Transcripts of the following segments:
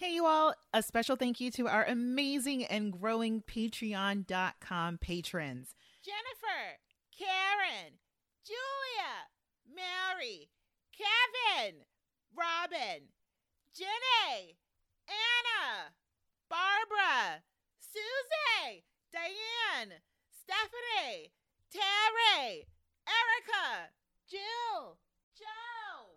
Hey, you all, a special thank you to our amazing and growing Patreon.com patrons Jennifer, Karen, Julia, Mary, Kevin, Robin, Jenny, Anna, Barbara, Susie, Diane, Stephanie, Terry, Erica, Jill, Joe,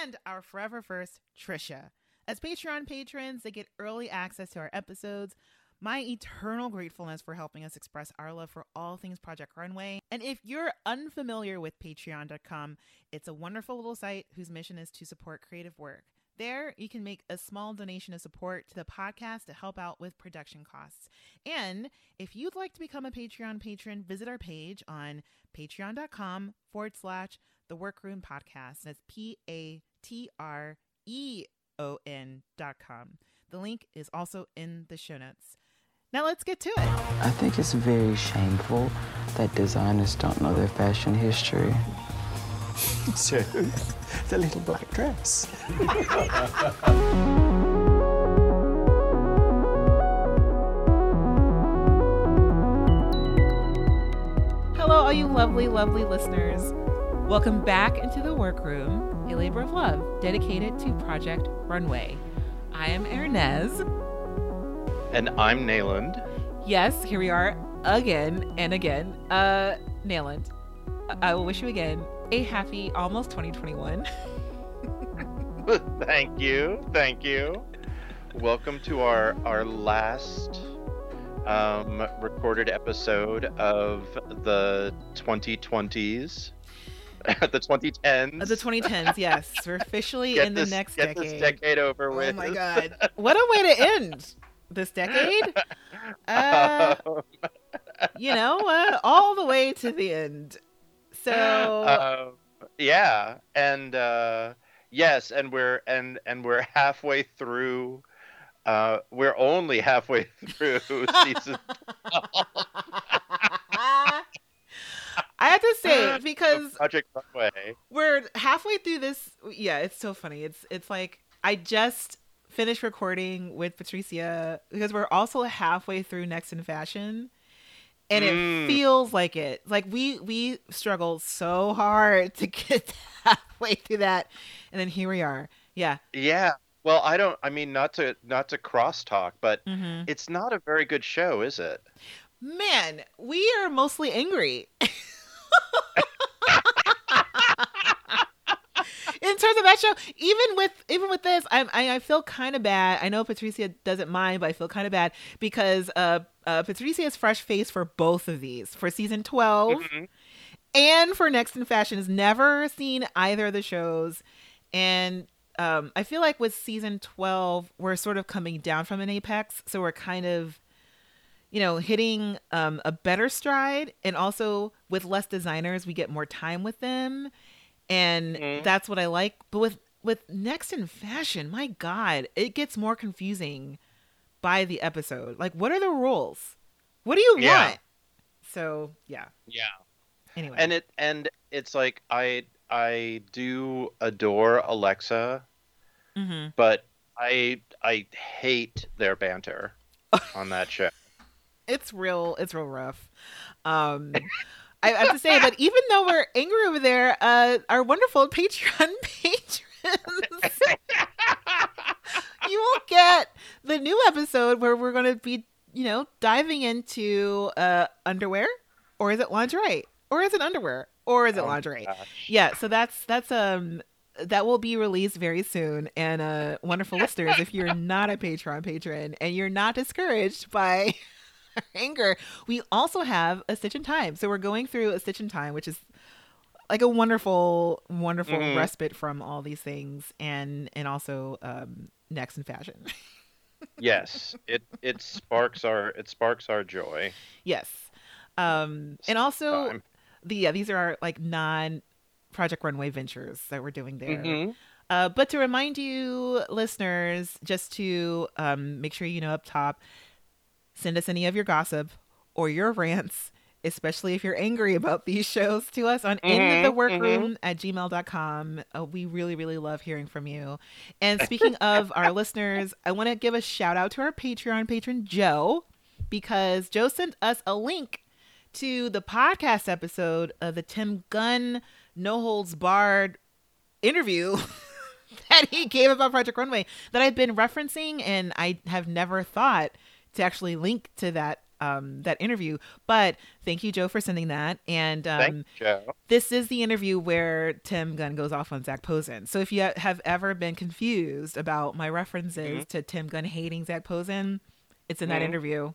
and our forever first, Trisha. As Patreon patrons, they get early access to our episodes, my eternal gratefulness for helping us express our love for all things Project Runway. And if you're unfamiliar with patreon.com, it's a wonderful little site whose mission is to support creative work. There, you can make a small donation of support to the podcast to help out with production costs. And if you'd like to become a Patreon patron, visit our page on patreon.com forward slash the workroom podcast. That's P A T R E O N dot com. The link is also in the show notes. Now let's get to it. I think it's very shameful that designers don't know their fashion history. So, the little black dress. Hello, all you lovely, lovely listeners. Welcome back into the workroom, a labor of love dedicated to Project Runway. I am Hernease. And I'm Nayland. Yes, here we are again and again. Uh, Nayland, I will wish you again a happy almost 2021. thank you, thank you. Welcome to our our last um, recorded episode of the 2020s, the 2010s. Uh, the 2010s, yes. We're officially in this- the next get decade. this decade over with. oh with. my god. What a way to end this decade. Uh, Um, you know, uh, all the way to the end. So, um, yeah, and uh, yes, and we're and and we're halfway through. Uh, we're only halfway through season I have to say because Project Runway. we're halfway through this. Yeah, it's so funny. It's it's like I just finished recording with Patricia because we're also halfway through Next in Fashion, and it Mm. feels like it. Like we we struggled so hard to get halfway through that, and then here we are. Yeah. Yeah. Well, I don't. I mean, not to not to crosstalk, but hmm it's not a very good show, is it? Man, we are mostly angry. In terms of that show, even with even with this, I I, I feel kind of bad. I know Patricia doesn't mind, but I feel kind of bad because uh, uh Patricia's fresh face for both of these for season 12 Mhm. and for Next in Fashion has never seen either of the shows, and um, I feel like with season twelve we're sort of coming down from an apex, so we're kind of, you know, hitting um, a better stride, and also with less designers, we get more time with them, and Mhm. that's what I like. But with with Next in Fashion, my God, it gets more confusing by the episode. Like, what are the rules? What do you Yeah. want? So yeah. Yeah. Anyway, And it and it's like I I do adore Alexa, hmm but I I hate their banter on that show. It's real it's real rough. Um i have to say that even though we're angry over there uh our wonderful patreon patrons you will get the new episode where we're going to be you know diving into uh underwear or is it lingerie? Or is it underwear? Or is it Oh lingerie? yeah so that's that's um that will be released very soon. And uh wonderful listeners if you're not a patreon patron and you're not discouraged by anger we also have a stitch in time so we're going through a stitch in time which is like a wonderful wonderful Mhm. respite from all these things and and also um next in fashion Yes, it it sparks our it sparks our joy. yes um and also Time. the yeah these are our like non project runway ventures that we're doing there Mhm. Uh, but to remind you, listeners, just to um, make sure you know up top, send us any of your gossip or your rants especially if you're angry about these shows, to us on in the Mhm, workroom at gmail.com. Uh, we really, really love hearing from you. And speaking of our listeners, I want to give a shout out to our Patreon patron, Joe, because Joe sent us a link to the podcast episode of the Tim Gunn No Holds Barred interview that he gave about Project Runway that I've been referencing, and I have never thought to actually link to that um that interview. But thank you, Joe, for sending that. And um, Thank you, Joe. this is the interview where Tim Gunn goes off on Zac Posen. So if you have ever been confused about my references to Tim Gunn hating Zac Posen, it's in that Mhm. interview.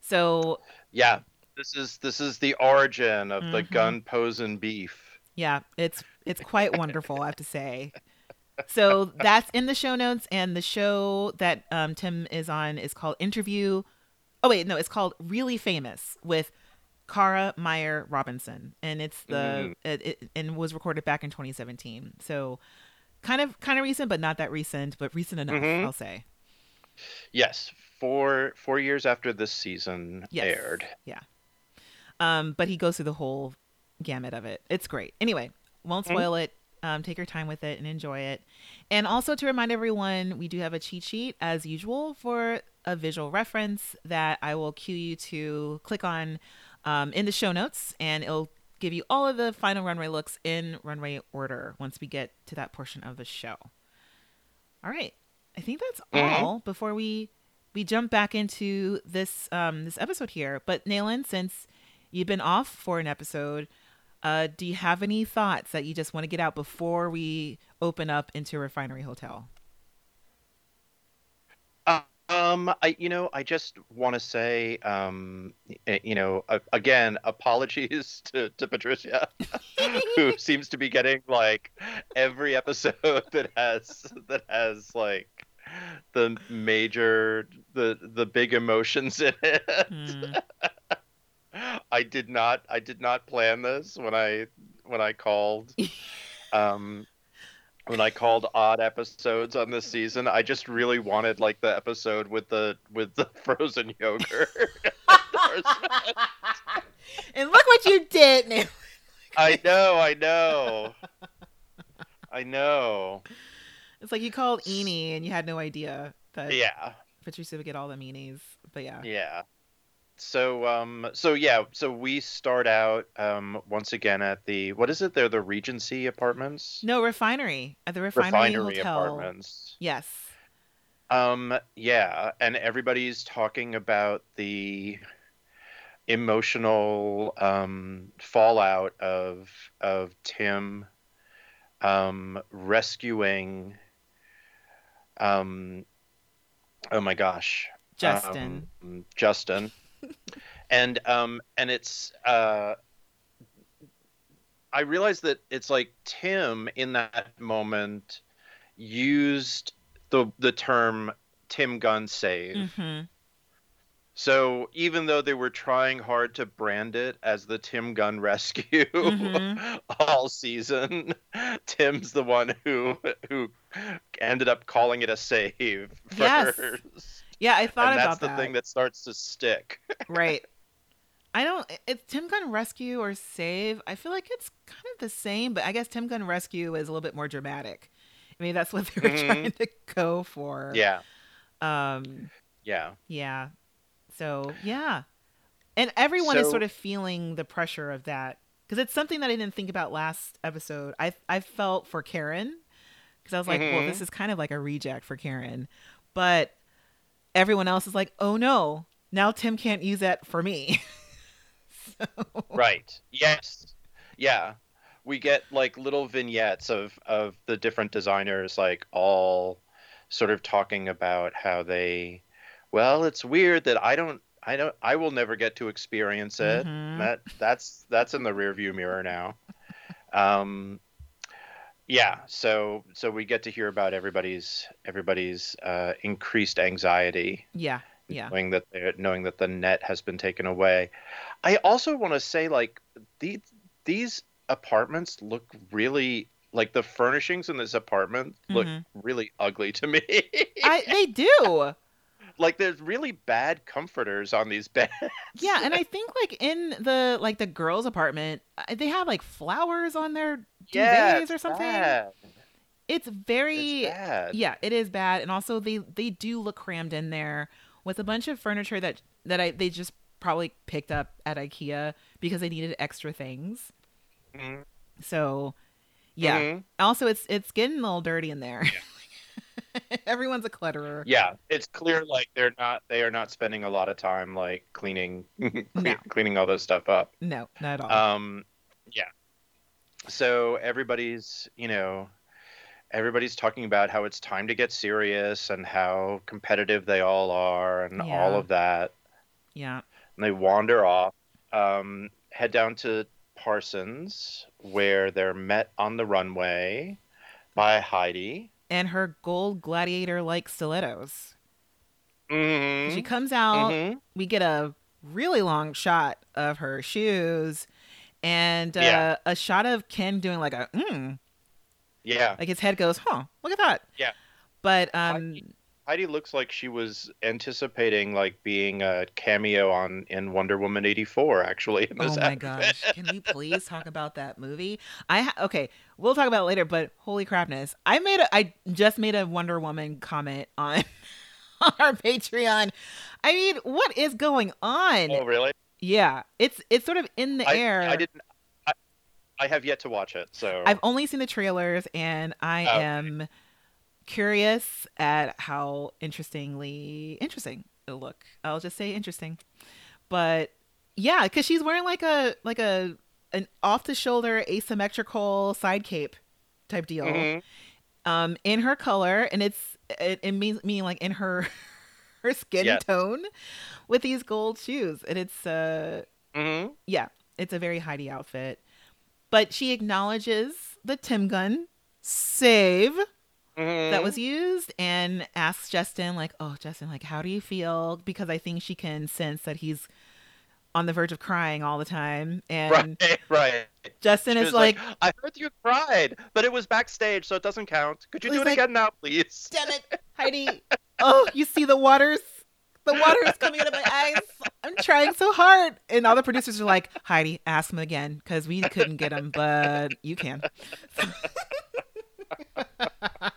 So Yeah, this is this is the origin of the Mhm. Gunn Posen beef. yeah, it's it's quite wonderful, I have to say. So that's in the show notes, and the show that um, Tim is on is called Interview. Oh wait, no, it's called Really Famous with Cara Meyer Robinson, and it's the it, it and was recorded back in 2017. So kind of kind of recent, but not that recent, but recent enough, Mhm. I'll say. Yes, four four years after this season Yes. aired. Yeah. Um, but he goes through the whole gamut of it. It's great. Anyway, won't Mhm. spoil it. Um, take your time with it and enjoy it. And also to remind everyone, we do have a cheat sheet as usual for a visual reference that I will cue you to click on um, in the show notes, and it'll give you all of the final runway looks in runway order once we get to that portion of the show. All right, I think that's all before we we jump back into this um this episode here. But Nayland, since you've been off for an episode, uh, do you have any thoughts that you just want to get out before we open up into Refinery Hotel? Um, I you know I just want to say um you know again apologies to to Patricia who seems to be getting like every episode that has that has like the major the the big emotions in it. Hmm. I did not I did not plan this when I when I called um when I called odd episodes on this season. I just really wanted like the episode with the with the frozen yogurt. and look what you did, Nayland. I know, I know. I know. It's like you called Eni and you had no idea that Yeah. Patricia would get all the meanies. But yeah. Yeah. So um so yeah, so we start out um once again at the what is it? They're the Regency apartments? No, Refinery. At the Refinery, Refinery Hotel. apartments. Yes. Um yeah, and everybody's talking about the emotional um fallout of of Tim um rescuing um oh my gosh Justin. um, Justin, and um, and it's uh, I realized that it's like Tim in that moment used the the term Tim Gunn save. hmm So even though they were trying hard to brand it as the Tim Gunn rescue Mhm. all season, Tim's the one who who ended up calling it a save first. Yeah, I thought about that. that's the that. thing that starts to stick. right. I don't. It's Tim Gunn Rescue or Save. I feel like it's kind of the same, but I guess Tim Gunn Rescue is a little bit more dramatic. I mean, that's what they were Mhm. trying to go for. Yeah, Um. yeah, Yeah. So yeah, and everyone is sort of feeling the pressure of that because it's something that I didn't think about last episode. I I felt for Karen because I was like, well, Mhm. this is kind of like a reject for Karen, but everyone else is like, oh no, now Tim can't use that for me. so, right. Yes, yeah. We get like little vignettes of of the different designers, like all sort of talking about how they. Well, it's weird that I don't. I don't. I will never get to experience it. Mhm. That that's that's in the rearview mirror now. Um, yeah. So so we get to hear about everybody's everybody's uh, increased anxiety. yeah, yeah, knowing that they're, knowing that the net has been taken away. I also want to say like these these apartments look really like the furnishings in this apartment look Mhm. really ugly to me. I they do. like there's really bad comforters on these beds. Yeah, and I think like in the like the girls' apartment, uh, they have like flowers on their yeah, duvets it's or something. bad. It's very It's bad. yeah, it is bad, and also they they do look crammed in there with a bunch of furniture that that I they just probably picked up at IKEA because they needed extra things. Mhm. So, yeah. Mhm. Also, it's it's getting a little dirty in there. Everyone's a clutterer. Yeah, it's clear like they're not they are not spending a lot of time like cleaning cle- No. cleaning all this stuff up. No, not at all. Um yeah. So everybody's, you know, everybody's talking about how it's time to get serious and how competitive they all are and all of that. yeah. And they wander off, um, head down to Parsons, where they're met on the runway by Heidi. And her gold gladiator like stilettos. Mm-hmm. She comes out. hmm we get a really long shot of her shoes and uh, Yeah. a shot of Ken doing like a mm, Yeah. like his head goes, huh, look at that. Yeah. But um Heidi looks like she was anticipating like being a cameo on in Wonder Woman eighty four. Actually, in this oh my outfit. gosh, can we please talk about that movie? I ha- okay, we'll talk about it later, but holy crapness. I made a I just made a Wonder Woman comment on on our Patreon. I mean, what is going on? Oh really? Yeah, it's it's sort of in the I, air. I didn't. I, I have yet to watch it. So I've only seen the trailers and I Oh, am curious at how interestingly interesting it'll look. I'll just say interesting. But yeah, cuz she's wearing like a like a an off the shoulder asymmetrical side cape type deal. Mhm. Um in her color and it's it, it means meaning like in her her skin Yes. tone with these gold shoes and it's uh Mhm. yeah, it's a very Heidi outfit. But she acknowledges the Tim Gunn save that Mhm. was used and asks Justin, like, oh, Justin, like, how do you feel? Because I think she can sense that he's on the verge of crying all the time. And right. Right. Justin She is was like, I heard you cried, but it was backstage, so it doesn't count. Could you do it like, again now, please? damn it, Heidi. Oh, you see the waters? The water is coming out of my eyes. I'm trying so hard. And all the producers are like, Heidi, ask him again because we couldn't get him, but you can.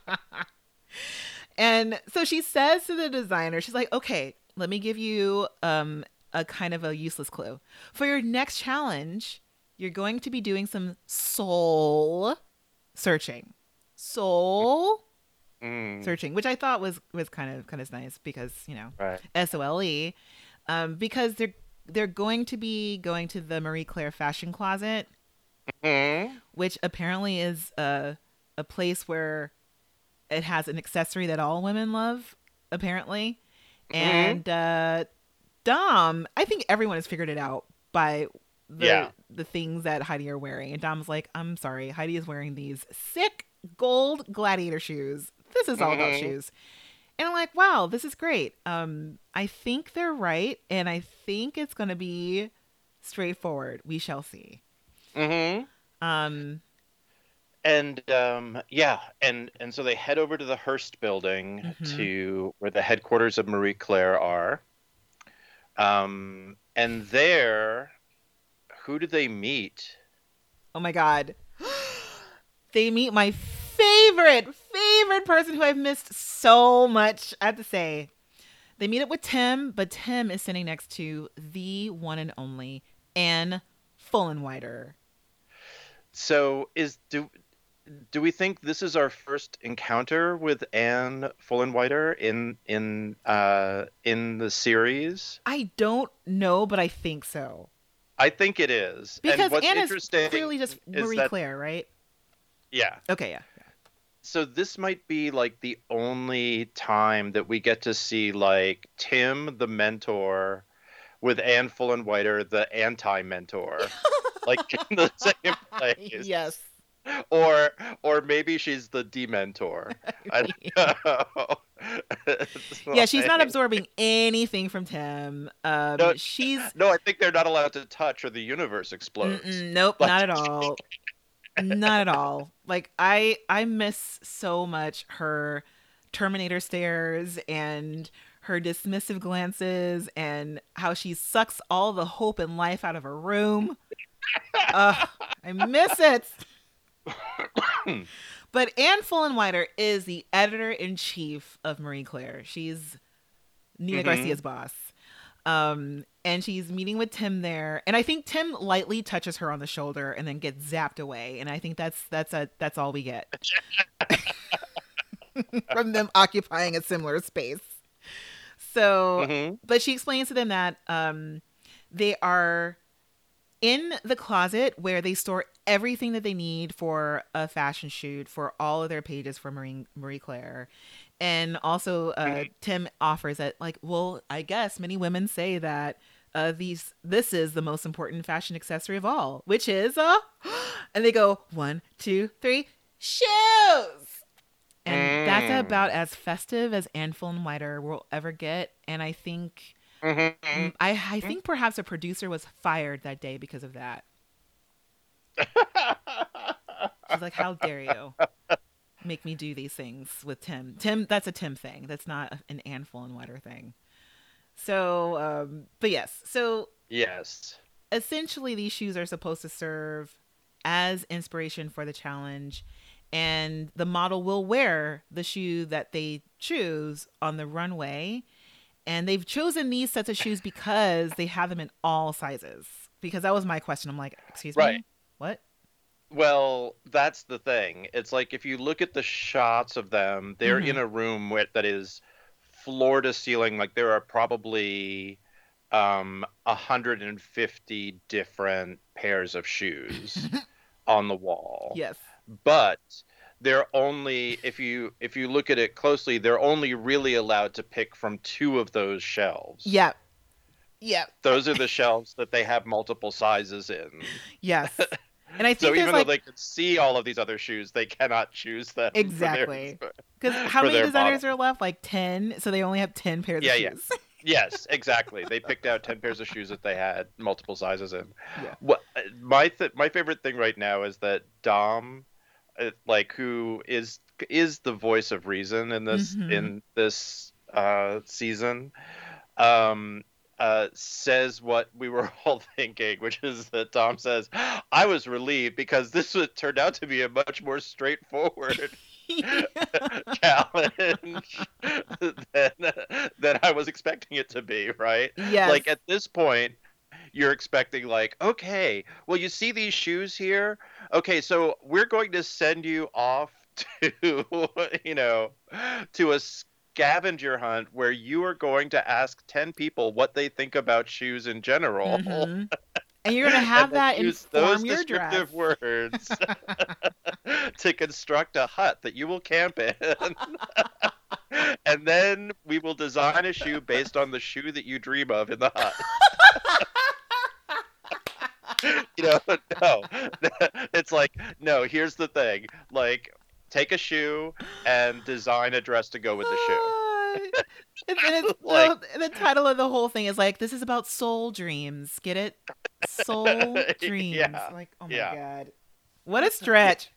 and so she says to the designer, she's like, okay, let me give you um, a kind of a useless clue. For your next challenge, you're going to be doing some soul searching. Soul Mm, searching, which I thought was was kind of kind of nice because you know right. S O L E, um, because they're they're going to be going to the Marie Claire fashion closet, Mhm. which apparently is a a place where it has an accessory that all women love, apparently, Mhm. and uh, Dom, I think everyone has figured it out by the Yeah. the things that Heidi are wearing, and Dom's like, I'm sorry, Heidi is wearing these sick gold gladiator shoes. This is all about Mhm. shoes. And I'm like, wow, this is great. Um, I think they're right, and I think it's going to be straightforward. We shall see. Mhm. Um, And um, yeah, and and so they head over to the Hearst building Mhm. to where the headquarters of Marie Claire are. Um, and there, who do they meet? oh my God. they meet my favorite, favorite person who I've missed so much, I have to say. They meet up with Tim, but Tim is sitting next to the one and only Anne Fullenwider. So is do do we think this is our first encounter with Anne Fullenwider in in uh in the series? I don't know, but I think so. I think it is. Because and what's Anne is interesting Clearly just Marie that- Claire, right? Yeah. Okay, yeah. So this might be like the only time that we get to see like Tim the mentor with Anne Fullenwider the anti-mentor. like in the same place. yes. Or or maybe she's the dementor. I don't know. Yeah, she's not absorbing anything from Tim. Um, No, she's No, I think they're not allowed to touch or the universe explodes. Mm-mm, nope, Like- not at all. not at all. Like I, I miss so much her Terminator stares and her dismissive glances and how she sucks all the hope and life out of her room. Ugh, I miss it. But Anne Fullenwider is the editor in chief of Marie Claire. She's Nina Mhm. Garcia's boss. Um, and she's meeting with Tim there, and I think Tim lightly touches her on the shoulder and then gets zapped away. And I think that's that's a that's all we get from them occupying a similar space. So Mhm. but she explains to them that um, they are in the closet where they store everything that they need for a fashion shoot for all of their pages for Marie, Marie Claire. And also, uh, Mhm. Tim offers that, like, well, I guess many women say that uh, these this is the most important fashion accessory of all, which is uh, and they go one, two, three, shoes. And that's Mm. about as festive as Anne Fullenwider will ever get. And I think Mhm. Mm, I, I think perhaps a producer was fired that day because of that. She's like, "How dare you make me do these things with Tim? Tim, that's a Tim thing. That's not an Anne Fullenwider thing." So, um, but yes, so yes. essentially, these shoes are supposed to serve as inspiration for the challenge, and the model will wear the shoe that they choose on the runway. And they've chosen these sets of shoes because they have them in all sizes. Because that was my question. I'm like, excuse me, what? Well, that's the thing. It's like if you look at the shots of them, they're Mhm. in a room where, that is floor to ceiling. Like there are probably um 150 different pairs of shoes on the wall. Yes. But they're only if you if you look at it closely, they're only really allowed to pick from two of those shelves. Yeah. Yeah. Those are the shelves that they have multiple sizes in. Yes. And I think So even like though they can see all of these other shoes, they cannot choose them. Exactly. because how many designers model. are left? Like ten. So they only have ten pairs Yeah, of yeah. shoes. yes, exactly. They picked out ten pairs of shoes that they had multiple sizes in. Yeah. What my th- my favorite thing right now is that Dom, uh, like who is is the voice of reason in this Mhm. in this uh, season, um, uh, says what we were all thinking, which is that Tom says, "I was relieved because this would turned out to be a much more straightforward." challenge than than I was expecting it to be, right? yes. Like at this point, you're expecting like, okay, well you see these shoes here? Okay, so we're going to send you off to you know, to a scavenger hunt where you are going to ask 10 people what they think about shoes in general. Mhm. And you're gonna have that use those your dress. descriptive words to construct a hut that you will camp in. and then we will design a shoe based on the shoe that you dream of in the hut. you know, no. It's like, no, here's the thing. Like, take a shoe and design a dress to go with the shoe. And then it's Like- the, the title of the whole thing is like, "This is about soul dreams." Get it? Soul dreams. Yeah, Like, oh my yeah. god, what a stretch.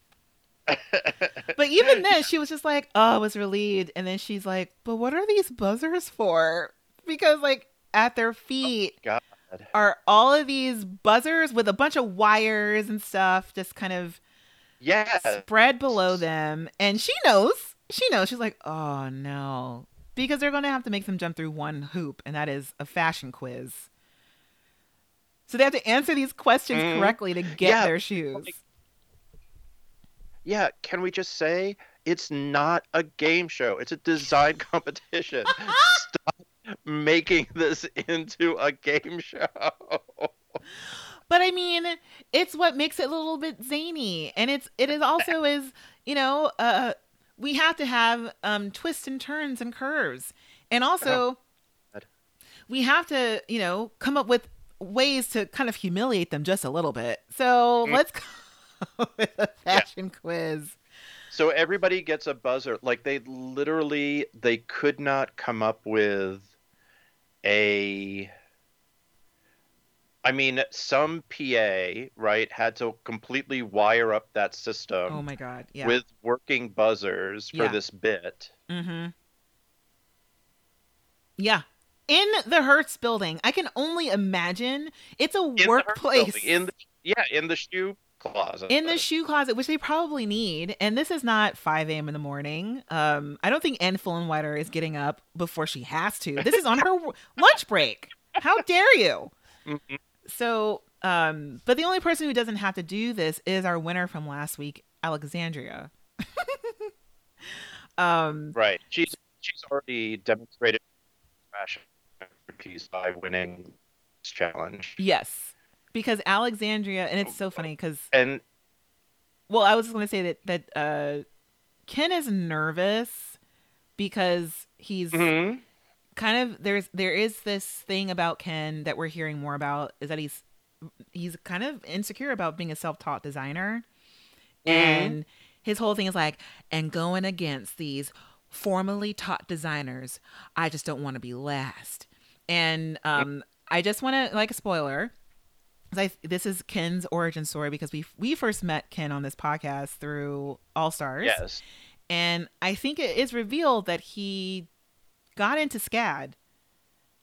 But even then, she was just like, "Oh, I was relieved," and then she's like, "But what are these buzzers for?" Because like at their oh feet God. Are all of these buzzers with a bunch of wires and stuff, just kind of Yeah. spread below them. And she knows. She knows. She's like, "Oh no," because they're going to have to make them jump through one hoop, and that is a fashion quiz. So they have to answer these questions Mhm. correctly to get Yeah, their shoes. Yeah, can we just say it's not a game show? It's a design competition. Stop making this into a game show. But I mean, it's what makes it a little bit zany, and it's it is also is you know uh we have to have um twists and turns and curves, and also God. we have to you know come up with ways to kind of humiliate them just a little bit. So Mm. let's go with a fashion quiz. So everybody gets a buzzer. Like they literally they could not come up with a I mean, some PA, right, had to completely wire up that system oh my god, yeah. with working buzzers for Yeah. this bit. mm-hmm. Yeah. In the Hearst building. I can only imagine it's a In workplace. in the, yeah, in the shoe closet. in the shoe closet, which they probably need. And this is not 5 a.m. in the morning. Um, I don't think Anne Fullenwider is getting up before she has to. This is on her lunch break. How dare you? Mhm. So, um, but the only person who doesn't have to do this is our winner from last week, Alexandria. um, Right. She's she's already demonstrated fashion expertise by winning this challenge. yes, because Alexandria, and it's so funny because And Well, I was just gonna say that that uh, Ken is nervous because he's Mhm. kind of there's there is this thing about Ken that we're hearing more about is that he's he's kind of insecure about being a self-taught designer, Mhm. and his whole thing is like and going against these formally taught designers, I just don't want to be last. And um, I just want to like a spoiler. I, this is Ken's origin story because we we first met Ken on this podcast through All Stars. yes. And I think it is revealed that he got into SCAD.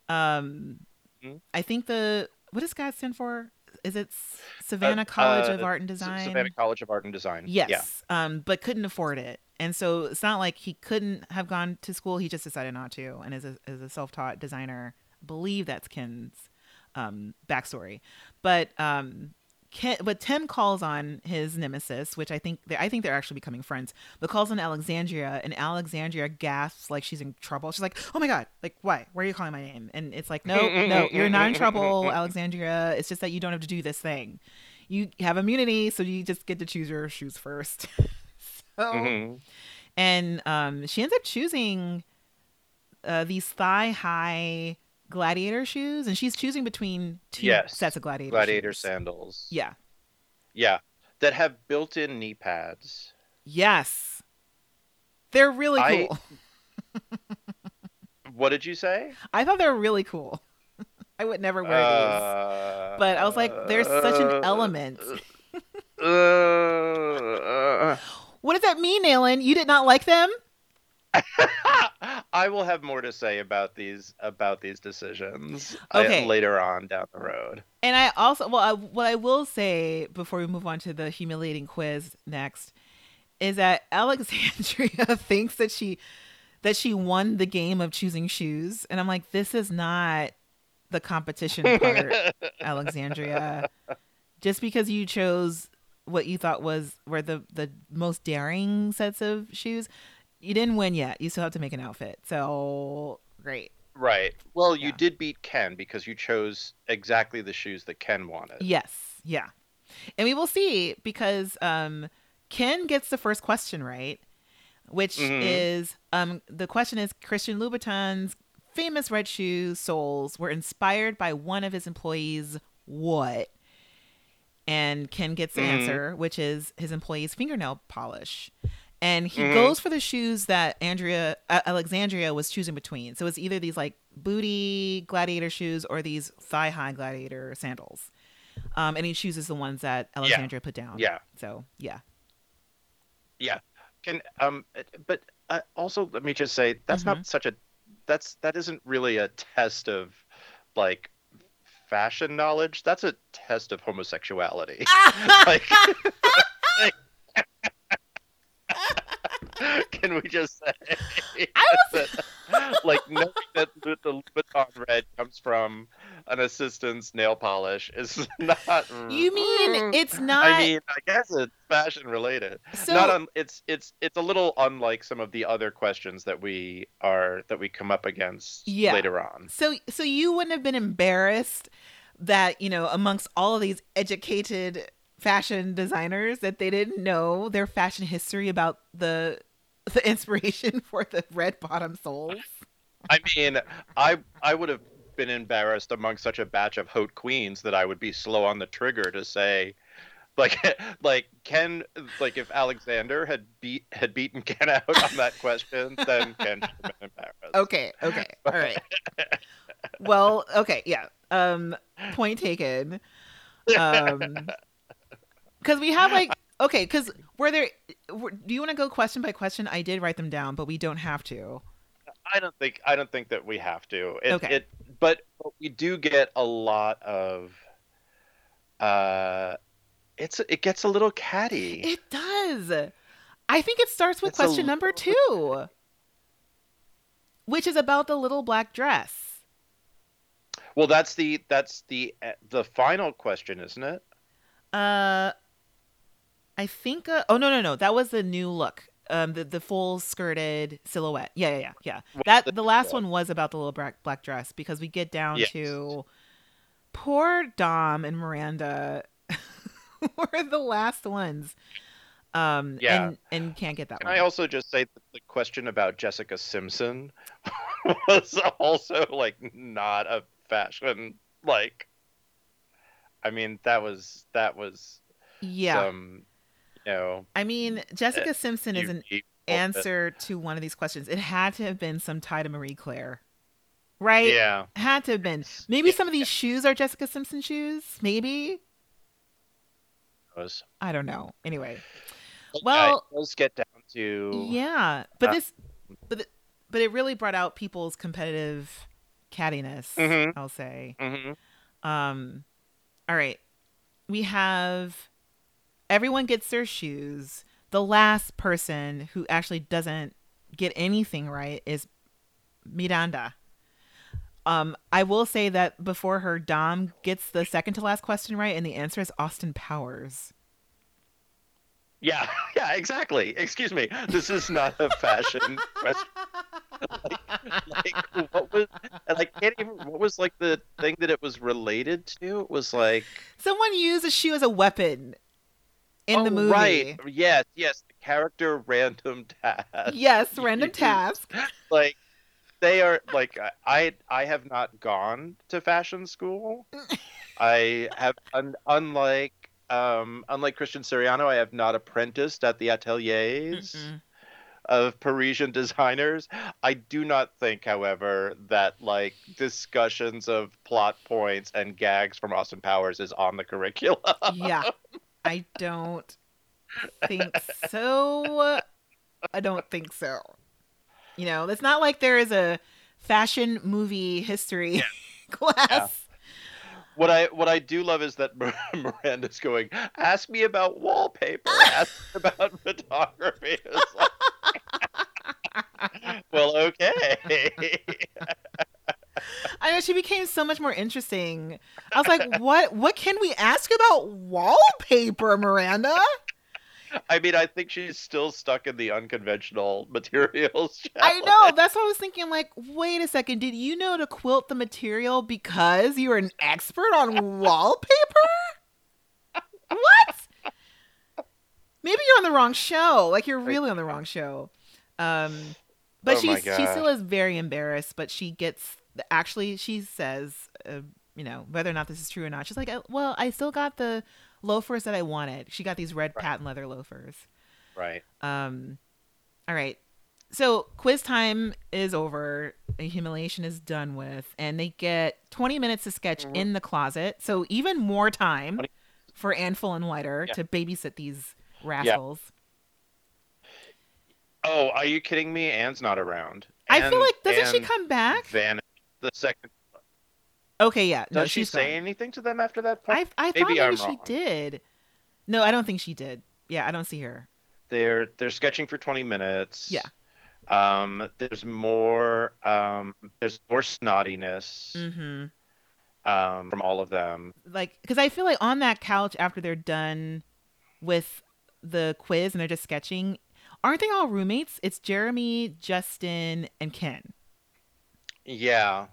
Um, Mhm. I think the what does SCAD stand for? Is it S- Savannah College of uh, Art and Design? Savannah College of Art and Design. Yes. Yeah. Um, but couldn't afford it. And so it's not like he couldn't have gone to school. He just decided not to. And as a, as a self-taught designer, I believe that's Ken's um, backstory. But um, Ken, but Tim calls on his nemesis, which I think they I think they're actually becoming friends. But calls on Alexandria, and Alexandria gasps like she's in trouble. She's like, "Oh my god! Like, why? Why are you calling my name?" And it's like, "No, no, you're not in trouble, Alexandria. It's just that you don't have to do this thing. You have immunity, so you just get to choose your shoes first. so, Mhm. and um, she ends up choosing uh, these thigh high gladiator shoes, and she's choosing between two Yes. sets of gladiator Gladiator shoes. sandals. Yeah. Yeah. That have built-in knee pads. Yes. They're really I- cool. What did you say? I thought they were really cool. I would never wear these. But I was like, there's such an element. Uh, uh, What does that mean, Nayland? You did not like them? I will have more to say about these about these decisions uh, Okay. later on down the road. And I also, well, I, what I will say before we move on to the humiliating quiz next is that Alexandria thinks that she that she won the game of choosing shoes, and I'm like, this is not the competition part, Alexandria. Just because you chose what you thought was were the the most daring sets of shoes, you didn't win yet. You still have to make an outfit. So great. Right. Well, you did beat Ken because you chose exactly the shoes that Ken wanted. Yes, yeah. And we will see because um Ken gets the first question right, which Mhm. is um the question is Christian Louboutin's famous red shoes soles were inspired by one of his employees what? And Ken gets the Mhm. answer, which is his employee's fingernail polish. And he Mhm. goes for the shoes that Andrea uh, Alexandria was choosing between. So it's either these like booty gladiator shoes or these thigh high gladiator sandals. Um, and he chooses the ones that Alexandria put down. Yeah. So yeah. Yeah. Can um, but uh, also let me just say that's Mm-hmm. not such a that's that isn't really a test of like fashion knowledge. That's a test of homosexuality. like, can we just say I was that, like knowing that the the Louboutin red comes from an assistant's nail polish is not. You mean mm. it's not I mean, I guess it's fashion related. so not un, it's it's it's a little unlike some of the other questions that we are that we come up against Yeah. later on. so so you wouldn't have been embarrassed that, you know, amongst all of these educated fashion designers that they didn't know their fashion history about the the inspiration for the red bottom soles. I mean, I I would have been embarrassed among such a batch of haute queens that I would be slow on the trigger to say, like like Ken, like if Alexander had beat had beaten Ken out on that question, then Ken should have been embarrassed. Okay, okay. All right. well, okay, yeah. Um point taken. Um cuz we have like okay, cuz were there were, do you want to go question by question? I did write them down, but we don't have to. I don't think I don't think that we have to. It, Okay. It, but, but we do get a lot of. Uh, it's it gets a little catty. It does. I think it starts with It's question number two, which is about the little black dress. well, that's the that's the uh, the final question, isn't it? Uh, I think. Uh, oh no, no, no. That was the new look. Um, the the full skirted silhouette. Yeah, yeah, yeah, yeah. Well, That the- last one was about the little black black dress because we get down Yes. to poor Dom and Miranda were the last ones. Um, Yeah. and and can't get that Can one. I also just say that the question about Jessica Simpson was also like not a fashion like. I mean, that was that was yeah, some, know, I mean Jessica Simpson is an answer to one of these questions. It had to have been some tie to Marie Claire, right? Yeah, Had to have been. Maybe some of these shoes are Jessica Simpson shoes. Maybe. was. I don't know. Anyway. Well- yeah, does get down to Yeah. But Uh, this but it, but it really brought out people's competitive cattiness, Mhm. I'll say. Mhm. Um all right. We have everyone gets their shoes. The last person who actually doesn't get anything right is Miranda. Um, I will say that before her, Dom gets the second to last question right, and the answer is Austin Powers. Yeah, yeah, exactly. Excuse me. This is not a fashion question. Like, like what was and I can't even what was like the thing that it was related to? It was like Someone used a shoe as a weapon in oh, the movie. Right. Yes, yes. The character random task. Yes, random task. Like they are like I I have not gone to fashion school. I have un, unlike um unlike Christian Siriano, I have not apprenticed at the ateliers. Mm-mm. of Parisian designers. I do not think, however, that like discussions of plot points and gags from Austin Powers is on the curriculum. Yeah, I don't think so. I don't think so. You know, it's not like there is a fashion movie history class. what I what I do love is that Mir- Miranda's going, ask me about wallpaper, ask me about photography. Like, well, okay. I know she became so much more interesting. I was like, "What? What can we ask about wallpaper, Miranda?" I mean, I think she's still stuck in the unconventional materials. I know. That's what I was thinking. Like, wait a second. Did you know to quilt the material because you're an expert on wallpaper? What? Maybe you're on the wrong show. Like, you're really on the wrong show. Um, but Oh my she's she still is very embarrassed. But she gets actually. She says, uh, you know, whether or not this is true or not. She's like, uh, well, I still got the loafers that I wanted. She got these red patent leather loafers. Right. Um, all right. So quiz time is over. The humiliation is done with, and they get 20 minutes to sketch Mm-hmm. in the closet. So even more time 20 for Anne Fullenwider Yeah. to babysit these rascals. Oh, are you kidding me? Anne's not around. I feel like doesn't she come back? Vanished the second. Okay, yeah. Does no, she say gone. anything to them after that point? I I thought Maybe maybe I'm she wrong. did. No, I don't think she did. Yeah, I don't see her. They're they're sketching for twenty minutes. Yeah. Um. There's more. Um. There's more snottiness. Mm-hmm. Um. From all of them. like because I feel like on that couch after they're done with the quiz and they're just sketching, aren't they all roommates? It's Jeremy, Justin, and Ken. Yeah.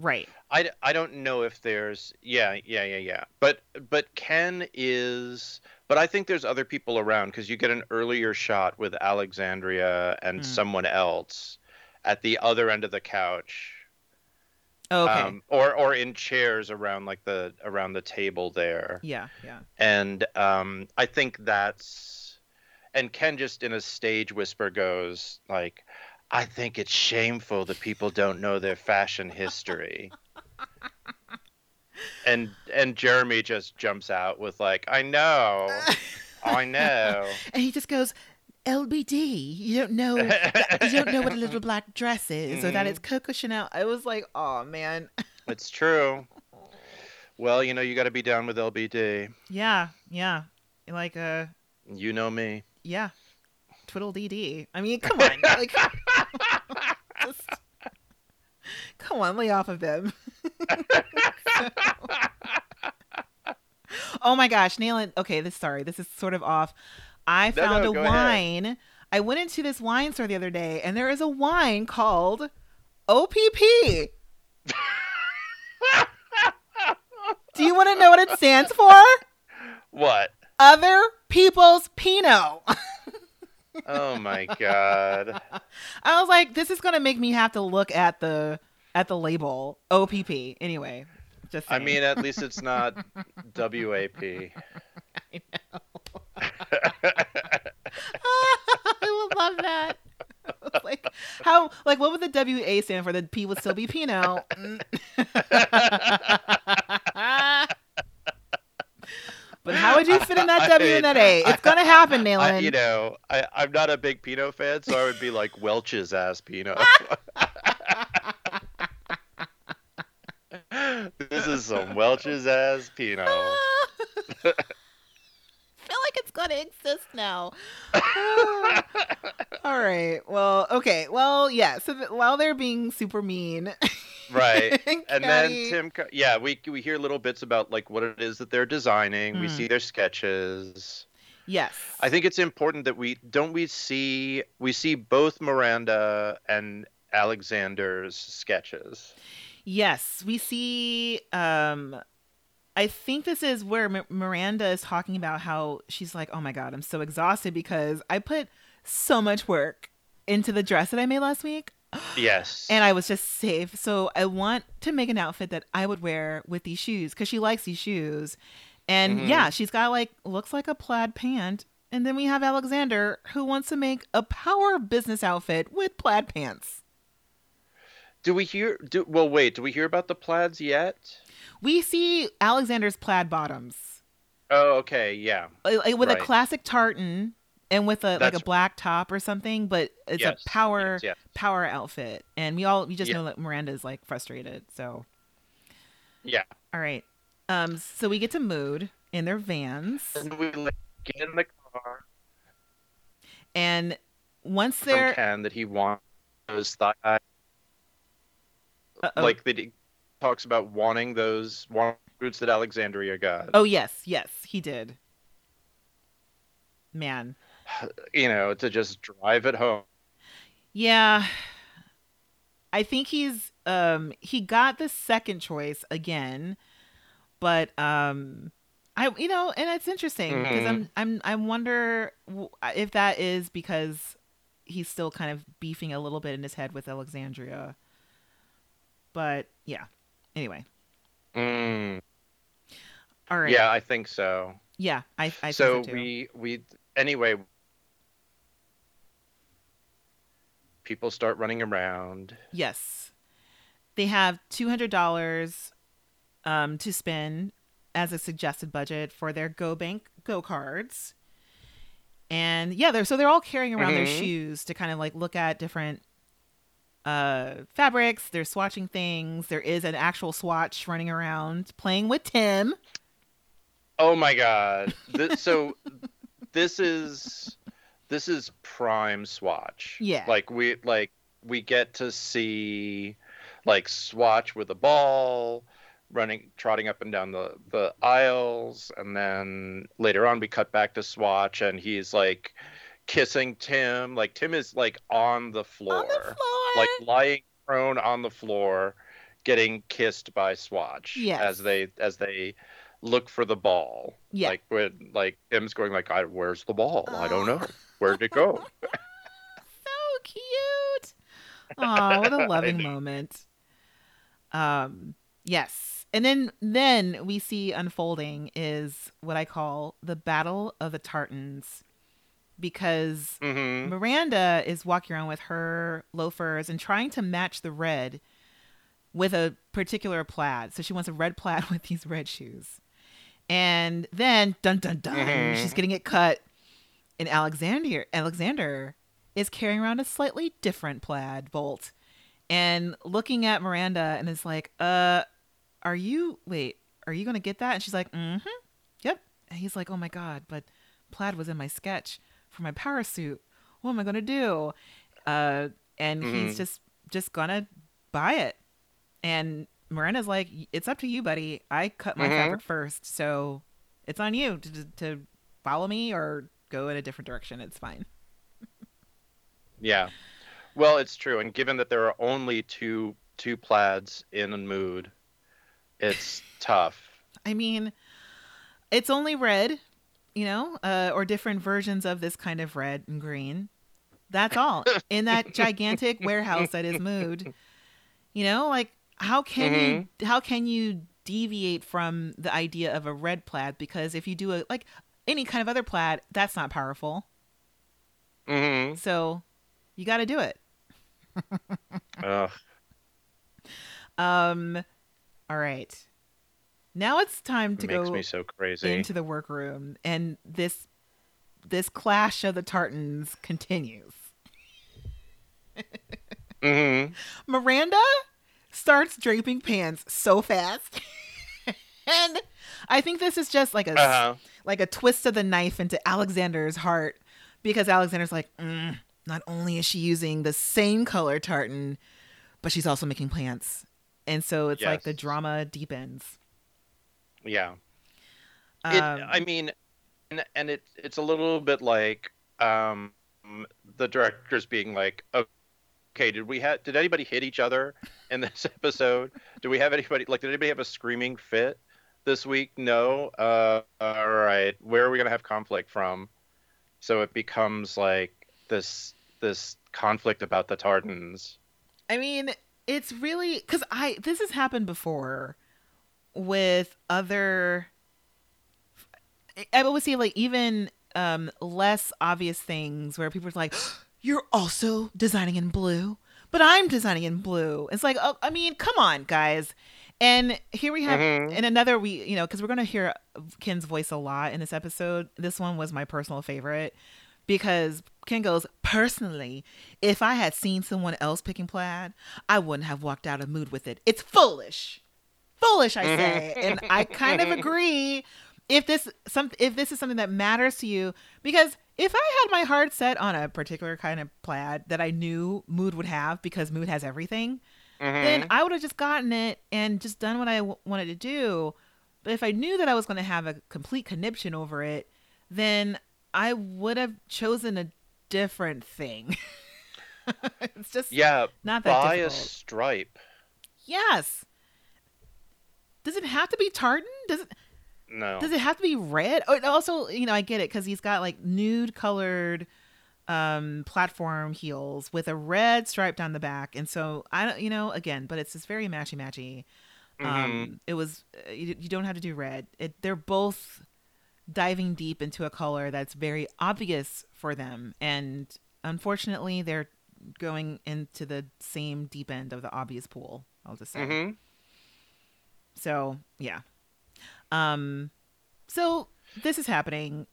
Right. I, I don't know if there's yeah yeah yeah yeah but but Ken is but I think there's other people around because you get an earlier shot with Alexandria and Hmm. someone else at the other end of the couch Oh, okay. um, or or in chairs around like the around the table there yeah. Yeah. and um, I think that's and Ken just in a stage whisper goes like I think it's shameful that people don't know their fashion history. and and Jeremy just jumps out with like I know. I know. And he just goes, LBD. You don't know. you don't know what a little black dress is, or that Mhm. it's Coco Chanel. I was like, oh man. It's true. Well, you know, you got to be down with LBD. Yeah, yeah. Like uh, You know me. yeah. Twiddle DD. I mean, come on. like, just, come on, lay off of him. oh my gosh, Nayland. Okay, this sorry, this is sort of off. I No, found no, a go ahead. wine. I went into this wine store the other day, and there is a wine called OPP. Do you want to know what it stands for? What? Other people's Pinot. Oh my god. I was like, this is gonna make me have to look at the at the label OPP. Anyway, just I mean, at least it's not WAP. I know. I would love that. like how like what would the WA stand for? The P would still be Pinot. Mm. but how would you fit in that W and that A? It's gonna happen, I, you know, I, I'm not a big Pinot fan, so I would be like Welch's ass Pinot. This is some Welch's ass Pinot. I feel like it's gonna exist now. All right. Well, okay. Well, yeah. So th- while they're being super mean, Right. And then Tim, yeah, we we hear little bits about like what it is that they're designing. We Hmm. see their sketches. Yes. I think it's important that we don't we see we see both Miranda and Alexander's sketches. Yes, we see. Um, I think this is where M- Miranda is talking about how she's like, "Oh my god, I'm so exhausted because I put so much work into the dress that I made last week, Yes. and I was just safe. So I want to make an outfit that I would wear with these shoes because she likes these shoes, and Mhm. yeah, she's got like looks like a plaid pant." And then we have Alexander who wants to make a power business outfit with plaid pants. Do we hear? Do well. Wait. Do we hear about the plaids yet? We see Alexander's plaid bottoms. Oh, okay. Yeah. like like with Right. a classic tartan and with a like a black top or something but it's Yes, a power yes, yes. power outfit and we all we just Yeah. know that miranda's like frustrated so Yeah. all right um so we get to mood in their vans And we like, get in the car and once they're Ken that he wants those thigh. Uh-oh. Like that he talks about wanting those boots that Alexandria got. oh yes yes he did man You know, to just drive it home. Yeah. I think he's um he got the second choice again, but um I you know, and it's interesting because Mhm. I'm I'm I wonder if that is because he's still kind of beefing a little bit in his head with Alexandria. But yeah. Anyway. Mm. All right. Yeah, I think so. Yeah, I I so think so we we anyway people start running around Yes. They have $200 um, to spend as a suggested budget for their Go Bank Go cards. And yeah, they're so they're all carrying around their Mhm. shoes to kind of like look at different uh fabrics, they're swatching things. There is an actual swatch running around playing with Tim. oh my god this, so this is this is prime swatch Yeah. like we like we get to see like swatch with a ball running trotting up and down the the aisles and then later on we cut back to swatch and he's like kissing tim like tim is like on the floor, On the floor. Like lying prone on the floor getting kissed by swatch Yes. as they as they look for the ball Yeah. like when like tim's going like I, where's the ball i don't know where'd it go so cute. Oh, what a loving moment. Um, yes. And then then we see unfolding is what I call the battle of the tartans because hmm Miranda is walking around with her loafers and trying to match the red with a particular plaid. So she wants a red plaid with these red shoes. And then dun dun dun, Mhm. she's getting it cut. and Alexander Alexander is carrying around a slightly different plaid bolt and looking at Miranda and is like, "Uh, are you wait, are you going to get that?" And she's like, mm-hmm. Yep." And he's like, "Oh my god, but plaid was in my sketch for my power suit. What am I going to do?" Uh, and he's Mhm. just just going to buy it. And Miranda's like, "It's up to you, buddy. I cut my Mhm. fabric first, so it's on you to to follow me or go in a different direction. It's fine." Yeah. Well, it's true, and given that there are only two two plaids in a Mood, it's tough. I mean, it's only red, you know, uh, or different versions of this kind of red and green. That's all in that gigantic warehouse that is Mood. You know, like how can you how can you deviate from the idea of a red plaid? Because if you do a like any kind of other plaid, that's not powerful. hmm So you got to do it. Ugh. Um, all right. Now it's time to go me so crazy. into the workroom and this this clash of the tartans continues. Hmm miranda starts draping pants so fast. And i think this is just like a Uh-huh. like a twist of the knife into alexander's heart because alexander's like mm, not only is she using the same color tartan but she's also making pants. And so it's like the drama deepens Yeah. It, Um, I mean, and, and it it's a little bit like um, the directors being like, okay, did we have did anybody hit each other in this episode? Do we have anybody like did anybody have a screaming fit this week? No. Uh, all right, where are we gonna have conflict from? So it becomes like this this conflict about the tartans. I mean, it's really because I this has happened before with other. I would say like even um less obvious things where people are like, "You're also designing in blue, but I'm designing in blue." It's like, oh, I mean, come on, guys. And here we have Mhm. and another we you know because we're gonna hear Ken's voice a lot in this episode. This one was my personal favorite because Ken goes, personally, if I had seen someone else picking plaid, I wouldn't have walked out of mood with it. It's foolish. Foolish, I say. and I kind of agree if this some if this is something that matters to you because if I had my heart set on a particular kind of plaid that I knew Mood would have because Mood has everything, then Mhm. I would have just gotten it and just done what I w- wanted to do. But if I knew that I was going to have a complete conniption over it, then I would have chosen a different thing. it's just yeah, not that buy a stripe. Yes. Does it have to be tartan? Does it No. does it have to be red? Oh, also, you know, I get it because he's got like nude colored um platform heels with a red stripe down the back and so i don't you know again but it's just very matchy matchy um it was uh, you, you don't have to do red it they're both diving deep into a color that's very obvious for them and unfortunately they're going into the same deep end of the obvious pool i'll just say Mhm. So yeah um so this is happening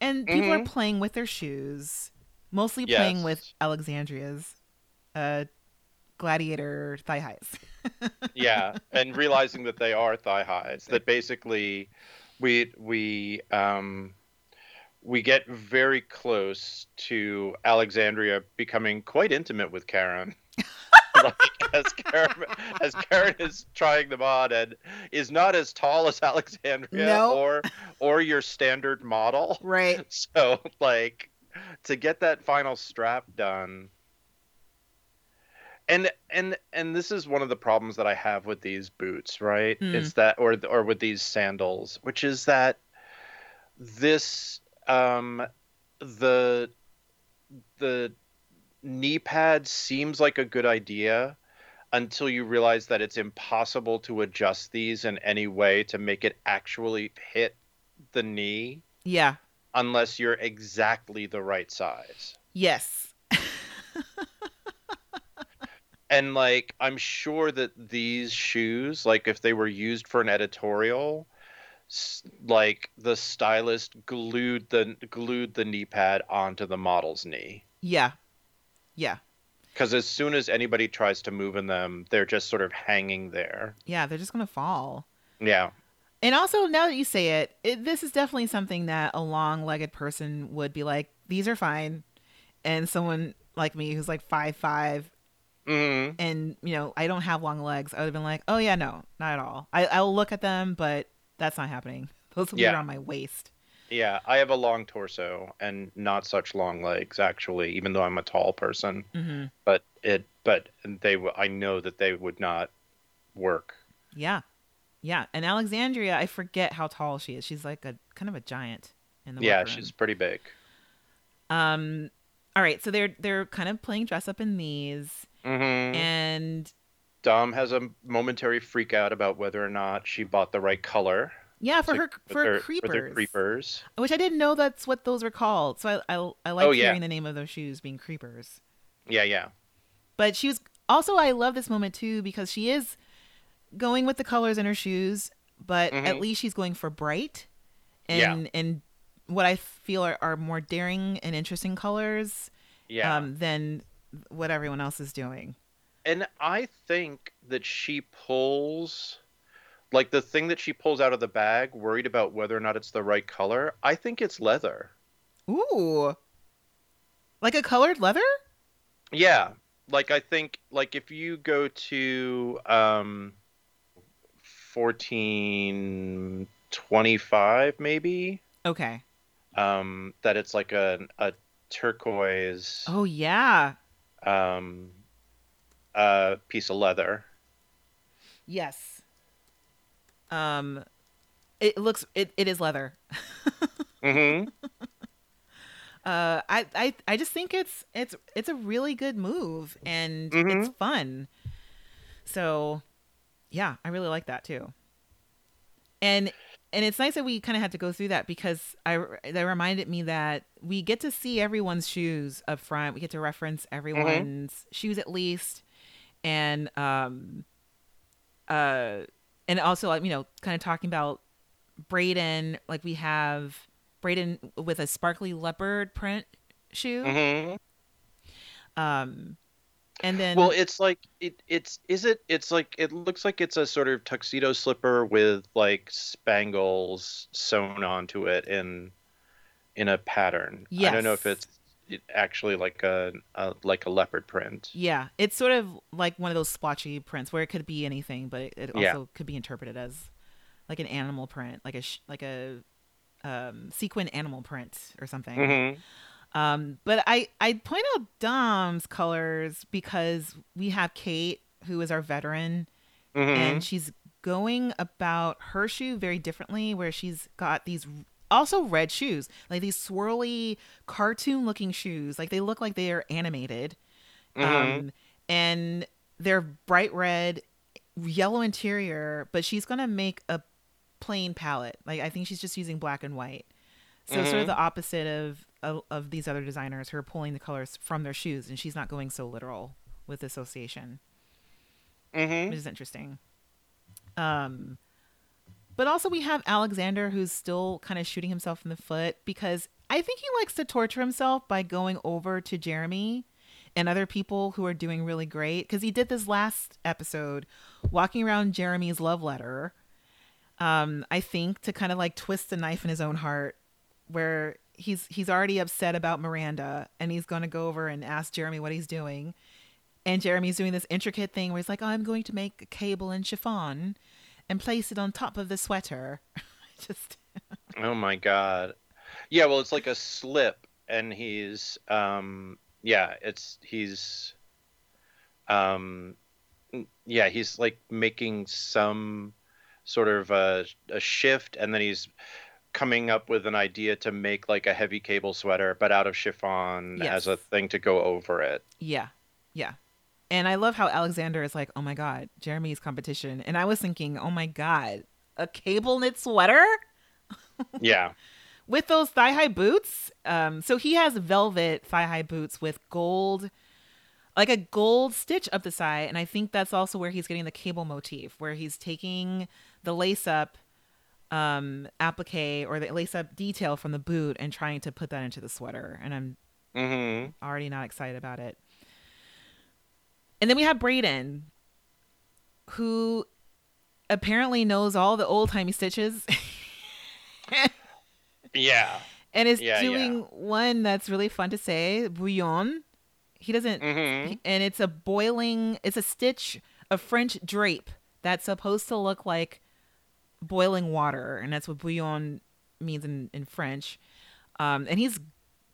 and people are Mhm. playing with their shoes mostly playing with alexandria's uh gladiator thigh highs yeah, and realizing that they are thigh highs. That basically, we we um, we get very close to Alexandria becoming quite intimate with Karen. like, as Karen as Karen is trying them on and is not as tall as Alexandria No. or or your standard model. right So like to get that final strap done and and and this is one of the problems that I have with these boots, right? Mm. It's that or or with these sandals, which is that this um the the knee pad seems like a good idea until you realize that it's impossible to adjust these in any way to make it actually hit the knee yeah unless you're exactly the right size. yes And like I'm sure that these shoes, like if they were used for an editorial, like the stylist glued the glued the knee pad onto the model's knee. Yeah. Yeah. Because as soon as anybody tries to move in them, they're just sort of hanging there. Yeah, they're just going to fall. Yeah. And also, now that you say it, it, this is definitely something that a long-legged person would be like, "These are fine," and someone like me who's like five five, hmm and you know, I don't have long legs, I would have been like, "Oh yeah, no, not at all." I, I'll look at them, but that's not happening. Those will be Yeah. around my waist. Yeah, I have a long torso and not such long legs actually, even though I'm a tall person. hmm But it, but they, I know that they would not work. Yeah, yeah. And Alexandria, I forget how tall she is. She's like a kind of a giant in the Yeah, she's pretty big. um. All right, so they're they're kind of playing dress up in these, Mm-hmm. and Dom has a momentary freak out about whether or not she bought the right color yeah, for to- her for their- creepers. their creepers. which I didn't know that's what those were called. So I I, I like Oh, yeah. hearing the name of those shoes being creepers. Yeah, yeah. But she was also I love this moment too because she is going with the colors in her shoes, but at Mhm. least she's going for bright Yeah. and and what I feel are, are more daring and interesting colors Yeah. um, than what everyone else is doing. and I think that she pulls like the thing that she pulls out of the bag, worried about whether or not it's the right color. I think it's leather. Ooh, like a colored leather? Yeah. Like I think like if you go to um 1425 maybe Okay. um that it's like a a turquoise Oh yeah. um a piece of leather. Yes. Um, it looks it, it is leather. Mhm. uh I, I i just think it's it's it's a really good move and it's fun. So yeah i really like that too. And and it's nice that we kind of had to go through that because i that reminded me that we get to see everyone's shoes up front. We get to reference everyone's shoes at least. And um uh and also like you know kind of talking about bradon like we have bradon with a sparkly leopard print shoe Mhm. um and then Well, it's like it. It's is it? It's like it looks like it's a sort of tuxedo slipper with like spangles sewn onto it in in a pattern. I don't know if it's it actually like a, a like a leopard print. yeah it's sort of like one of those splotchy prints where it could be anything but it, it also Yeah. could be interpreted as like an animal print like a sh- like a um sequin animal print or something hmm Um, but I I point out Dom's colors because we have Kate, who is our veteran, hmm and she's going about her shoe very differently, where she's got these also red shoes, like these swirly cartoon looking shoes, like they look like they are animated, hmm um, and they're bright red, yellow interior, but she's gonna make a plain palette. Like I think she's just using black and white. So sort Mhm. of the opposite of, of of these other designers who are pulling the colors from their shoes, and she's not going so literal with association, hmm which is interesting. Um, but also we have Alexander who's still kind of shooting himself in the foot because I think he likes to torture himself by going over to Jeremy and other people who are doing really great. Because he did this last episode walking around Jeremy's love letter um I think to kind of like twist the knife in his own heart where he's he's already upset about Miranda and he's going to go over and ask Jeremy what he's doing. And Jeremy's doing this intricate thing where he's like, oh, I'm going to make a cable and chiffon and place it on top of the sweater. Just Oh my god. Yeah, well, it's like a slip, and he's um yeah, it's he's um yeah, he's like making some sort of a, a shift, and then he's coming up with an idea to make like a heavy cable sweater, but out of chiffon as a thing to go over it. yeah, yeah. And I love how Alexander is like, oh my god, Jeremy's competition, and I was thinking, oh my god, a cable knit sweater Yeah. with those thigh high boots. Um, so he has velvet thigh high boots with gold, like a gold stitch up the side, and I think that's also where he's getting the cable motif, where he's taking the lace up um applique or the lace up detail from the boot and trying to put that into the sweater and i'm Mm-hmm. already not excited about it and then we have bradon who apparently knows all the old-timey stitches Yeah. and is Yeah, yeah. doing one that's really fun to say bouillon he doesn't Mm-hmm. and it's a boiling it's a stitch a french drape that's supposed to look like boiling water and that's what bouillon means in, in french um, and he's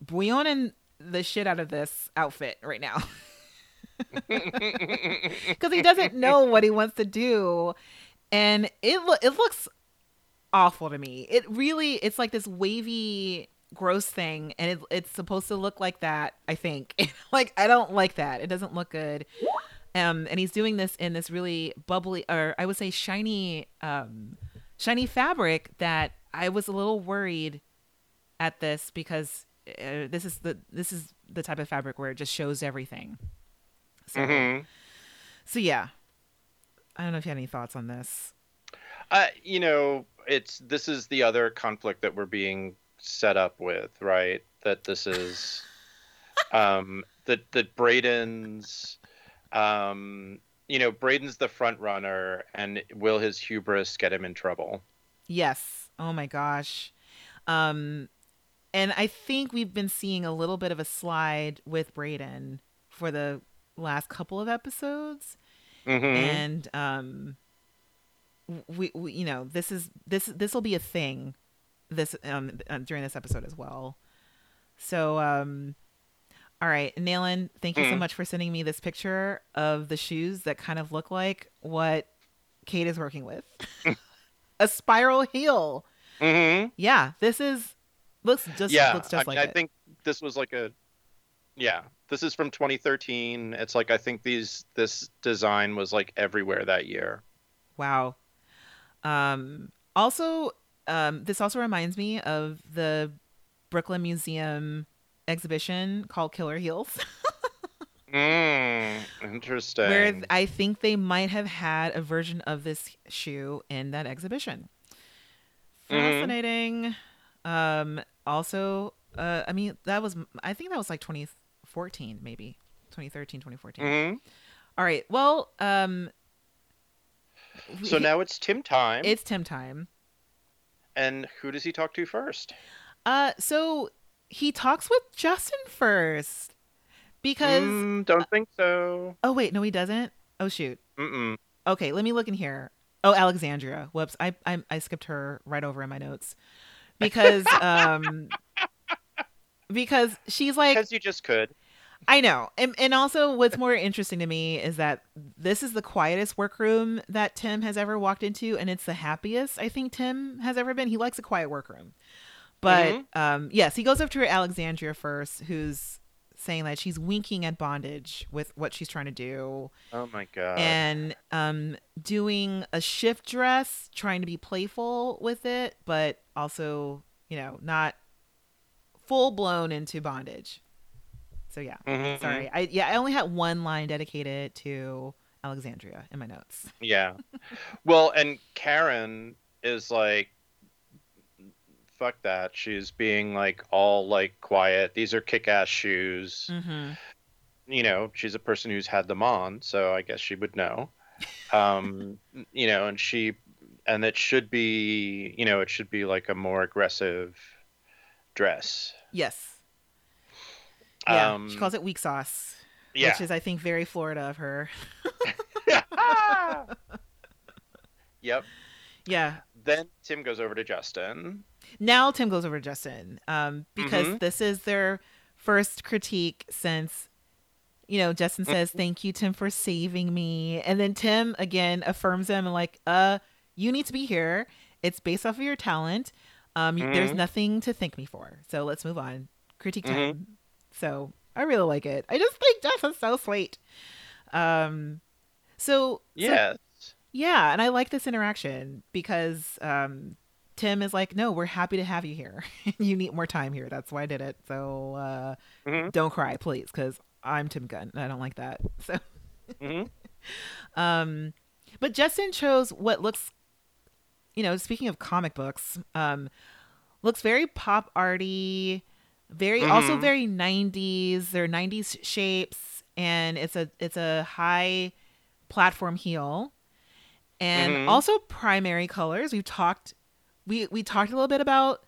bouilloning the shit out of this outfit right now because he doesn't know what he wants to do. And it lo- it looks awful to me. It really it's like this wavy gross thing. And it, it's supposed to look like that i think. Like i don't like that. It doesn't look good. Um and he's doing this in this really bubbly or i would say shiny um shiny fabric that i was a little worried at this because uh, this is the this is the type of fabric where it just shows everything so Mm-hmm. so yeah i don't know if you had any thoughts on this Uh, you know, it's this is the other conflict that we're being set up with, right? That this is um that that Bradon's um you know, Bradon's the front runner and will his hubris get him in trouble? Yes. Oh my gosh. Um and I think we've been seeing a little bit of a slide with Bradon for the last couple of episodes Mm-hmm. and um we, we you know this is this this will be a thing this um uh, during this episode as well so um all right Nayland thank you so Mhm. much for sending me this picture of the shoes that kind of look like what Kate is working with a spiral heel mm-hmm. yeah this is looks just yeah, looks I, just mean, like I it think this was like a yeah. This is from 2013. It's like I think these this design was like everywhere that year. Wow. Um, also, um, this also reminds me of the Brooklyn Museum exhibition called Killer Heels, Mm, interesting. where I think they might have had a version of this shoe in that exhibition. Mhm. Fascinating. Um, also, uh, I mean, that was, I think that was like 2014, maybe 2013, 2014. Mhm. All right. Well, um, So he- now it's Tim time. it's Tim time. And who does he talk to first? Uh, so he talks with Justin first because Mm, don't think so. oh wait, no, he doesn't. Oh shoot. Mm-mm. Okay, let me look in here. Oh, Alexandria. Whoops, I I, I skipped her right over in my notes because um because she's like Because you just could. I know. And, and also, what's more interesting to me is that this is the quietest workroom that Tim has ever walked into, and it's the happiest I think Tim has ever been. He likes a quiet workroom. But Mhm. um, yes, he goes up to Alexandria first, who's saying that she's winking at bondage with what she's trying to do Oh my god. and um, doing a shift dress, trying to be playful with it, but also, you know, not full blown into bondage. So yeah. Mhm. Sorry. I yeah, I only had one line dedicated to Alexandria in my notes. Yeah. well, and Karen is like, fuck that. She's being like all like quiet. These are kick ass shoes. Mm-hmm. You know, she's a person who's had them on, so I guess she would know. Um, you know, and she, and it should be, you know, it should be like a more aggressive dress. Yes. Yeah. Um, she calls it weak sauce, yeah. which is I think very Florida of her. yep. yeah. Then Tim goes over to Justin. Now Tim goes over to Justin um, because Mhm. this is their first critique since, you know, Justin says, Mm-hmm. "Thank you, Tim, for saving me," and then Tim again affirms him and like, "Uh, you need to be here. It's based off of your talent. Um, y- there's nothing to thank me for. So let's move on. Critique Mhm. time. So I really like it. I just think Justin's so sweet. Um, so so Yes. yeah, and I like this interaction because um, Tim is like, "No, we're happy to have you here. you need more time here. That's why I did it. So uh, Mhm. don't cry, please, because I'm Tim Gunn. and I don't like that." So, hmm um, but Justin chose what looks you know, speaking of comic books, um, looks very pop arty, very also Mhm. very 90s. They're 90s shapes, and it's a it's a high platform heel, and Mhm. also primary colors. We've talked we we talked a little bit about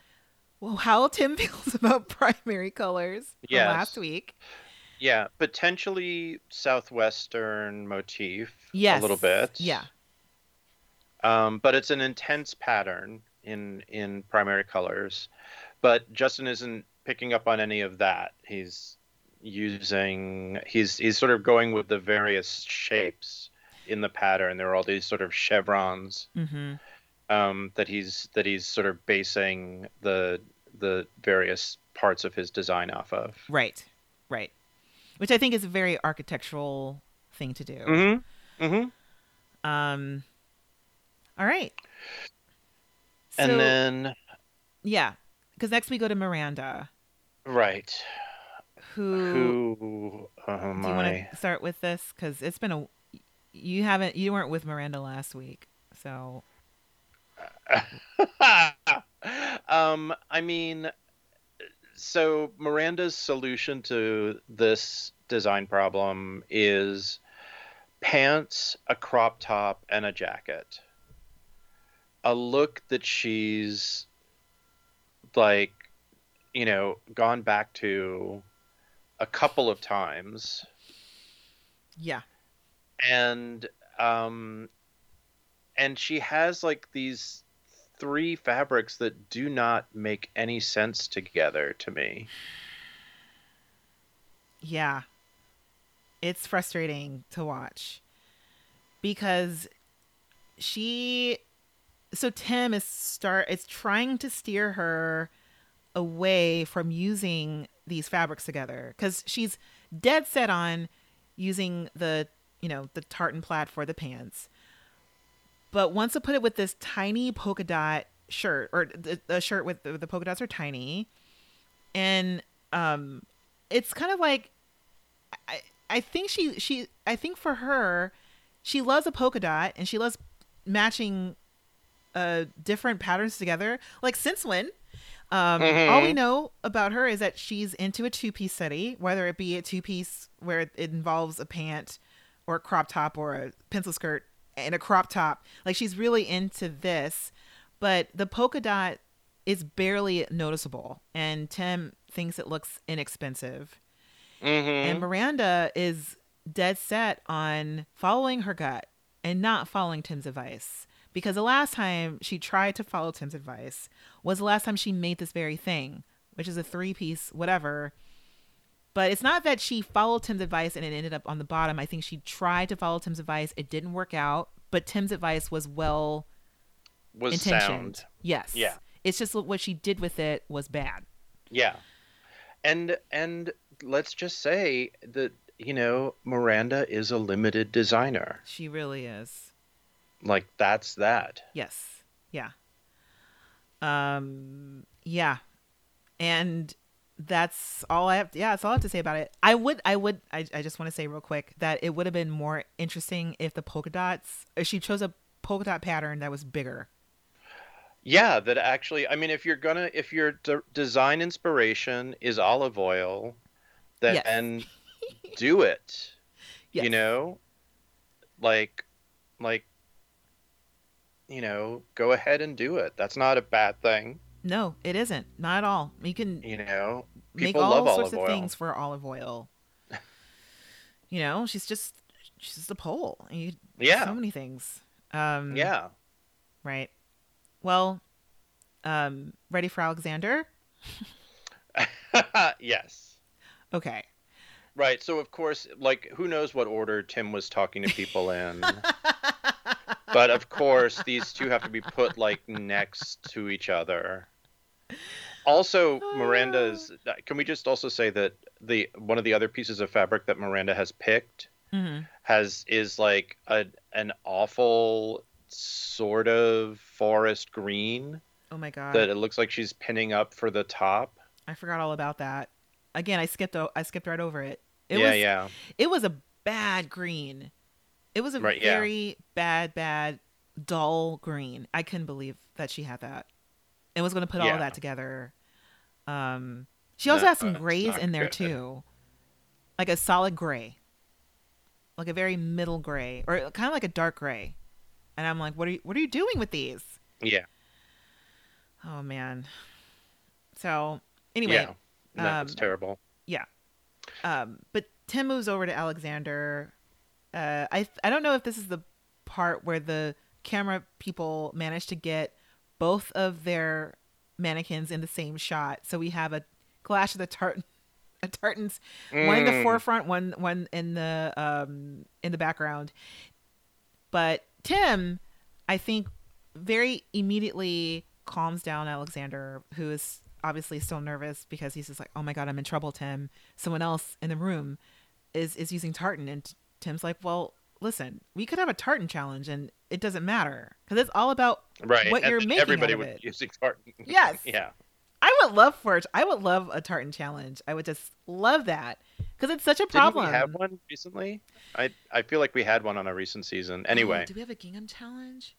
well, how Tim feels about primary colors from Yes. last week. Yeah, potentially southwestern motif. Yes, a little bit. Yeah, Um, but it's an intense pattern in in primary colors. But Justin isn't picking up on any of that. He's using he's he's sort of going with the various shapes in the pattern. There are all these sort of chevrons mm-hmm. um, that he's that he's sort of basing the the various parts of his design off of. right, right. Which I think is a very architectural thing to do. Mm-hmm. Mm-hmm. Um. All right. So, and then yeah, because next we go to Miranda, right. who, Who oh do you want to start with this? Because it's been a you haven't you weren't with Miranda last week, so um, I mean, so Miranda's solution to this design problem is pants, a crop top, and a jacket. A look that she's like, you know, gone back to a couple of times. Yeah, and um and she has like these three fabrics that do not make any sense together to me. Yeah. It's frustrating to watch because she so Tim is start it's trying to steer her away from using these fabrics together because she's dead set on using the you know the tartan plaid for the pants but once I put it with this tiny polka dot shirt or the, the shirt with the, the polka dots are tiny and um it's kind of like i i think she she i think for her she loves a polka dot and she loves matching uh different patterns together like since when um all we know about her is that she's into a two-piece study whether it be a two-piece where it involves a pant or a crop top or a pencil skirt and a crop top like she's really into this but the polka dot is barely noticeable and tim thinks it looks inexpensive mm-hmm. and Miranda is dead set on following her gut and not following Tim's advice. Because the last time she tried to follow Tim's advice was the last time she made this very thing, which is a three piece, whatever. But it's not that she followed Tim's advice and it ended up on the bottom. I think she tried to follow Tim's advice. It didn't work out, but Tim's advice was well was intentioned. sound Yes. Yeah. It's just what she did with it was bad. yeah and and let's just say that you know miranda is a limited designer She really is. Like that's that Yes. Yeah. Um yeah. And that's all I have yeah, that's all I have to say about it. I would I would I, I just want to say real quick that it would have been more interesting if the polka dots if she chose a polka dot pattern that was bigger. Yeah, that actually, I mean, if you're gonna, if your de- design inspiration is olive oil, then Yes. do it. Yes. You know, like, like, you know, go ahead and do it. That's not a bad thing. No, it isn't. Not at all. You can You know, make all love sorts olive of oil. things for olive oil. you know, she's just she's just a pole. You Yeah. so many things. Um yeah. Right. Well, um, ready for Alexander? yes. Okay. Right. So of course, like, who knows what order Tim was talking to people in. but of course these two have to be put like next to each other also miranda's can we just also say that the one of the other pieces of fabric that miranda has picked hmm has is like a an awful sort of forest green Oh my god. that it looks like she's pinning up for the top I forgot all about that. Again, I skipped o- I skipped right over it. It yeah was yeah it was a bad green. It was a Right, yeah. very bad bad dull green. I couldn't believe that she had that. And was going to put all Yeah. of that together. Um, she also No, has some grays in there good. too, like a solid gray, like a very middle gray, or kind of like a dark gray. And I'm like, what are you, what are you doing with these? Yeah. Oh man. So anyway, yeah. No, um, terrible. Yeah. Um, but Tim moves over to Alexander. Uh, I I don't know if this is the part where the camera people managed to get both of their mannequins in the same shot, so we have a clash of the tartan, a tartans, one in the Mm. forefront, one one in the um in the background. But Tim, I think, very immediately calms down Alexander, who is obviously still nervous because he's just like, "Oh my god, I'm in trouble, Tim." Someone else in the room is is using tartan, and Tim's like, "Well, listen, we could have a tartan challenge, and it doesn't matter because it's all about Right. what you're making Everybody was it. using tartan. Yes. yeah. I would love for it. I would love a tartan challenge. I would just love that because it's such a problem. Didn't we have one recently? I I feel like we had one on a recent season. Oh, Anyway. do we have a gingham challenge?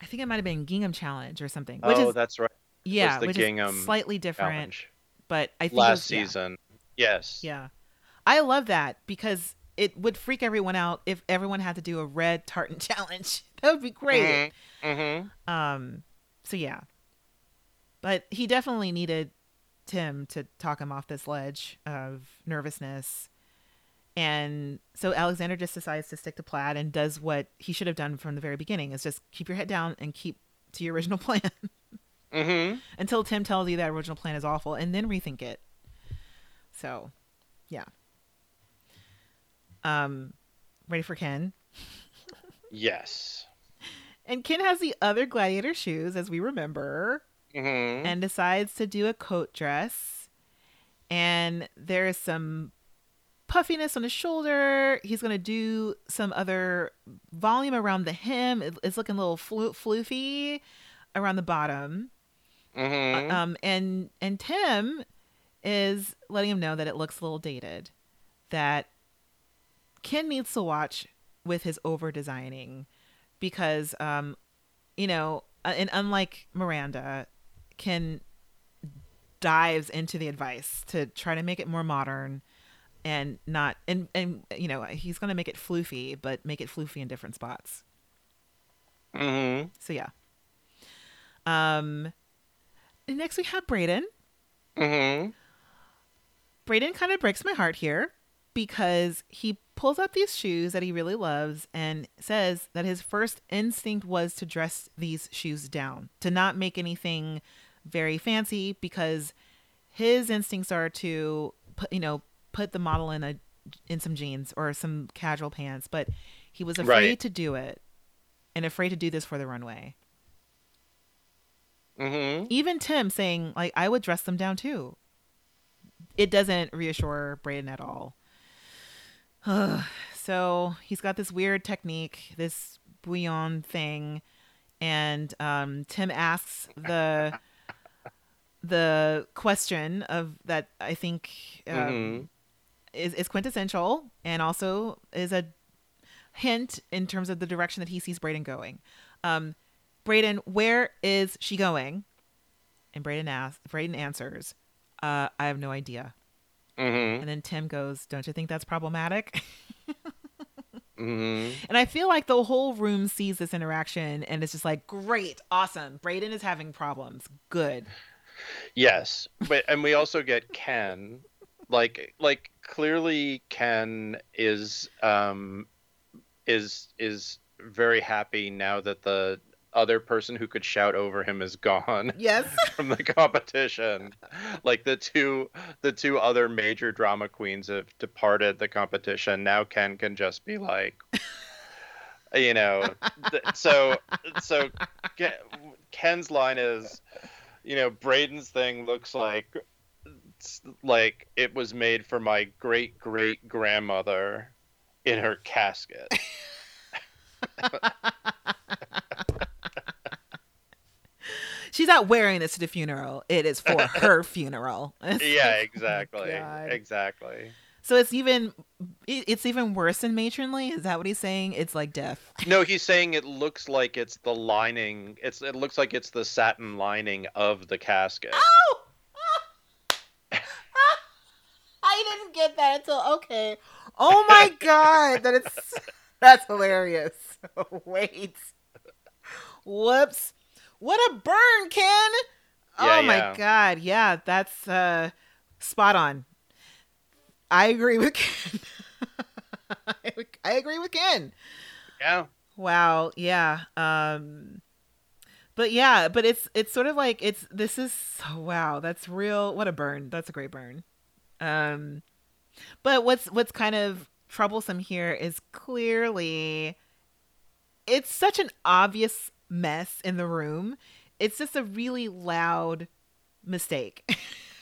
I think it might have been gingham challenge or something. Which oh, is that's right. yeah, the which gingham is slightly different. Challenge. But I think Last was- yeah, season. Yes. Yeah, I love that because it would freak everyone out if everyone had to do a red tartan challenge. That would be great. Mm-hmm. Um, so yeah, but he definitely needed Tim to talk him off this ledge of nervousness. And so Alexander just decides to stick to plaid and does what he should have done from the very beginning is just keep your head down and keep to your original plan Mm-hmm. until Tim tells you that original plan is awful and then rethink it. So, yeah. Um ready for Ken? Yes. And Ken has the other gladiator shoes as we remember. Mm-hmm. and decides to do a coat dress. And there's some puffiness on his shoulder. He's going to do some other volume around the hem. It's looking a little flu- floofy around the bottom. mm-hmm. Um, and and Tim is letting him know that it looks a little dated. That Ken needs to watch with his over designing because um, you know, uh, and unlike Miranda, Ken dives into the advice to try to make it more modern and not and and you know he's going to make it floofy but make it floofy in different spots mm-hmm. so yeah um next we have bradon Mm-hmm. Bradon kind of breaks my heart here because he pulls up these shoes that he really loves and says that his first instinct was to dress these shoes down, to not make anything very fancy because his instincts are to put, you know, put the model in a in some jeans or some casual pants, but he was afraid Right. to do it and afraid to do this for the runway. Mm-hmm. Even Tim saying like I would dress them down too. It doesn't reassure Bradon at all. so he's got this weird technique, this bouillon thing, and um, Tim asks the the question of that I think um, Mhm. is is quintessential and also is a hint in terms of the direction that he sees Bradon going. Um, Bradon, where is she going? And Bradon asks, Bradon answers, uh, I have no idea. Mm-hmm. And then Tim goes, Don't you think that's problematic? Mm-hmm. and I feel like the whole room sees this interaction and it's just like, Great, awesome. Bradon is having problems. Good. Yes, but and we also get Ken, like like clearly Ken is um is is very happy now that the other person who could shout over him is gone Yes. from the competition. Like the two the two other major drama queens have departed the competition. Now Ken can just be like you know th- so so Ken's line is you know Bradon's thing looks like like it was made for my great great grandmother in her casket. She's not wearing this to the funeral. It is for her funeral. It's yeah, like, oh exactly. God. Exactly. So it's even it's even worse than matronly. Is that what he's saying? It's like death. No, he's saying it looks like it's the lining. It's it looks like it's the satin lining of the casket. Oh! I didn't get that until okay. Oh my god, that is that's hilarious. Wait. Whoops. What a burn, Ken. Yeah, oh my yeah. god. Yeah, that's uh spot on. I agree with Ken. I agree with Ken. Yeah. Wow, yeah. Um but yeah, but it's it's sort of like it's this is wow, that's real what a burn. That's a great burn. Um but what's what's kind of troublesome here is clearly it's such an obvious mess in the room. It's just a really loud mistake.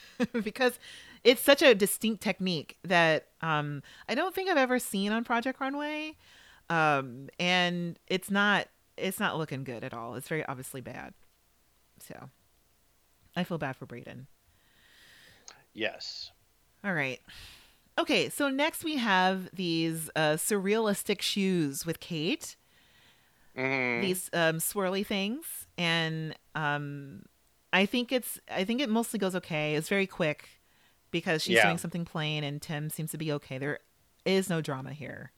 because it's such a distinct technique that um I don't think I've ever seen on Project Runway um and it's not it's not looking good at all it's very obviously bad so i feel bad for bradon Yes. all right okay so next we have these uh surrealistic shoes with kate Mhm. these um swirly things and um i think it's i think it mostly goes okay it's very quick because she's Yeah. doing something plain and tim seems to be okay there is no drama here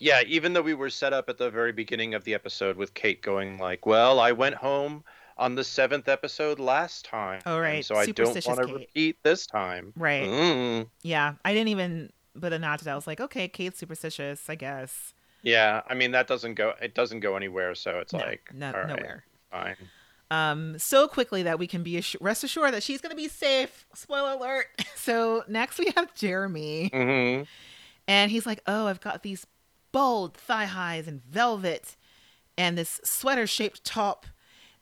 Yeah, even though we were set up at the very beginning of the episode with Kate going like, "Well, I went home on the seventh episode last time, Oh, right. so I don't want to repeat this time." Right. Mm. yeah i didn't even put a nod to that i was like okay kate's superstitious i guess Yeah, I mean that doesn't go. It doesn't go anywhere, so it's No, like, no, right, nowhere. fine. um so quickly that we can be assu- rest assured that she's going to be safe spoiler alert so next we have jeremy hmm and he's like oh i've got these bold thigh highs and velvet and this sweater shaped top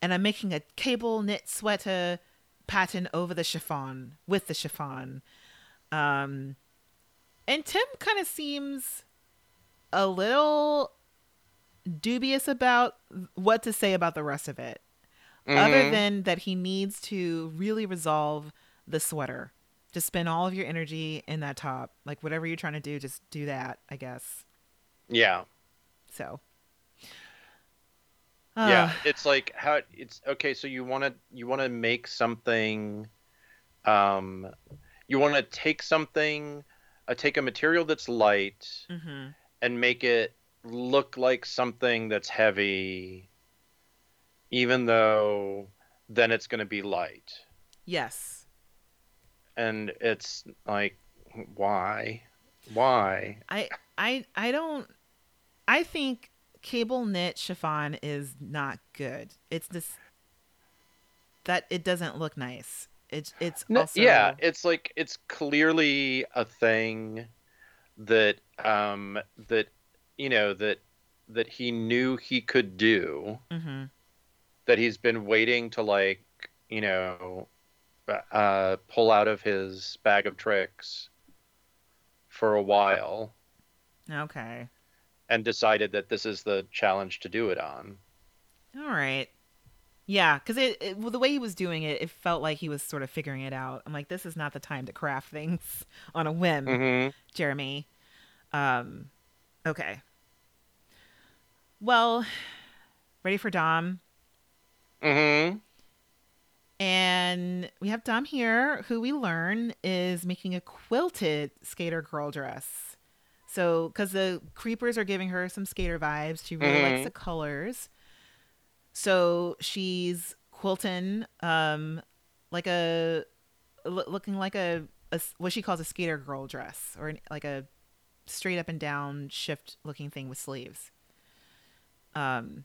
and i'm making a cable knit sweater pattern over the chiffon with the chiffon um and tim kind of seems a little dubious about what to say about the rest of it other Mhm. than that he needs to really resolve the sweater to spend all of your energy in that top like whatever you're trying to do just do that i guess yeah, so yeah. Uh, It's like how it's okay. So you want to you want to make something, um, you want to take something, uh, take a material that's light mhm. And make it look like something that's heavy, even though then it's going to be light. yes And it's like, why? Why? i i i don't i think cable knit chiffon is not good it's this that it doesn't look nice it's it's No, also yeah, it's like it's clearly a thing that um that you know that that he knew he could do hmm that he's been waiting to like you know uh pull out of his bag of tricks for a while. Okay. And decided that this is the challenge to do it on. All right. Yeah, because it, it well, the way he was doing it, it felt like he was sort of figuring it out. I'm like, this is not the time to craft things on a whim, mm-hmm. Jeremy. Um, okay. Well, ready for Dom, Mm-hmm. and we have Dom here, who we learn is making a quilted skater girl dress. So, because the creepers are giving her some skater vibes, she really likes Mhm. the colors. So she's quilting, um, like a looking like a, a, what she calls a skater girl dress, or an, like a straight up and down shift looking thing with sleeves. Um,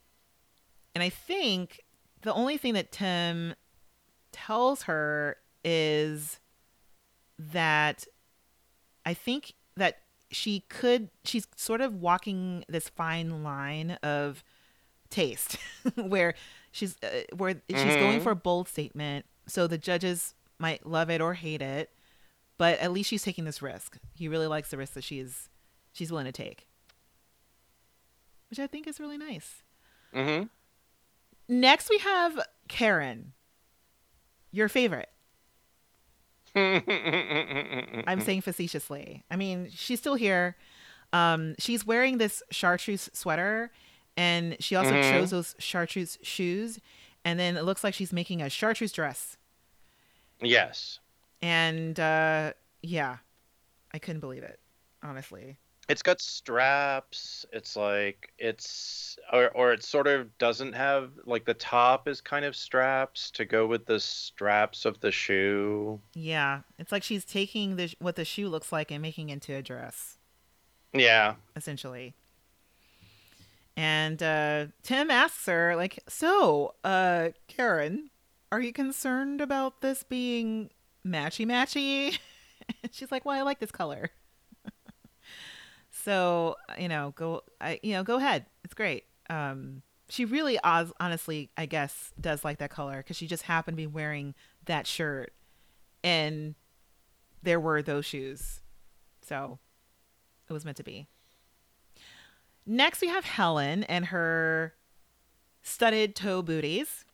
and I think the only thing that Tim tells her is that I think that she could she's sort of walking this fine line of taste where she's uh, where she's going Mhm. for a bold statement so the judges might love it or hate it but at least she's taking this risk he really likes the risk that she's she's willing to take which i think is really nice Mm-hmm. next we have karen your favorite Mm-hmm. I'm saying facetiously. I mean, she's still here. Um, she's wearing this chartreuse sweater, and she also Mhm. chose those chartreuse shoes, and then it looks like she's making a chartreuse dress. Yes. And uh, yeah, I couldn't believe it, honestly. It's got straps. It's like it's or or it sort of doesn't have like the top is kind of straps to go with the straps of the shoe. Yeah, it's like she's taking the what the shoe looks like and making it into a dress, Yeah. essentially. And uh, Tim asks her, like, "So, uh, Karen, are you concerned about this being matchy matchy?" She's like, "Well, I like this color." so you know, go, I you know, go ahead. It's great. Um, she really, honestly, I guess, does like that color because she just happened to be wearing that shirt, and there were those shoes, so it was meant to be. Next, we have Helen and her studded toe booties.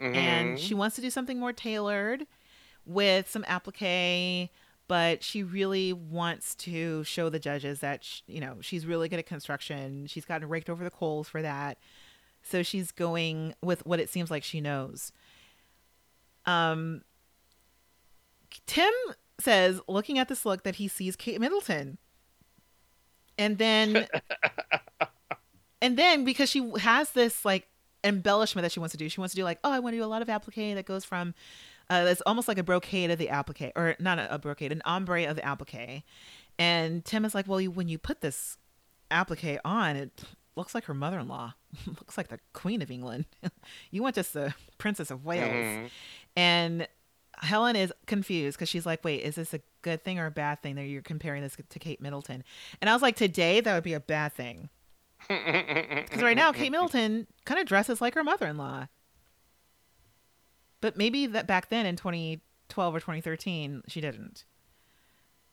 And Mhm. she wants to do something more tailored with some applique but she really wants to show the judges that sh you know she's really good at construction. She's gotten raked over the coals for that. So she's going with what it seems like she knows. Um tim says looking at this look that he sees kate middleton and then and then because she has this like embellishment that she wants to do she wants to do like oh i want to do a lot of applique that goes from uh it's almost like a brocade of the applique or not a, a brocade an ombre of the applique. And tim is like well you, when you put this applique on it looks like her mother-in-law. Looks like the queen of england. You want just the princess of wales. Mhm. and Helen is confused because she's like, wait, is this a good thing or a bad thing that you're comparing this to Kate Middleton? And I was like, today, that would be a bad thing. Because right now, Kate Middleton kind of dresses like her mother in law. But maybe that back then in 2012 or 2013, she didn't.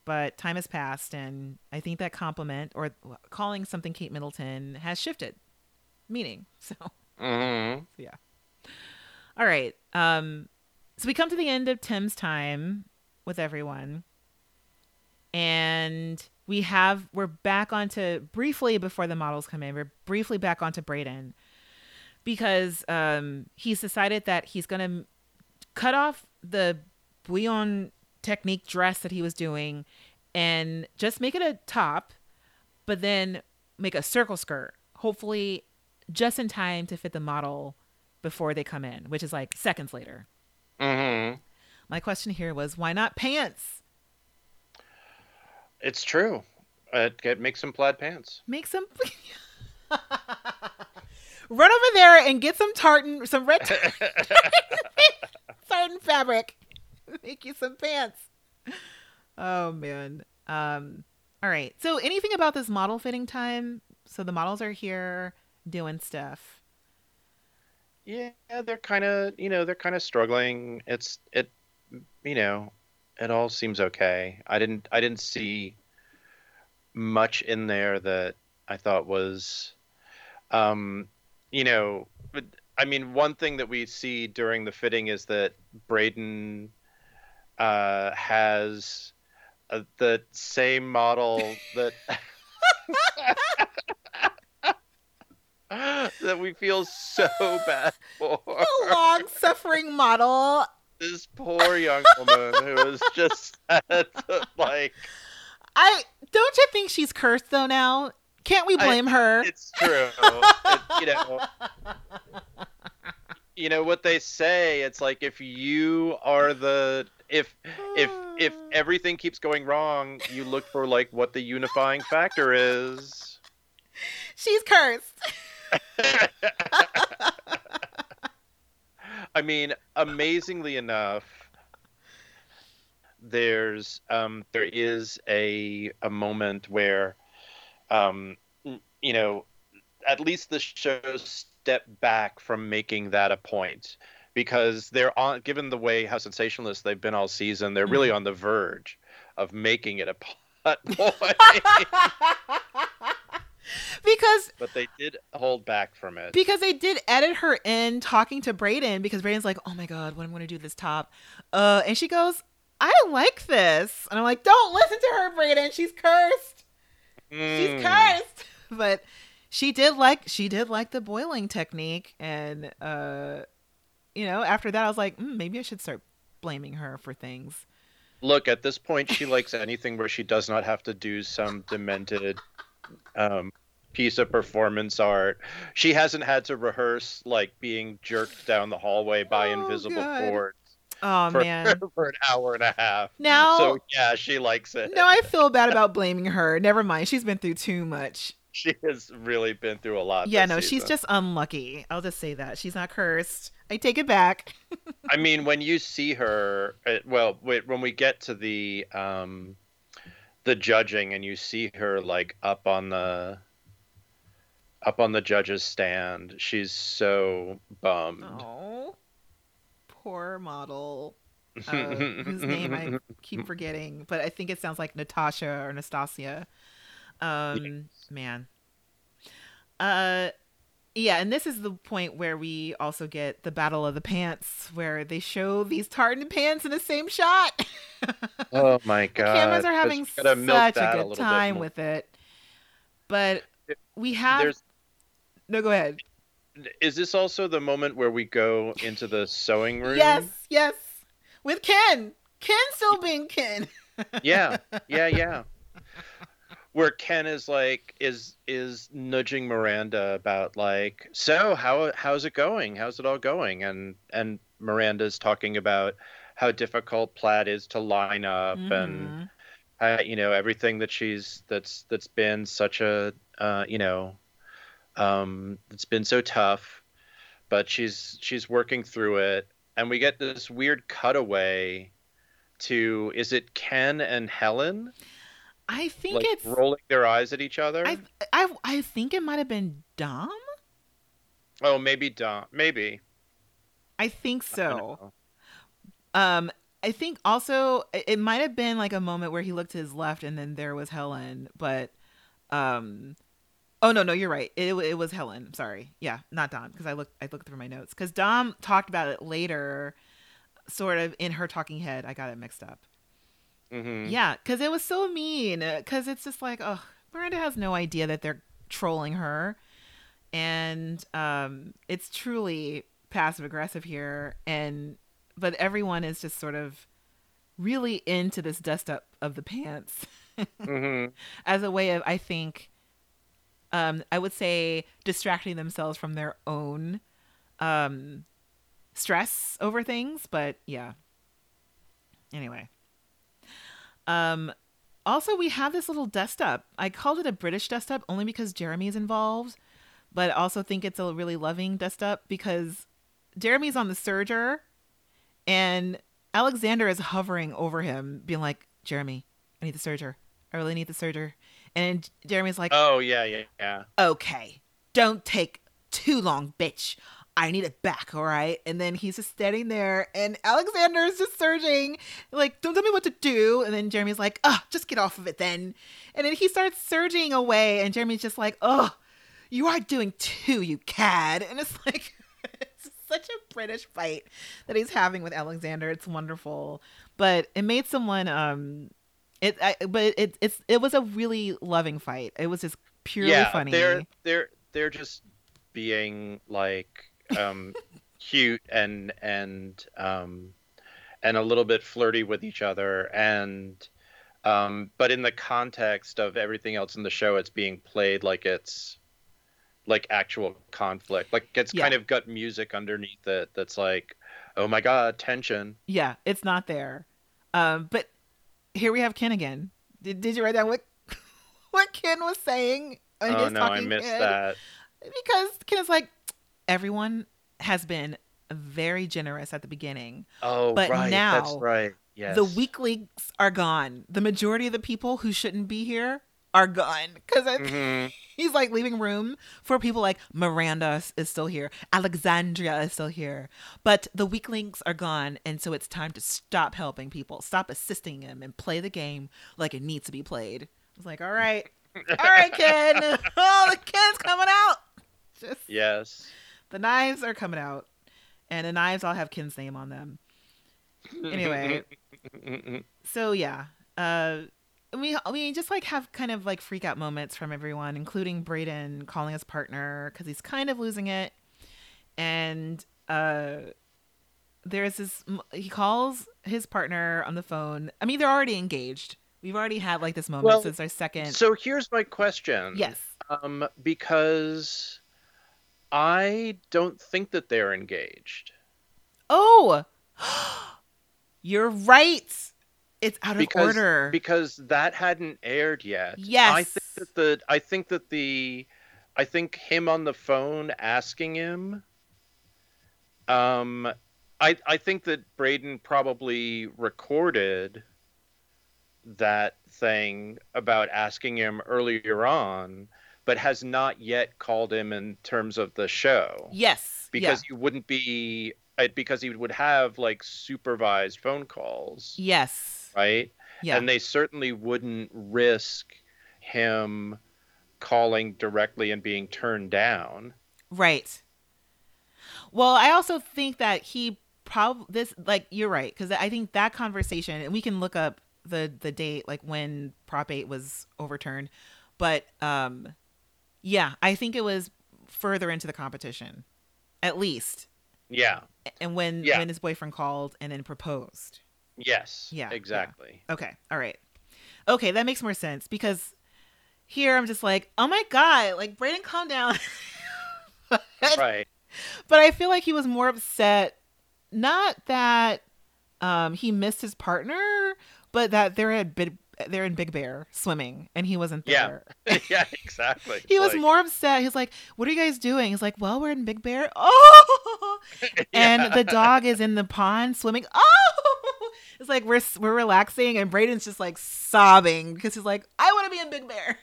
But time has passed, and I think that compliment or calling something Kate Middleton has shifted meaning. So. Mhm. Yeah. All right. Um so we come to the end of Tim's time with everyone. And we have we're back onto briefly before the models come in. We're briefly back onto Bradon because um he's decided that he's going to cut off the bouillon technique dress that he was doing and just make it a top but then make a circle skirt. Hopefully just in time to fit the model before they come in, which is like seconds later. Mhm. My question here was why not pants? It's true. Uh, get make some plaid pants. Make some Run over there and get some tartan, some red tartan, tartan fabric. Make you some pants. Oh man. Um all right. So anything about this model fitting time? So the models are here doing stuff. Yeah, they're kind of, you know, they're kind of struggling. It's it, you know, it all seems okay. I didn't I didn't see much in there that I thought was, um, you know, but, I mean, one thing that we see during the fitting is that Bradon uh, has uh, the same model that. that we feel so bad for The Long suffering model. this poor young woman who was just sad like I don't you think she's cursed though now? Can't we I- blame her? it's true It- you know you know what they say it's like if you are the if if if everything keeps going wrong you look for like what the unifying factor is She's cursed. I mean, amazingly enough, there's um, there is a a moment where, um, you know, at least the show step back from making that a point because they're on. Given the way how sensationalist they've been all season, they're really on the verge of making it a plot point. because but they did hold back from it. because they did edit her in talking to Bradon because Bradon's like, "Oh my god, what am going to do this top," uh, and she goes, "I like this," and I'm like, "Don't listen to her, Bradon. She's cursed." she's Mm. cursed. But she did like she did like the boiling technique, and uh, you know, after that, I was like, mm, maybe I should start blaming her for things. Look, at this point, she likes anything where she does not have to do some demented um, piece of performance art. She hasn't had to rehearse like being jerked down the hallway by Oh, invisible God. cords Oh for, man. for an hour and a half. Now, So yeah, she likes it. No, I feel bad about blaming her. Never mind. She's been through too much. She has really been through a lot. Yeah, no, she's just unlucky. I'll just say that. She's not cursed. I take it back. I mean, when you see her, uh, well, when we get to the um, the judging, and you see her like up on the up on the judge's stand, she's so bummed. Oh, poor model. Uh, whose name I keep forgetting, but I think it sounds like Natasha or Nastasia. Um, man. Uh, yeah, and this is the point where we also get the battle of the pants, where they show these tartan pants in the same shot. Oh my the god! cameras are having we gotta milk such a good bit time with it, but we have There's no. Go ahead. is this also the moment where we go into the sewing room? Yes, yes, with Ken. Ken still being Ken. Yeah, yeah, yeah. Where Ken is like is is nudging Miranda about like, so how how's it going? How's it all going? And and Miranda's talking about how difficult Plaid is to line up and Mhm. uh, you know everything that she's that's that's been such a uh, you know um, it's been so tough, but she's she's working through it, and we get this weird cutaway to is it Ken and Helen I think like it's. rolling their eyes at each other? I, I I think it might have been Dom. Oh, maybe Dom, maybe. I think so. know. Um, I think also it- it might have been like a moment where he looked to his left and then there was Helen, but um, oh no, no, you're right. It it was Helen. Sorry. Yeah, not Dom because I looked I looked through my notes because Dom talked about it later, sort of in her talking head. I got it mixed up. Mhm. Yeah, because it was so mean. Because it's just like, oh, Miranda has no idea that they're trolling her, and um, it's truly passive aggressive here. And but everyone is just sort of really into this dust up of the pants Mhm. as a way of, I think, um, I would say distracting themselves from their own um, stress over things. But yeah. Anyway. Um, also, we have this little dust up. I called it a British dust up only because Jeremy's involved, but also think it's a really loving dust up because Jeremy's on the serger and Alexander is hovering over him, being like, Jeremy, I need the serger. I really need the serger. And Jeremy's like, Oh yeah, yeah, yeah. okay, don't take too long, bitch. I need it back, all right? And then he's just standing there, and Alexander is just serging, like, don't tell me what to do. And then Jeremy's like, oh, just get off of it then. And then he starts serging away, and Jeremy's just like, oh, you are doing too, you cad. And it's like, it's such a British fight that he's having with Alexander. It's wonderful. But it made someone, um, it, I, but it, it's, it was a really loving fight. It was just purely yeah, funny. they're they're they're just being like um cute and and um and a little bit flirty with each other and um but in the context of everything else in the show it's being played like it's like actual conflict like it's Yeah. kind of got music underneath it that's like oh my god tension Yeah, it's not there. Um, but here we have Ken again. Did, did you write down what what Ken was saying? oh no i missed head? that Because Ken is like, everyone has been very generous at the beginning. oh But right that's now, right yes The weaklings are gone. The majority of the people who shouldn't be here are gone. Because Mhm. he's like leaving room for people like Miranda is still here, Alexandria is still here, but the weaklings are gone, and so it's time to stop helping people, stop assisting them, and play the game like it needs to be played. I was like, all right, all right, Ken, oh, the Ken's coming out. Just yes the knives are coming out, and the knives all have Ken's name on them. Anyway. So yeah, uh, we we just like have kind of like freak out moments from everyone, including Bradon calling his partner because he's kind of losing it, and uh, there's this he calls his partner on the phone. I mean, they're already engaged. We've already had like this moment Well, since our second. So here's my question. yes. Um, because I don't think that they're engaged. Oh, you're right. It's out of because order. because that hadn't aired yet. Yes, I think that the I think that the I think him on the phone asking him um I I think that Bradon probably recorded that thing about asking him earlier on but has not yet called him in terms of the show yes. because he wouldn't be uh, because he would have like supervised phone calls yes. right Yeah. and they certainly wouldn't risk him calling directly and being turned down. Right. Well, I also think that he probably this like you're right because I think that conversation and we can look up the the date like when Prop 8 was overturned, but um, yeah, I think it was further into the competition, at least, Yeah. and when Yeah. when his boyfriend called and then proposed. Yes. Yeah, yeah. Exactly. Okay. All right. Okay, that makes more sense because here I'm just like, oh my god, like Bradon, calm down. Right. but I feel like he was more upset, not that um he missed his partner, but that there had big they're in Big Bear swimming and he wasn't there. yeah. Exactly. He was more upset. He's like, "What are you guys doing?" He's like, "Well, we're in Big Bear." Oh, and the dog is in the pond swimming. Oh, it's like we're we're relaxing, and Bradon's just like sobbing because he's like, "I want to be in Big Bear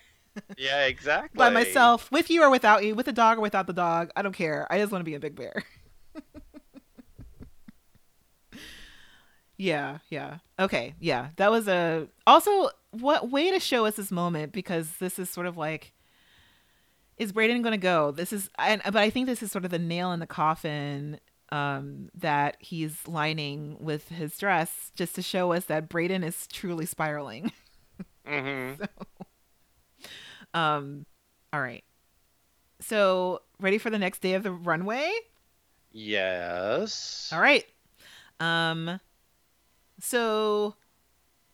Yeah. Exactly. by myself, with you or without you, with the dog or without the dog. I don't care. I just want to be in Big Bear." Yeah, yeah. Okay, yeah. That was a also what way to show us this moment because this is sort of like is Bradon going to go? This is, and but I think this is sort of the nail in the coffin um, that he's lining with his dress, just to show us that Bradon is truly spiraling. hmm Um, all right. So ready for the next day of the runway? Yes. All right. Um, so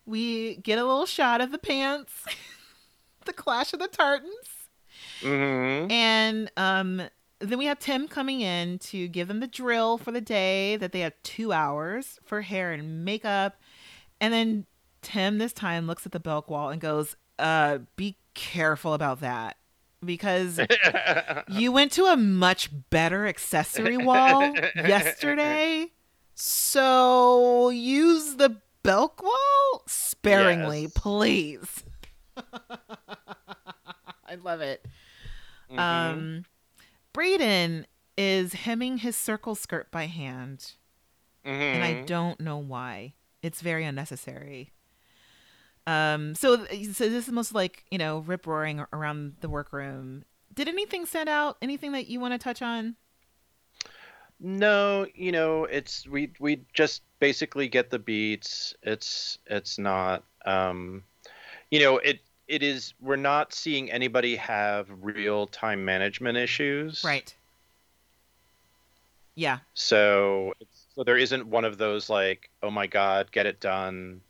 we get a little shot of the pants, the clash of the tartans. hmm And um, then we have Tim coming in to give them the drill for the day that they have two hours for hair and makeup. And then Tim this time looks at the Belk wall and goes, uh, be careful about that. Because you went to a much better accessory wall yesterday. So use the Belk wall sparingly, Yes. please. I love it. Mhm. Um, Bradon is hemming his circle skirt by hand, and I Mhm. don't know why. It's very unnecessary. Um, so so this is most like you know rip roaring around the workroom. Did anything stand out? Anything that you want to touch on? No, you know, it's we we just basically get the beats. It's it's not um you know, it it is we're not seeing anybody have real time management issues. Right. Yeah. So it's, so there isn't one of those like, oh my god, get it done,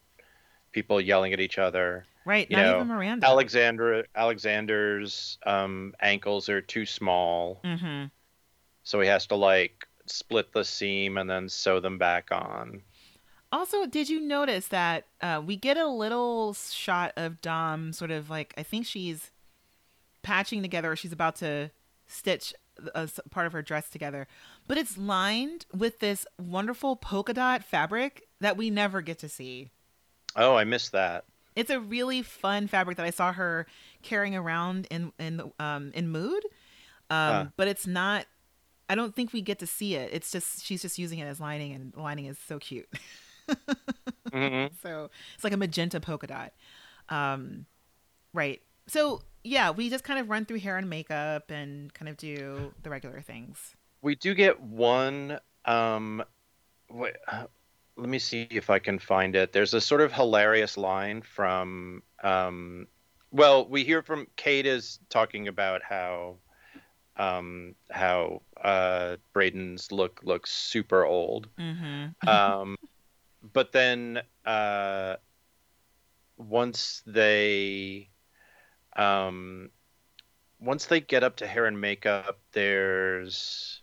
people yelling at each other. Right. You Not know, even Miranda. Alexandra Alexander's um ankles are too small, Mm-hmm. so he has to like split the seam and then sew them back on. Also, did you notice that uh, we get a little shot of Dom sort of like, I think she's patching together, or she's about to stitch a part of her dress together, but it's lined with this wonderful polka dot fabric that we never get to see. Oh, I missed that. It's a really fun fabric that I saw her carrying around in in um in mood, um, Huh. but it's not. I don't think we get to see it. It's just she's just using it as lining, and lining is so cute. hmm So it's like a magenta polka dot. Um, right. So yeah, we just kind of run through hair and makeup and kind of do the regular things. We do get one um wh- let me see if I can find it. There's a sort of hilarious line from um, well, we hear from Kate is talking about how um, how uh, Bradon's look looks super old. Mm-hmm. Um, but then uh, once they um, once they get up to hair and makeup, there's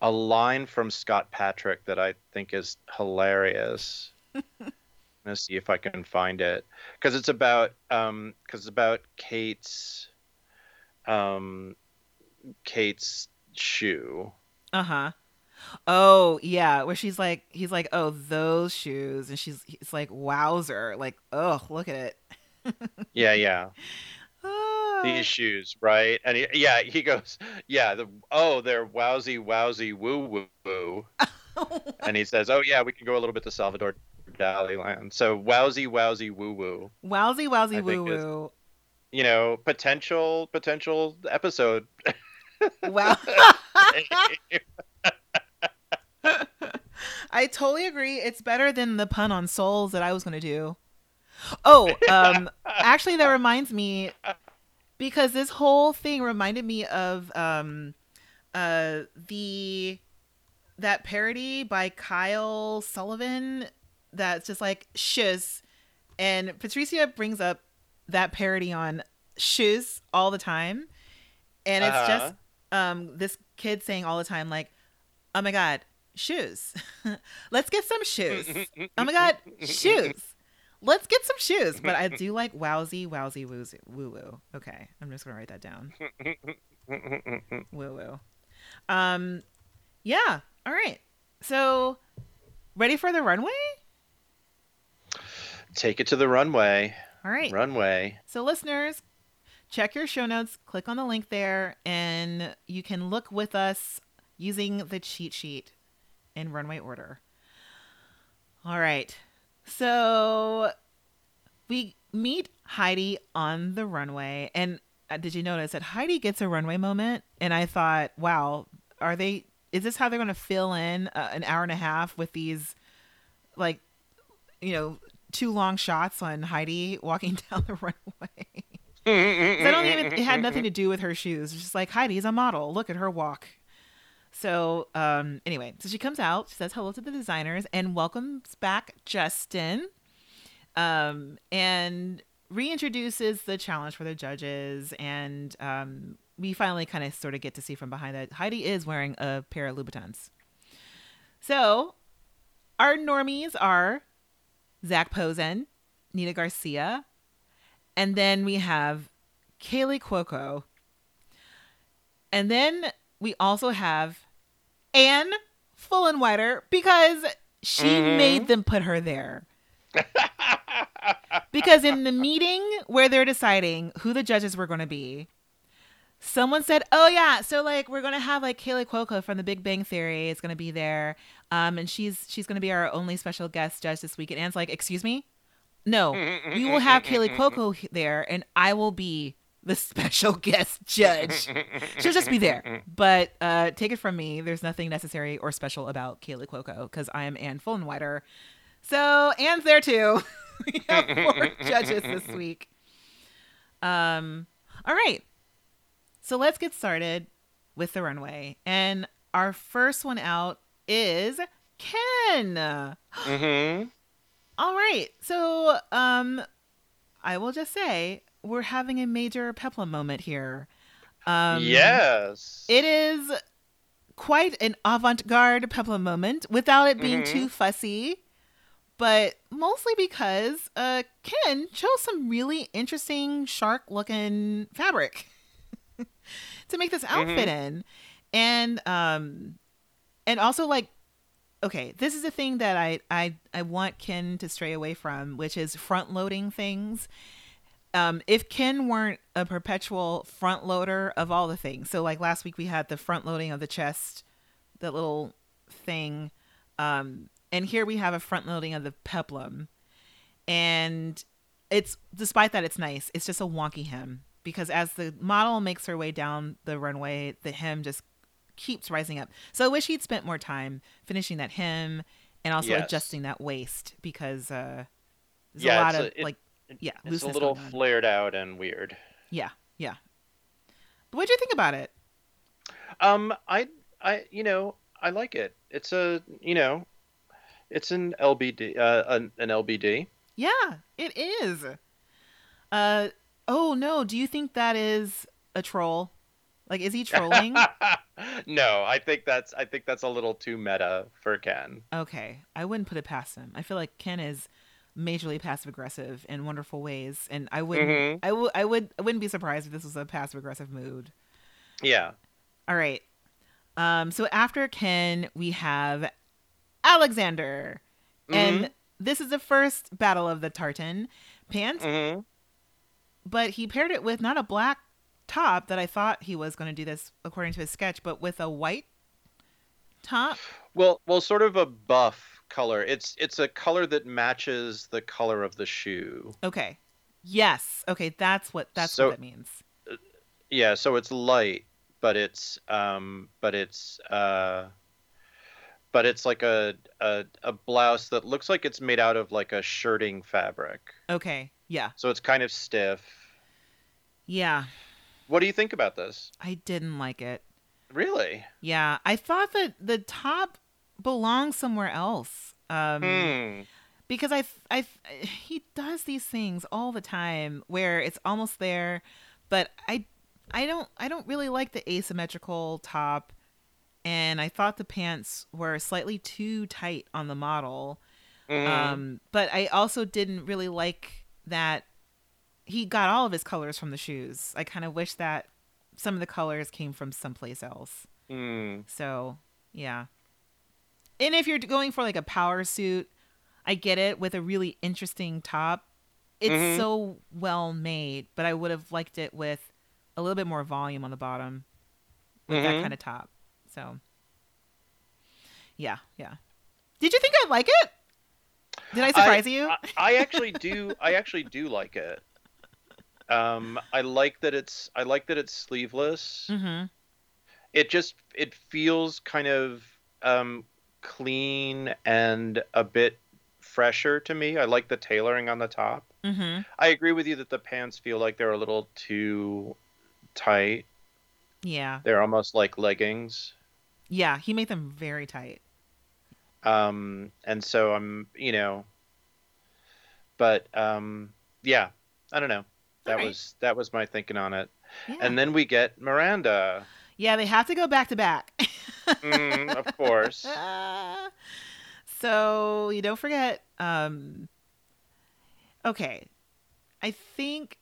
a line from Scott Patrick that I think is hilarious. Let's see if I can find it because it's about um because it's about Kate's um Kate's shoe. Uh huh. Oh yeah, where she's like, he's like, oh those shoes, and she's it's like, wowzer, like, oh look at it. Yeah, yeah. Ah. These shoes, right? And he, yeah, he goes, yeah. The oh, they're wowsy, wowsy, woo, woo, woo. and he says, oh yeah, we can go a little bit to Salvador Dali land. So wowsy, wowsy, woo, woo. Wowsy, wowsy, woo woo. You know, potential, potential episode. Wow. I totally agree. It's better than the pun on souls that I was going to do. Oh, um, actually, that reminds me because this whole thing reminded me of um, uh, the that parody by Kyle Sullivan that's just like shiz, and Patricia brings up that parody on shiz all the time, and it's Uh-huh. just um this kid saying all the time like, "Oh my god, shoes! Let's get some shoes! Oh my god, shoes! Let's get some shoes!" But I do like wowsy, wowsy, woozy, woo woo. Okay, I'm just gonna write that down. Woo woo. Um, yeah. All right. So, ready for the runway? Take it to the runway. All right. Runway. So, listeners, check your show notes, click on the link there, and you can look with us using the cheat sheet in runway order. All right. So, we meet Heidi on the runway. And uh, did you notice that Heidi gets a runway moment? And I thought, wow, are they, is this how they're going to fill in uh, an hour and a half with these, like, you know, two long shots on Heidi walking down the runway? I don't even. It had nothing to do with her shoes. It's just like Heidi's a model. Look at her walk. So um, anyway, so she comes out. She says hello to the designers and welcomes back Justin, um, and reintroduces the challenge for the judges. And um, we finally kind of sort of get to see from behind that Heidi is wearing a pair of Louboutins. So our normies are Zac Posen, Nina Garcia, and then we have Kaley Cuoco. And then we also have Anne Fullenwider because she Mhm. made them put her there. because in the meeting where they're deciding who the judges were going to be, someone said, "Oh yeah, so like we're going to have like Kaley Cuoco from The Big Bang Theory is going to be there, um, and she's she's going to be our only special guest judge this week." And Anne's like, "Excuse me, no, we will have Kaley Cuoco there, and I will be the special guest judge. She'll just be there. But uh, take it from me, there's nothing necessary or special about Kaley Cuoco because I am Anne Fullenwider. So Anne's there too. we have four judges this week. Um, all right. So let's get started with the runway. And our first one out is Ken. mm-hmm. All right. So, um, I will just say we're having a major peplum moment here. Um, yes. It is quite an avant-garde peplum moment without it being Mhm. too fussy, but mostly because uh, Ken chose some really interesting shark-looking fabric to make this outfit in, and um, and also like okay, this is a thing that I I I want Ken to stray away from, which is front loading things. Um, if Ken weren't a perpetual front loader of all the things, so like last week we had the front loading of the chest, that little thing, um, and here we have a front loading of the peplum, and it's despite that it's nice, it's just a wonky hem because as the model makes her way down the runway, the hem just keeps rising up. So I wish he'd spent more time finishing that hem and also Yes. adjusting that waist because uh, there's Yeah, a lot of a- it- like yeah, It's a little flared out and weird. yeah, yeah. But what'd you think about it? Um, I, I, you know, I like it. It's a, you know, it's an LBD, uh, an, an LBD. Yeah, it is. Uh oh no, do you think that is a troll? Like is he trolling? No, I think that's, I think that's a little too meta for Ken. okay, I wouldn't put it past him. I feel like Ken is majorly passive aggressive in wonderful ways and I wouldn't Mhm. I would I would I wouldn't be surprised if this was a passive aggressive mood. Yeah. All right. Um so after Ken, we have Alexander. And this is the first battle of the tartan pants, hmm but he paired it with not a black top that I thought he was going to do this according to his sketch, but with a white top. Well, well, sort of a buff color. It's, it's a color that matches the color of the shoe. Okay. Yes. Okay, that's what that's So- what that means. Yeah, so it's light, but it's um but it's uh but it's like a, a a blouse that looks like it's made out of like a shirting fabric. Okay. Yeah. So it's kind of stiff. Yeah. What do you think about this? I didn't like it. Really? Yeah, I thought that the top belonged somewhere else. Um Hmm. because I, I, he does these things all the time where it's almost there, but I, I don't, I don't really like the asymmetrical top, and I thought the pants were slightly too tight on the model. Mhm. Um, but I also didn't really like that he got all of his colors from the shoes. I kind of wish that some of the colors came from someplace else. Hmm. So, yeah. And if you're going for like a power suit, I get it with a really interesting top. It's Mhm. so well made, but I would have liked it with a little bit more volume on the bottom with that Mhm. kind of top. So, yeah, yeah. Did you think I'd like it? Did I surprise you? I, I actually do. I actually do like it. Um, I like that it's. I like that it's sleeveless. mm-hmm. it just it feels kind of um clean and a bit fresher to me i like the tailoring on the top Mm-hmm. i agree with you that the pants feel like they're a little too tight Yeah. they're almost like leggings Yeah. He made them very tight. um and so i'm you know but um yeah i don't know that Alright. was that was my thinking on it Yeah. and then we get miranda yeah, they have to go back to back. Mm, of course so you don't forget. Um, okay, I think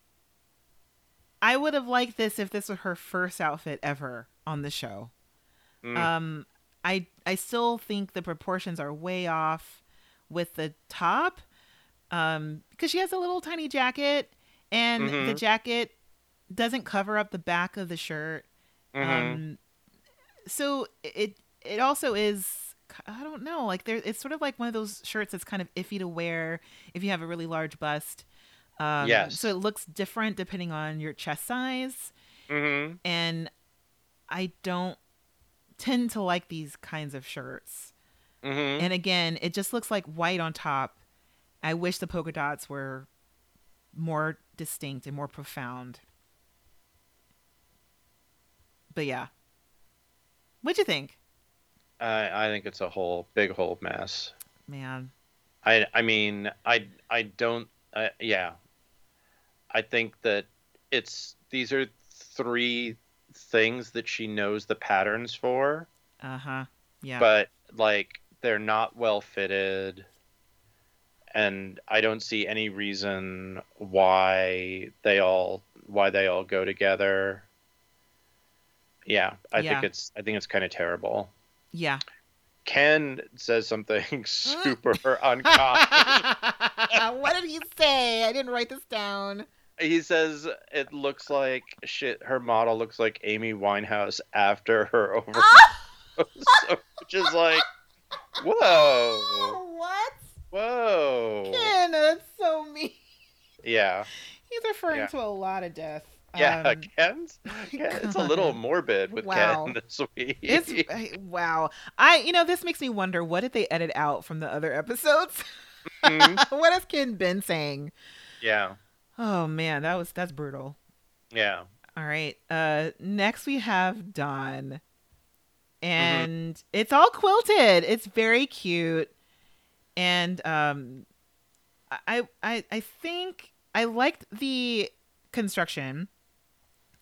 I would have liked this if this were her first outfit ever on the show. Mm. Um, I I still think the proportions are way off with the top, um, because she has a little tiny jacket, and the Mhm. jacket doesn't cover up the back of the shirt. Mhm. Um, so it it also is I don't know like there it's sort of like one of those shirts that's kind of iffy to wear if you have a really large bust. Um, Yes. So it looks different depending on your chest size, Mhm. and I don't tend to like these kinds of shirts. Mhm. And again, it just looks like white on top. I wish the polka dots were more distinct and more profound. But yeah. What'd you think? I I think it's a whole big whole mess. Man. I I mean I I don't uh, yeah. I think that it's these are three things that she knows the patterns for, Uh-huh. Yeah. but like they're not well fitted and I don't see any reason why they all why they all go together. Yeah, I Yeah. think it's I think it's kind of terrible. yeah. Ken says something super uncommon. what did he say? I didn't write this down. he says it looks like shit. Her model looks like Amy Winehouse after her overdose, which is like, whoa, what? Whoa, Ken, that's so mean. yeah, He's referring Yeah. to a lot of death. Yeah, Um, Ken's. Ken, it's a little morbid with Wow. Ken this week. It's wow. I you know this makes me wonder what did they edit out from the other episodes? Mhm. what has Ken been saying? yeah, Oh man, that was that's brutal. yeah. All right. Uh next we have Dom. Mm-hmm. And it's all quilted. It's very cute. And um I I I think I liked the construction.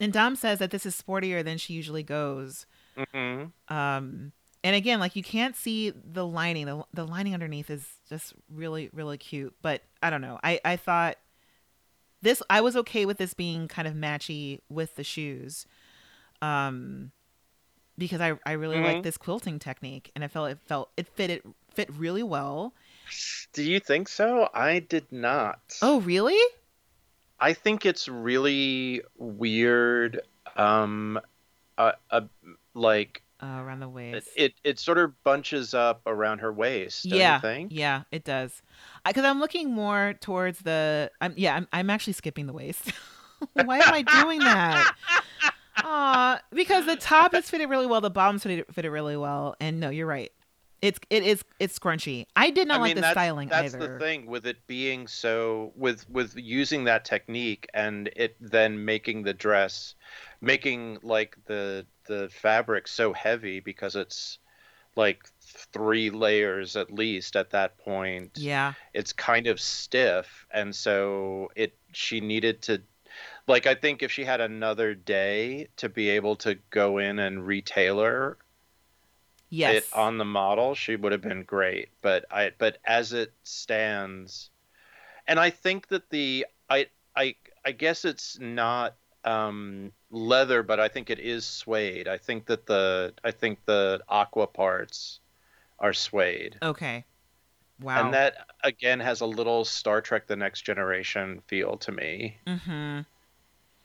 And Dom says that this is sportier than she usually goes. hmm Um and again, like you can't see the lining. The, the lining underneath is just really, really cute. But I don't know. I, I thought this I was okay with this being kind of matchy with the shoes. Um because I, I really like Mhm. this quilting technique and I felt it felt it fit it fit really well. Do you think so? I did not. Oh really? I think it's really weird. Um, uh, uh like Uh, around the waist. it it sort of bunches up around her waist. Yeah, yeah, it does. Because I'm looking more towards the. I'm yeah. I'm I'm actually skipping the waist. Why am I doing that? Aw, because the top is fitted really well, the bottom's fitted fitted really well, and no, you're right. It's it is it's scrunchy. I did not I like mean, the that's, styling that's either. the thing with it being so with with using that technique and it then making the dress, making like the the fabric so heavy because it's like three layers at least at that point. Yeah, it's kind of stiff and so it she needed to like i think if she had another day to be able to go in and retailor yes, it on the model she would have been great but i but as it stands and i think that the i i i guess it's not um leather but i think it is suede i think that the i think the aqua parts are suede okay. Wow. and that again has a little Star Trek: The Next Generation feel to me. mm-hmm.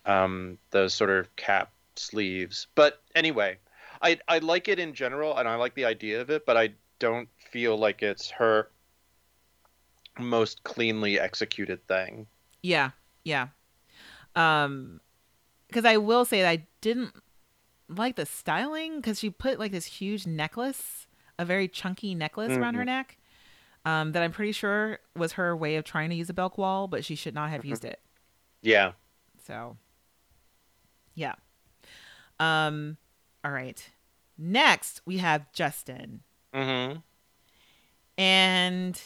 Um, those sort of cap sleeves. But anyway, I I like it in general, and I like the idea of it, but I don't feel like it's her most cleanly executed thing. Yeah, yeah. Um, because I will say that I didn't like the styling because she put like this huge necklace, a very chunky necklace around her neck. Um, that I'm pretty sure was her way of trying to use a Belk wall, but she should not have used it. Yeah. So, yeah. Um, all right. Next, we have Justin. Mm-hmm. And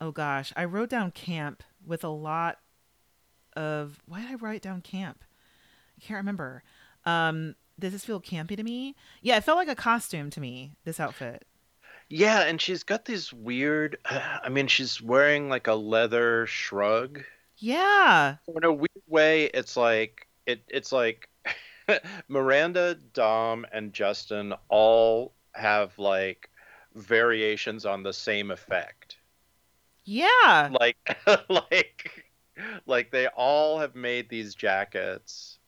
oh gosh, I wrote down camp with a lot of why did I write down camp? I can't remember. Um, does this feel campy to me? Yeah, it felt like a costume to me, this outfit. Yeah, and she's got these weird. I mean, she's wearing like a leather shrug. Yeah. in a weird way it's like it it's like miranda dom and justin all have like variations on the same effect Yeah. like like like they all have made these jackets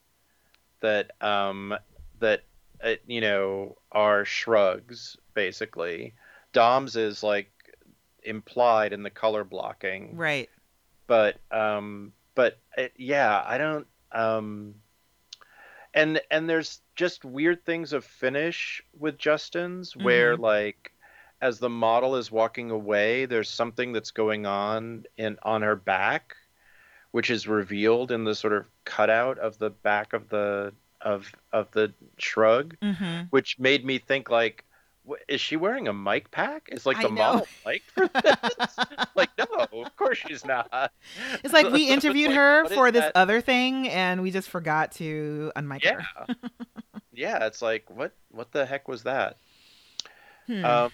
that um that uh, you know are shrugs basically dom's is like implied in the color blocking Right. but um but it, yeah i don't um and and there's just weird things of finish with justin's where like as the model is walking away there's something that's going on in on her back which is revealed in the sort of cutout of the back of the of of the shrug Mm-hmm. which made me think like is she wearing a mic pack is like the model mic for this like no of course she's not It's like we interviewed Like, her for this that? other thing and we just forgot to unmic yeah her. yeah it's like what what the heck was that Hmm. um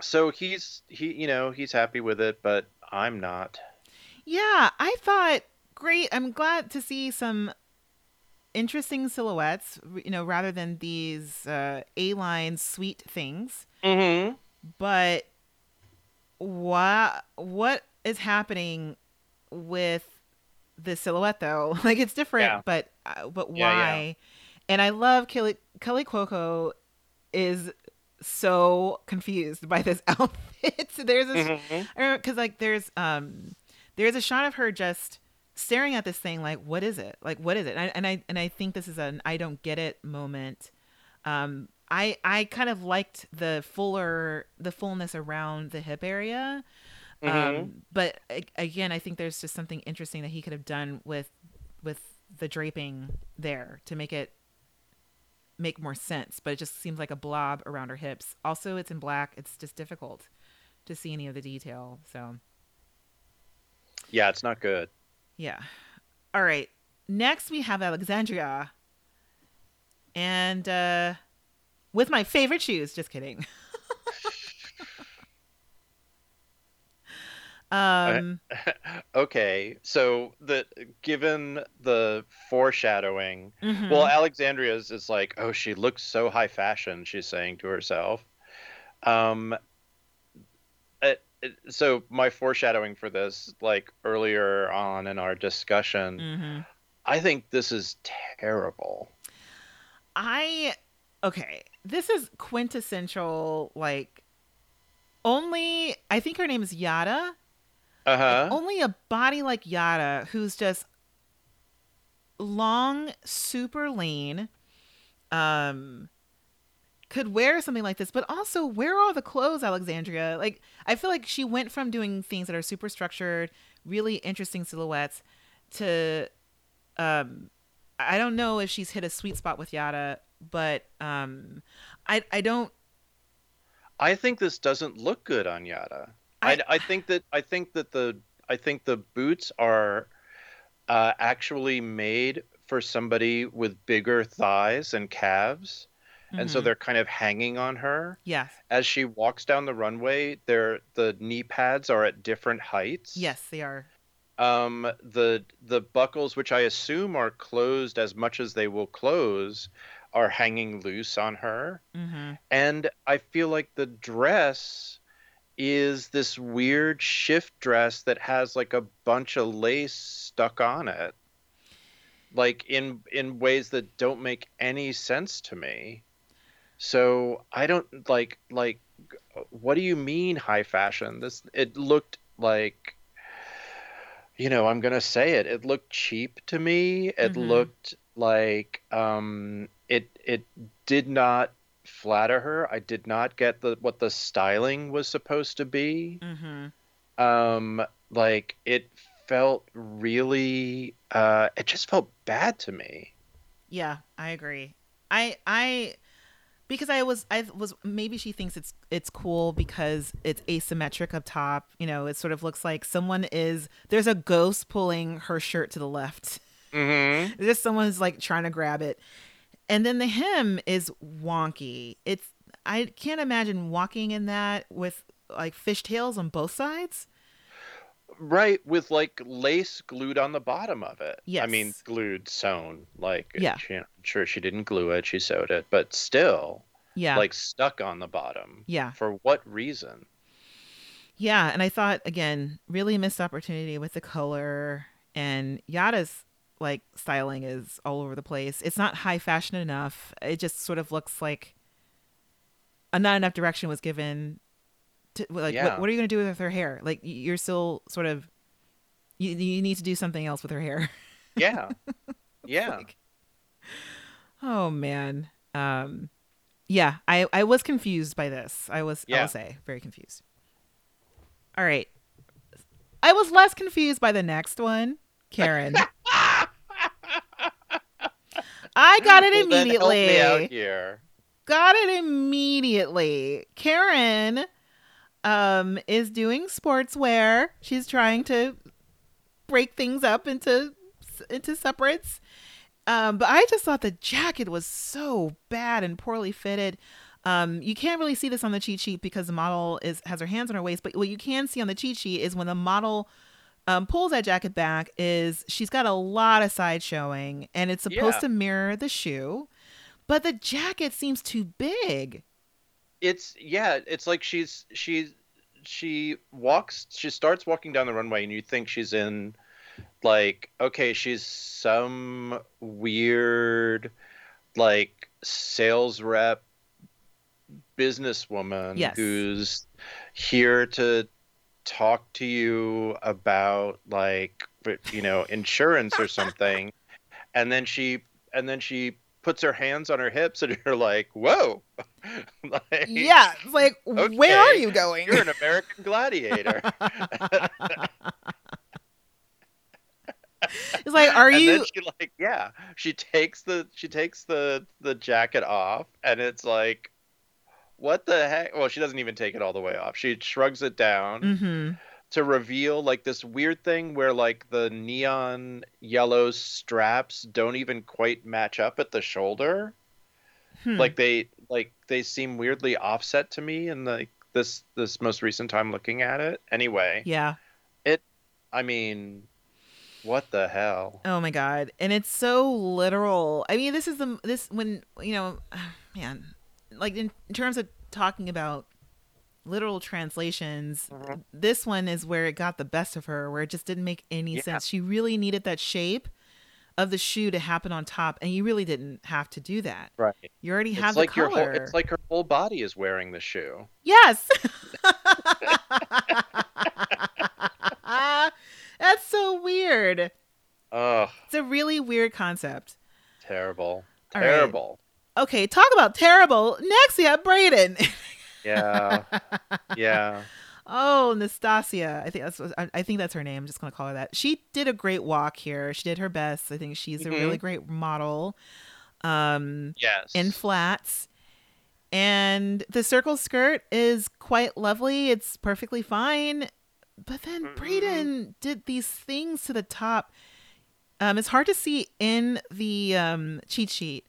so he's he you know he's happy with it but i'm not Yeah, I thought great. I'm glad to see some interesting silhouettes, you know, rather than these uh, A-line sweet things. mm-hmm But what what is happening with the silhouette though? Like it's different, Yeah. but uh, but Yeah, yeah. why? And I love Kelly Kaley Cuoco is so confused by this outfit. There's this Mhm. because like there's um there's a shot of her just staring at this thing like, what is it? Like, what is it? And I and I, and I think this is an I don't get it moment. Um, I I kind of liked the fuller the fullness around the hip area. Mhm. Um, but again, I think there's just something interesting that he could have done with with the draping there to make it make more sense. But it just seems like a blob around her hips. Also, it's in black. It's just difficult to see any of the detail. So yeah, it's not good. Yeah. All right. Next we have Alexandria. And uh with my favorite shoes, just kidding. um okay, so the given the foreshadowing, mhm. well, Alexandria's is like, oh, she looks so high fashion. She's saying to herself. Um. So my foreshadowing for this, like earlier on in our discussion, Mhm. I think this is terrible. I okay. This is quintessential like only I think her name is Yada. Uh huh. Only a body like Yada who's just long, super lean, um could wear something like this, but also wear all the clothes, Alexandria? Like I feel like she went from doing things that are super structured, really interesting silhouettes to um I don't know if she's hit a sweet spot with Yada, but um I I don't I think this doesn't look good on Yada. I, I- I think that I think that the I think the boots are uh, actually made for somebody with bigger thighs and calves, and so Mhm. they're kind of hanging on her yes. as she walks down the runway. They're the knee pads are at different heights. Yes, they are. Um, the the buckles, which I assume are closed as much as they will close, are hanging loose on her. Mhm. And I feel like the dress is this weird shift dress that has like a bunch of lace stuck on it. Like in in ways that don't make any sense to me. So I don't like like what do you mean high fashion? This it looked like you know, I'm gonna say it. It looked cheap to me. It Mhm. looked like um, it it did not flatter her. I did not get the what the styling was supposed to be. Mm-hmm. Um, like it felt really. Uh, it just felt bad to me. Yeah, I agree. I I because I was I was maybe she thinks it's it's cool because it's asymmetric up top. You know, it sort of looks like someone is there's a ghost pulling her shirt to the left. Mm-hmm. There's someone who's like trying to grab it. And then the hem is wonky. It's I can't imagine walking in that with like fishtails on both sides. Right, with like lace glued on the bottom of it. Yes. I mean, glued, sewn. Like, Yeah. she, I'm sure she didn't glue it; she sewed it, but still, Yeah. like stuck on the bottom. yeah. For what reason? Yeah, and I thought again, really missed opportunity with the color and Yada's like styling is all over the place. It's not high fashion enough. It just sort of looks like uh, not enough direction was given to like Yeah. what, what are you going to do with her hair? Like you're still sort of you, you need to do something else with her hair. Yeah, yeah. Like- oh man. Um yeah, I I was confused by this. I was i'll say very confused. All right. I was less confused by the next one, Karen. I got it Well, immediately. here. Got it immediately. Karen um is doing sportswear. She's trying to break things up into into separates. Um, but I just thought the jacket was so bad and poorly fitted. Um, you can't really see this on the cheat sheet because the model is has her hands on her waist. But what you can see on the cheat sheet is when the model um, pulls that jacket back, is she's got a lot of side showing, and it's supposed Yeah. to mirror the shoe, but the jacket seems too big. It's yeah. It's like she's she's she walks. She starts walking down the runway, and you think she's in like okay, she's some weird like sales rep businesswoman Yes. who's here to talk to you about like you know insurance or something and then she and then she puts her hands on her hips and you're like whoa. Like, yeah, it's like where are you going? you're an american gladiator. It's like, are and you? then she like yeah she takes the she takes the the jacket off and it's like what the heck? Well she doesn't even take it all the way off. She shrugs it down. Hmm to reveal like this weird thing where like the neon yellow straps don't even quite match up at the shoulder Hmm. like they like they seem weirdly offset to me in like this this most recent time looking at it anyway yeah. It I mean what the hell Oh my god. And it's so literal. I mean, this is the this when you know, man, like in, in terms of talking about literal translations, Mhm. this one is where it got the best of her, where it just didn't make any Yeah. sense. She really needed that shape of the shoe to happen on top, and you really didn't have to do that. right You already have it's the like color. whole it's like her whole body is wearing the shoe Yes. That's so weird. oh It's a really weird concept. terrible All right. terrible Okay, talk about terrible. Next, we have Bradon. yeah yeah oh, Nastasia. I think that's what- I I think that's her name. I'm just gonna call her that. She did a great walk here. She did her best. I think she's a Mhm. really great model. Um, yes in flats. And the circle skirt is quite lovely. It's perfectly fine. But then Mhm. Bradon did these things to the top. Um, it's hard to see in the um, cheat sheet,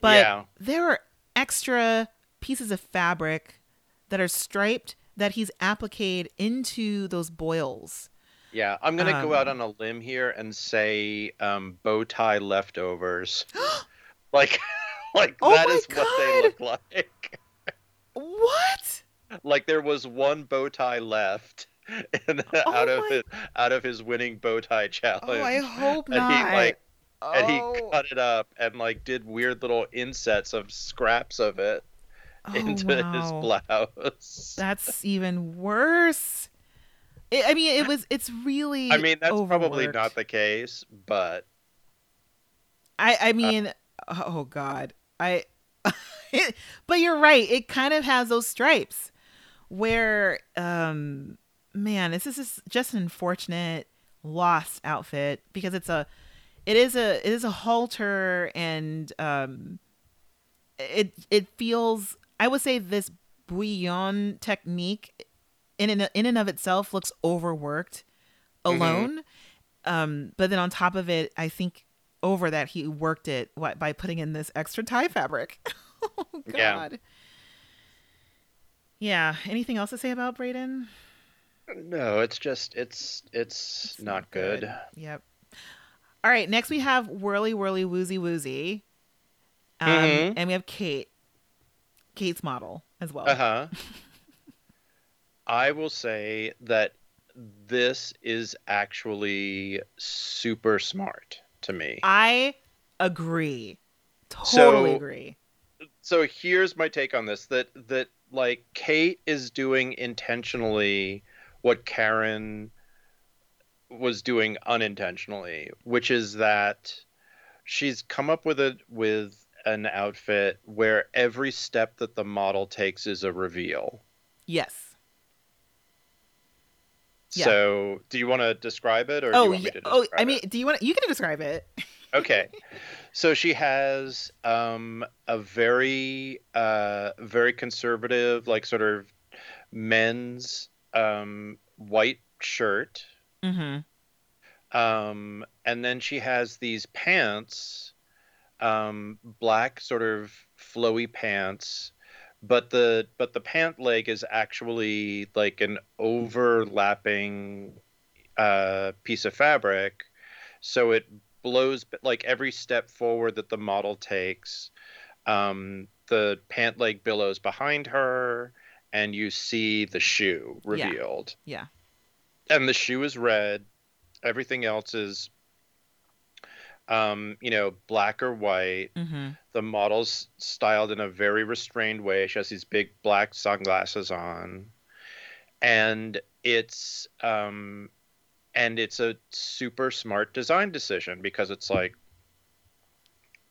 but Yeah. there are extra pieces of fabric that are striped that he's appliqued into those boils. Yeah, I'm gonna go out Um, on a limb here and say um, bow tie leftovers. like, like Oh that my is what they look like. What? like there was one bow tie left, in, Oh out of his out of his winning bow tie challenge. Oh, I hope and not. he like and he Oh. cut it up and like did weird little insets of scraps of it Oh, into his blouse. That's even worse. It, I mean, it was. It's really. I mean, that's probably not the case, but I. I mean, oh God, I. but you're right. It kind of has those stripes, where, um, man, this is just an unfortunate lost outfit because it's a, it is a, it is a halter and um, it it feels. I would say this bouillon technique, in and in and of itself, looks overworked Mhm. alone. Um, but then on top of it, I think over that he worked it what, by putting in this extra tie fabric. oh Yeah. God. Yeah. Anything else to say about Bradon? no, it's just it's it's, It's not good. Yep. All right. Next we have Whirly Whirly Woozy Woozy, um, Mhm. and we have Kate. Kate's model as well. Uh huh. I will say that this is actually super smart to me. I agree. Totally So- agree. so here's my take on this that that like Kate is doing intentionally what Karen was doing unintentionally, which is that she's come up with it with an outfit where every step that the model takes is a reveal. Yes. Yeah. So, do you want to describe it, or do Oh, you want yeah. me to oh, I mean, it? do you want? You can describe it. okay so she has um a very uh very conservative like sort of men's um white shirt Mm-hmm. um and then she has these pants um black sort of flowy pants but the but the pant leg is actually like an overlapping uh piece of fabric so it blows like every step forward that the model takes um the pant leg billows behind her and you see the shoe Yeah. revealed Yeah. and the shoe is red everything else is um you know black or white Mm-hmm. the model's styled in a very restrained way she has these big black sunglasses on and it's um and it's a super smart design decision because it's like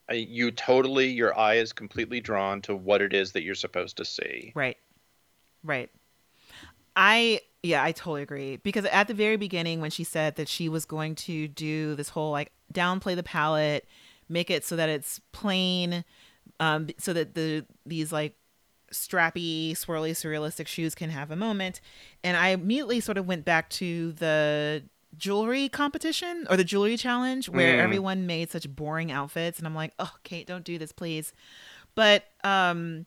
uh, you totally your eye is completely drawn to what it is that you're supposed to see. Right. Right. I yeah, I totally agree because at the very beginning when she said that she was going to do this whole like downplay the palette, make it so that it's plain um so that the these like strappy, swirly, surrealistic shoes can have a moment. And I immediately sort of went back to the jewelry competition or the jewelry challenge where Mm. everyone made such boring outfits and I'm like, "Oh, Kate, don't do this, please." But um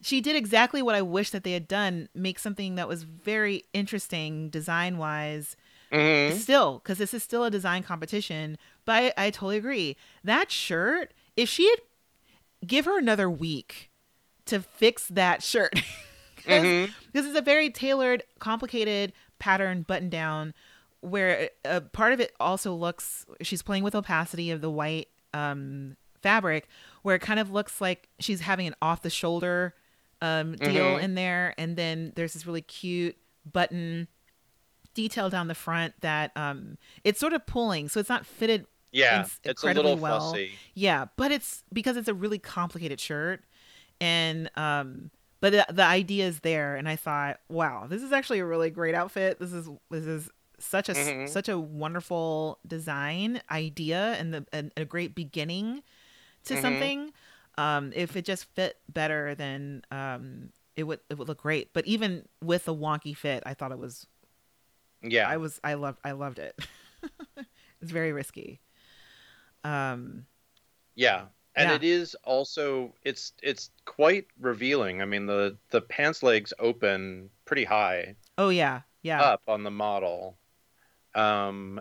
she did exactly what I wish that they had done, make something that was very interesting design-wise Mhm. still because this is still a design competition but I, I totally agree that shirt if she had give her another week to fix that shirt because Mhm. it's a very tailored complicated pattern button down where a part of it also looks she's playing with opacity of the white um fabric where it kind of looks like she's having an off the shoulder um deal Mhm. in there and then there's this really cute button detail down the front that um it's sort of pulling so it's not fitted Yeah, It's it's a little well. fussy. yeah but it's because it's a really complicated shirt and um but the, the idea is there and i thought wow this is actually a really great outfit this is this is such a Mhm. such a wonderful design idea and the and a great beginning to Mhm. something um if it just fit better then um it would it would look great but even with a wonky fit i thought it was Yeah, I was I loved I loved it. it's very risky. Um yeah, and Yeah. it is also it's it's quite revealing. I mean the the pants legs open pretty high oh yeah. Yeah. up on the model, um,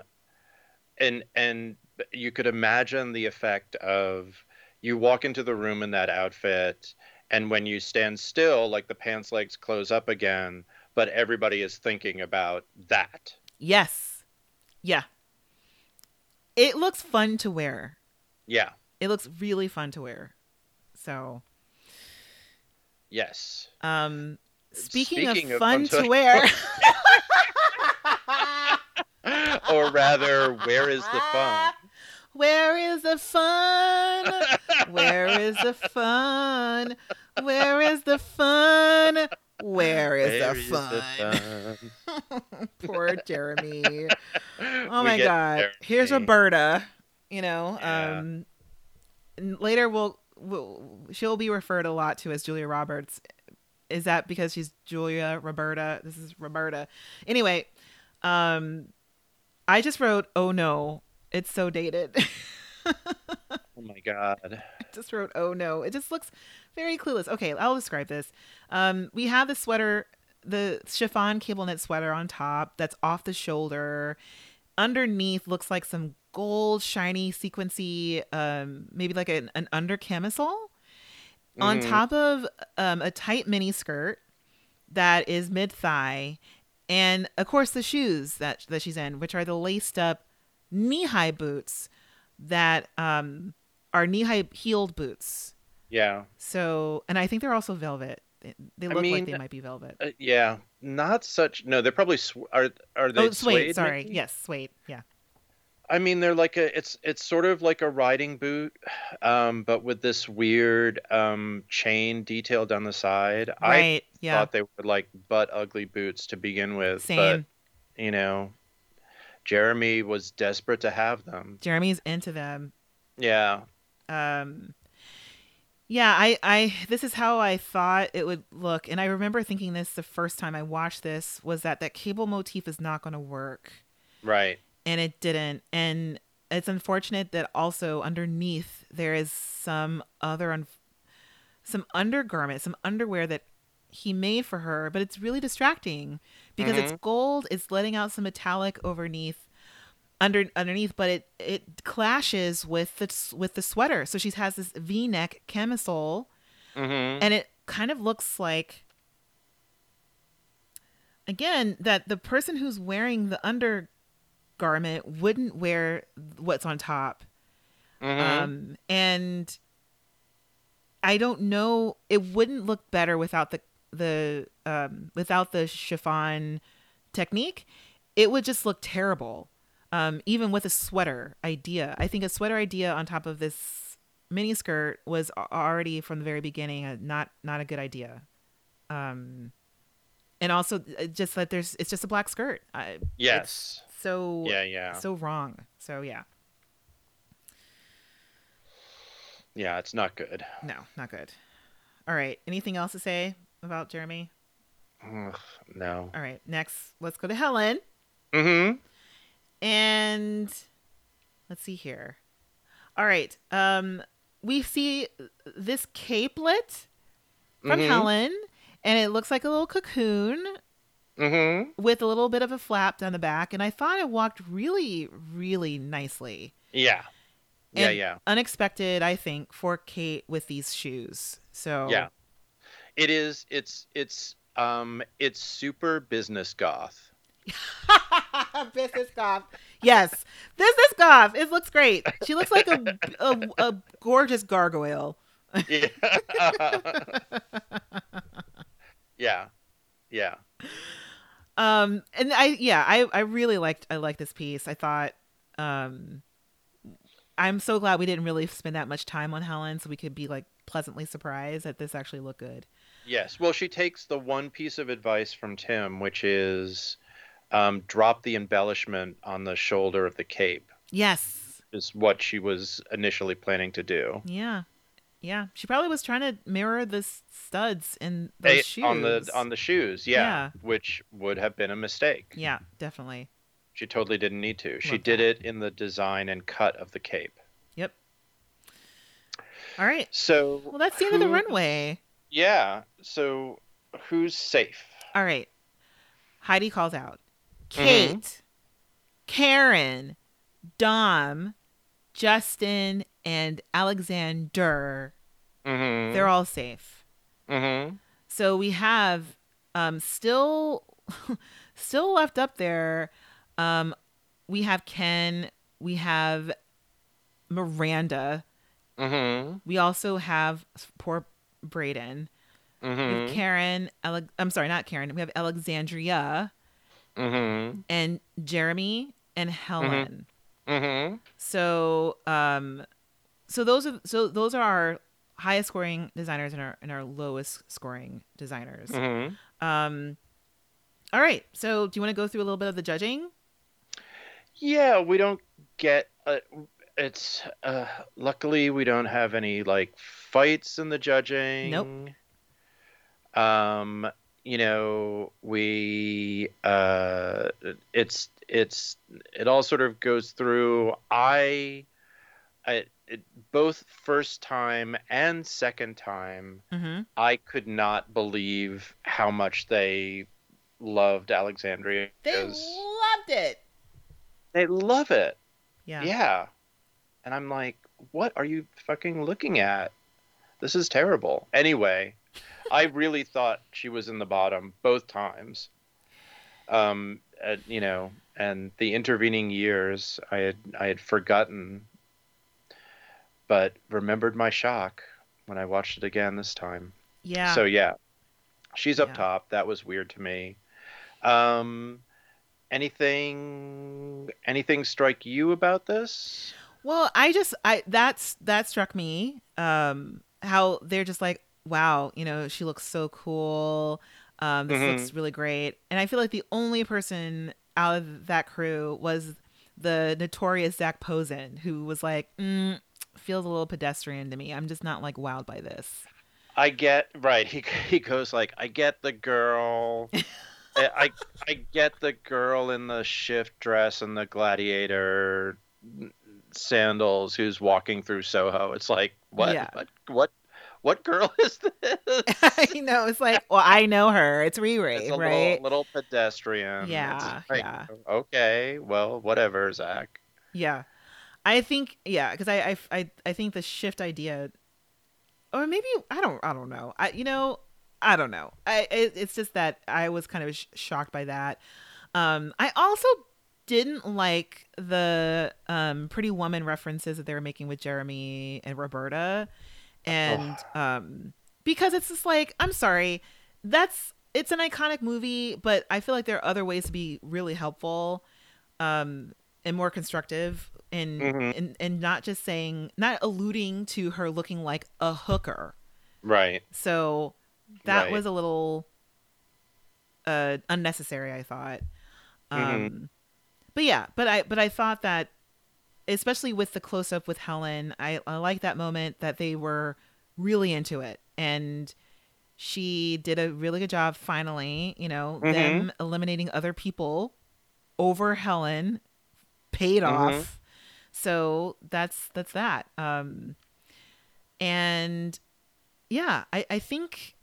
and and you could imagine the effect of you walk into the room in that outfit, and when you stand still, like the pants legs close up again, but everybody is thinking about that. yes. Yeah. It looks fun to wear. Yeah. It looks really fun to wear. So, Yes. um speaking, Speaking of of fun fun to to- wear. or rather, where is the fun? Where is the fun? Where is the fun? Where is the fun? Where is Where the is fun? fun? Poor Jeremy. Oh We my god. there. Here's Roberta. You know, Yeah. um later we'll, we'll she'll be referred a lot to as Julia Roberts. Is that because she's Julia Roberta? This is Roberta. Anyway, um I just wrote, "Oh no, it's so dated." Oh my god. I just wrote, "Oh no." It just looks very clueless. Okay, I'll describe this. Um, we have the sweater, the chiffon cable knit sweater on top that's off the shoulder. Underneath looks like some gold, shiny, sequency, um, maybe like an, an under camisole. On Mhm. top of um, a tight mini skirt that is mid thigh, and of course the shoes that that she's in, which are the laced up knee high boots that um, are knee high heeled boots. Yeah. So, and I think they're also velvet. They, they I look like they might be velvet. Uh, yeah. Not such. No, they're probably sw- are are they Oh, suede. suede, Sorry. maybe? Yes, suede. Yeah. I mean, they're like a. It's it's sort of like a riding boot, um, but with this weird um chain detail down the side. I Right. yeah. thought they were like butt ugly boots to begin with, Same. but you know, Jeremy was desperate to have them. Jeremy's into them. Yeah. Um yeah i i this is how i thought it would look. And i remember thinking this the first time i watched this was that that cable motif is not going to work. Right. and it didn't. And it's unfortunate that also underneath there is some other un- some undergarment some underwear that he made for her but it's really distracting because it's gold it's letting out some metallic underneath under underneath but it it clashes with the with the sweater so she has this v-neck camisole Mm-hmm. and it kind of looks like again that the person who's wearing the undergarment wouldn't wear what's on top mm-hmm. um and i don't know it wouldn't look better without the the um without the chiffon technique it would just look terrible. Um, even with a sweater idea, I think a sweater idea on top of this mini skirt was already from the very beginning a, not not a good idea. Um, and also uh, just that there's it's just a black skirt. I, Yes. so Yeah, yeah. so wrong. So yeah, Yeah, it's not good. no, not good. All right, anything else to say about Jeremy? Ugh, no. All right, next let's go to Helen. Mm-hmm. And let's see here. All right. Um we see this capelet from Mhm. Helen and it looks like a little cocoon Mm-hmm. with a little bit of a flap down the back and I thought it walked really really nicely. Yeah. Yeah, And yeah. Unexpected, I think, for Kate with these shoes. So Yeah. It is it's it's um it's super business goth. business goth. Yes, business goth. It looks great. She looks like a a, a gorgeous gargoyle. Yeah. yeah. Yeah. um and i yeah i i really liked i liked this piece i thought um i'm so glad we didn't really spend that much time on helen so we could be like pleasantly surprised that this actually looked good Yes. Well, she takes the one piece of advice from Tim, which is um, drop the embellishment on the shoulder of the cape, yes is what she was initially planning to do. yeah yeah she probably was trying to mirror the studs in those shoes On the on the shoes, yeah, Yeah. which would have been a mistake. yeah definitely She totally didn't need to. She Love did that. it in the design and cut of the cape. yep all right So well that's the end of the runway Yeah. So who's safe? all right heidi calls out Mhm. kate karen dom justin and alexander Mm-hmm. they're all safe mm-hmm. so we have um still still left up there um we have ken we have miranda Mm-hmm. we also have poor bradon we have Mm-hmm. karen Ale- i'm sorry not karen we have alexandria Mm-hmm. and jeremy and helen Mm-hmm. so um so those are so those are our highest scoring designers and our and our lowest scoring designers Mm-hmm. um all right so do you want to go through a little bit of the judging Yeah, we don't get. Uh, it's uh, luckily we don't have any like fights in the judging. Nope. Um, you know, we uh, it's it's it all sort of goes through. I, I it, both first time and second time, mm-hmm. I could not believe how much they loved Alexandria. They loved it. they love it. yeah Yeah. And I'm like, what are you fucking looking at? This is terrible. Anyway, I really thought she was in the bottom both times. Um, uh, you know, and the intervening years, I had I had forgotten, but remembered my shock when I watched it again this time. yeah So yeah, she's up Yeah. top. That was weird to me. Um, anything anything strike you about this? well i just i that's that struck me um how they're just like wow you know she looks so cool um this looks really great and i feel like the only person out of that crew was the notorious zac posen who was like mm, feels a little pedestrian to me i'm just not like wowed by this I get right. He he goes like, I get the girl. I I- I get the girl in the shift dress and the gladiator sandals who's walking through Soho. It's like what Yeah. what what what girl is this? I know. It's like, well, I know her. It's Riri, It's a right? little, little pedestrian. Yeah, like, yeah. Okay, well, whatever, Zac. Yeah, I think yeah, because I, I I I think the shift idea, or maybe I don't I don't know. I you know I don't know. I it, it's just that I was kind of sh- shocked by that. Um, I also didn't like the um Pretty Woman references that they were making with Jeremy and Roberta, and um because it's just like I'm sorry, that's it's an iconic movie, but I feel like there are other ways to be really helpful, um, and more constructive, and Mhm. and and not just saying, not alluding to her looking like a hooker. Right. So that Right. was a little uh unnecessary, I thought. Um Mhm. but yeah, but I but I thought that especially with the close up with Helen, I, I like that moment that they were really into it and she did a really good job finally, you know, Mhm. them eliminating other people over Helen paid Mhm. off. So that's that's that. Um and yeah, I I think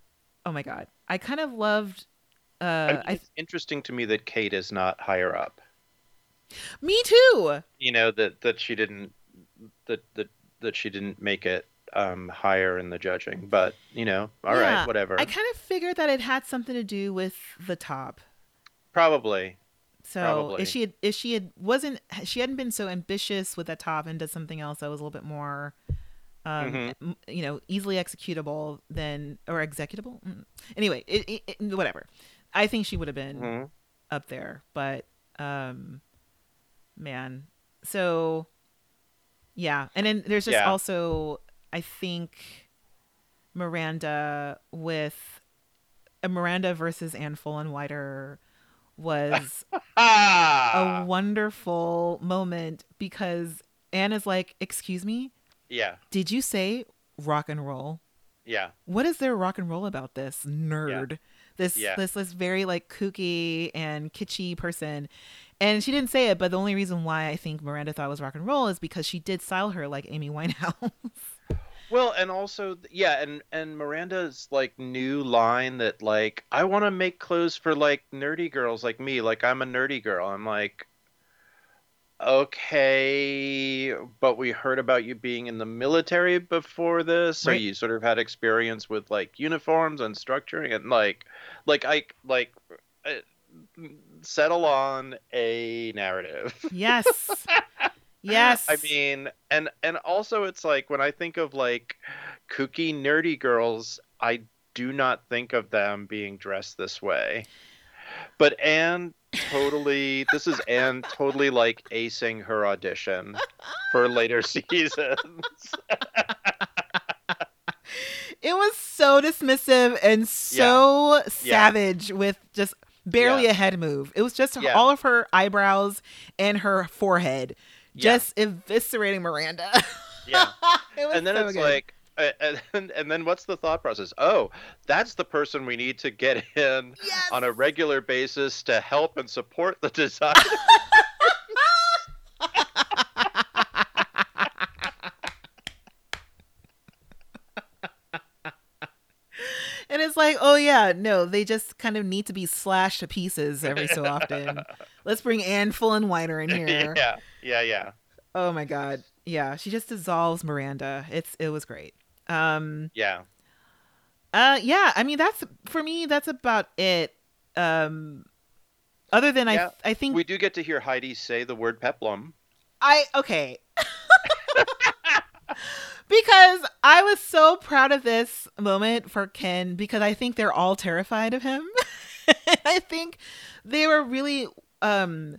oh my god. I kind of loved I uh I it's interesting to me that Kate is not higher up. Me too. You know that that she didn't that that that she didn't make it um higher in the judging. But you know, all right, Yeah, whatever. I kind of figured that it had something to do with the top. Probably. So Probably. if she had, if she had wasn't she hadn't been so ambitious with that top and did something else that was a little bit more, um, Mhm. you know, easily executable then or executable. Mm. Anyway, it, it, it- whatever. I think she would have been Mhm. up there, but um, man. So yeah, and then there's just Yeah. also I think Miranda with uh, Miranda versus Anne Fullenwider was a wonderful moment because Anne is like, "Excuse me, yeah. did you say rock and roll? Yeah. What is there rock and roll about this nerd? This Yeah. this this very like kooky and kitschy person." And she didn't say it, but the only reason why I think Miranda thought it was rock and roll is because she did style her like Amy Winehouse. Well, and also, yeah, and and Miranda's like new line that like I want to make clothes for like nerdy girls like me, like I'm a nerdy girl. I'm like, okay, but we heard about you being in the military before this, so Right. you sort of had experience with like uniforms and structuring and like, like I like uh, settle on a narrative. yes. Yes. I mean, and and also it's like when I think of like kooky nerdy girls, I do not think of them being dressed this way. But Anne totally this is Anne totally like acing her audition for later seasons. it was so dismissive and so savage with just barely Yeah. a head move. It was just Yeah. all of her eyebrows and her forehead Yeah. just eviscerating Miranda. Yeah. it And then so it's good. like uh, and and then what's the thought process? Oh, that's the person we need to get in yes! on a regular basis to help and support the design. like, oh yeah, no, they just kind of need to be slashed to pieces every so often. Let's bring Anne Fullenwider in here. yeah, yeah, yeah. Oh my god. Yeah, she just dissolves Miranda. It's it was great. Um Yeah. Uh yeah, I mean that's for me that's about it. Um other than Yeah, I I think We do get to hear Heidi say the word peplum. I okay. because I was so proud of this moment for Ken because I think they're all terrified of him. I think they were really um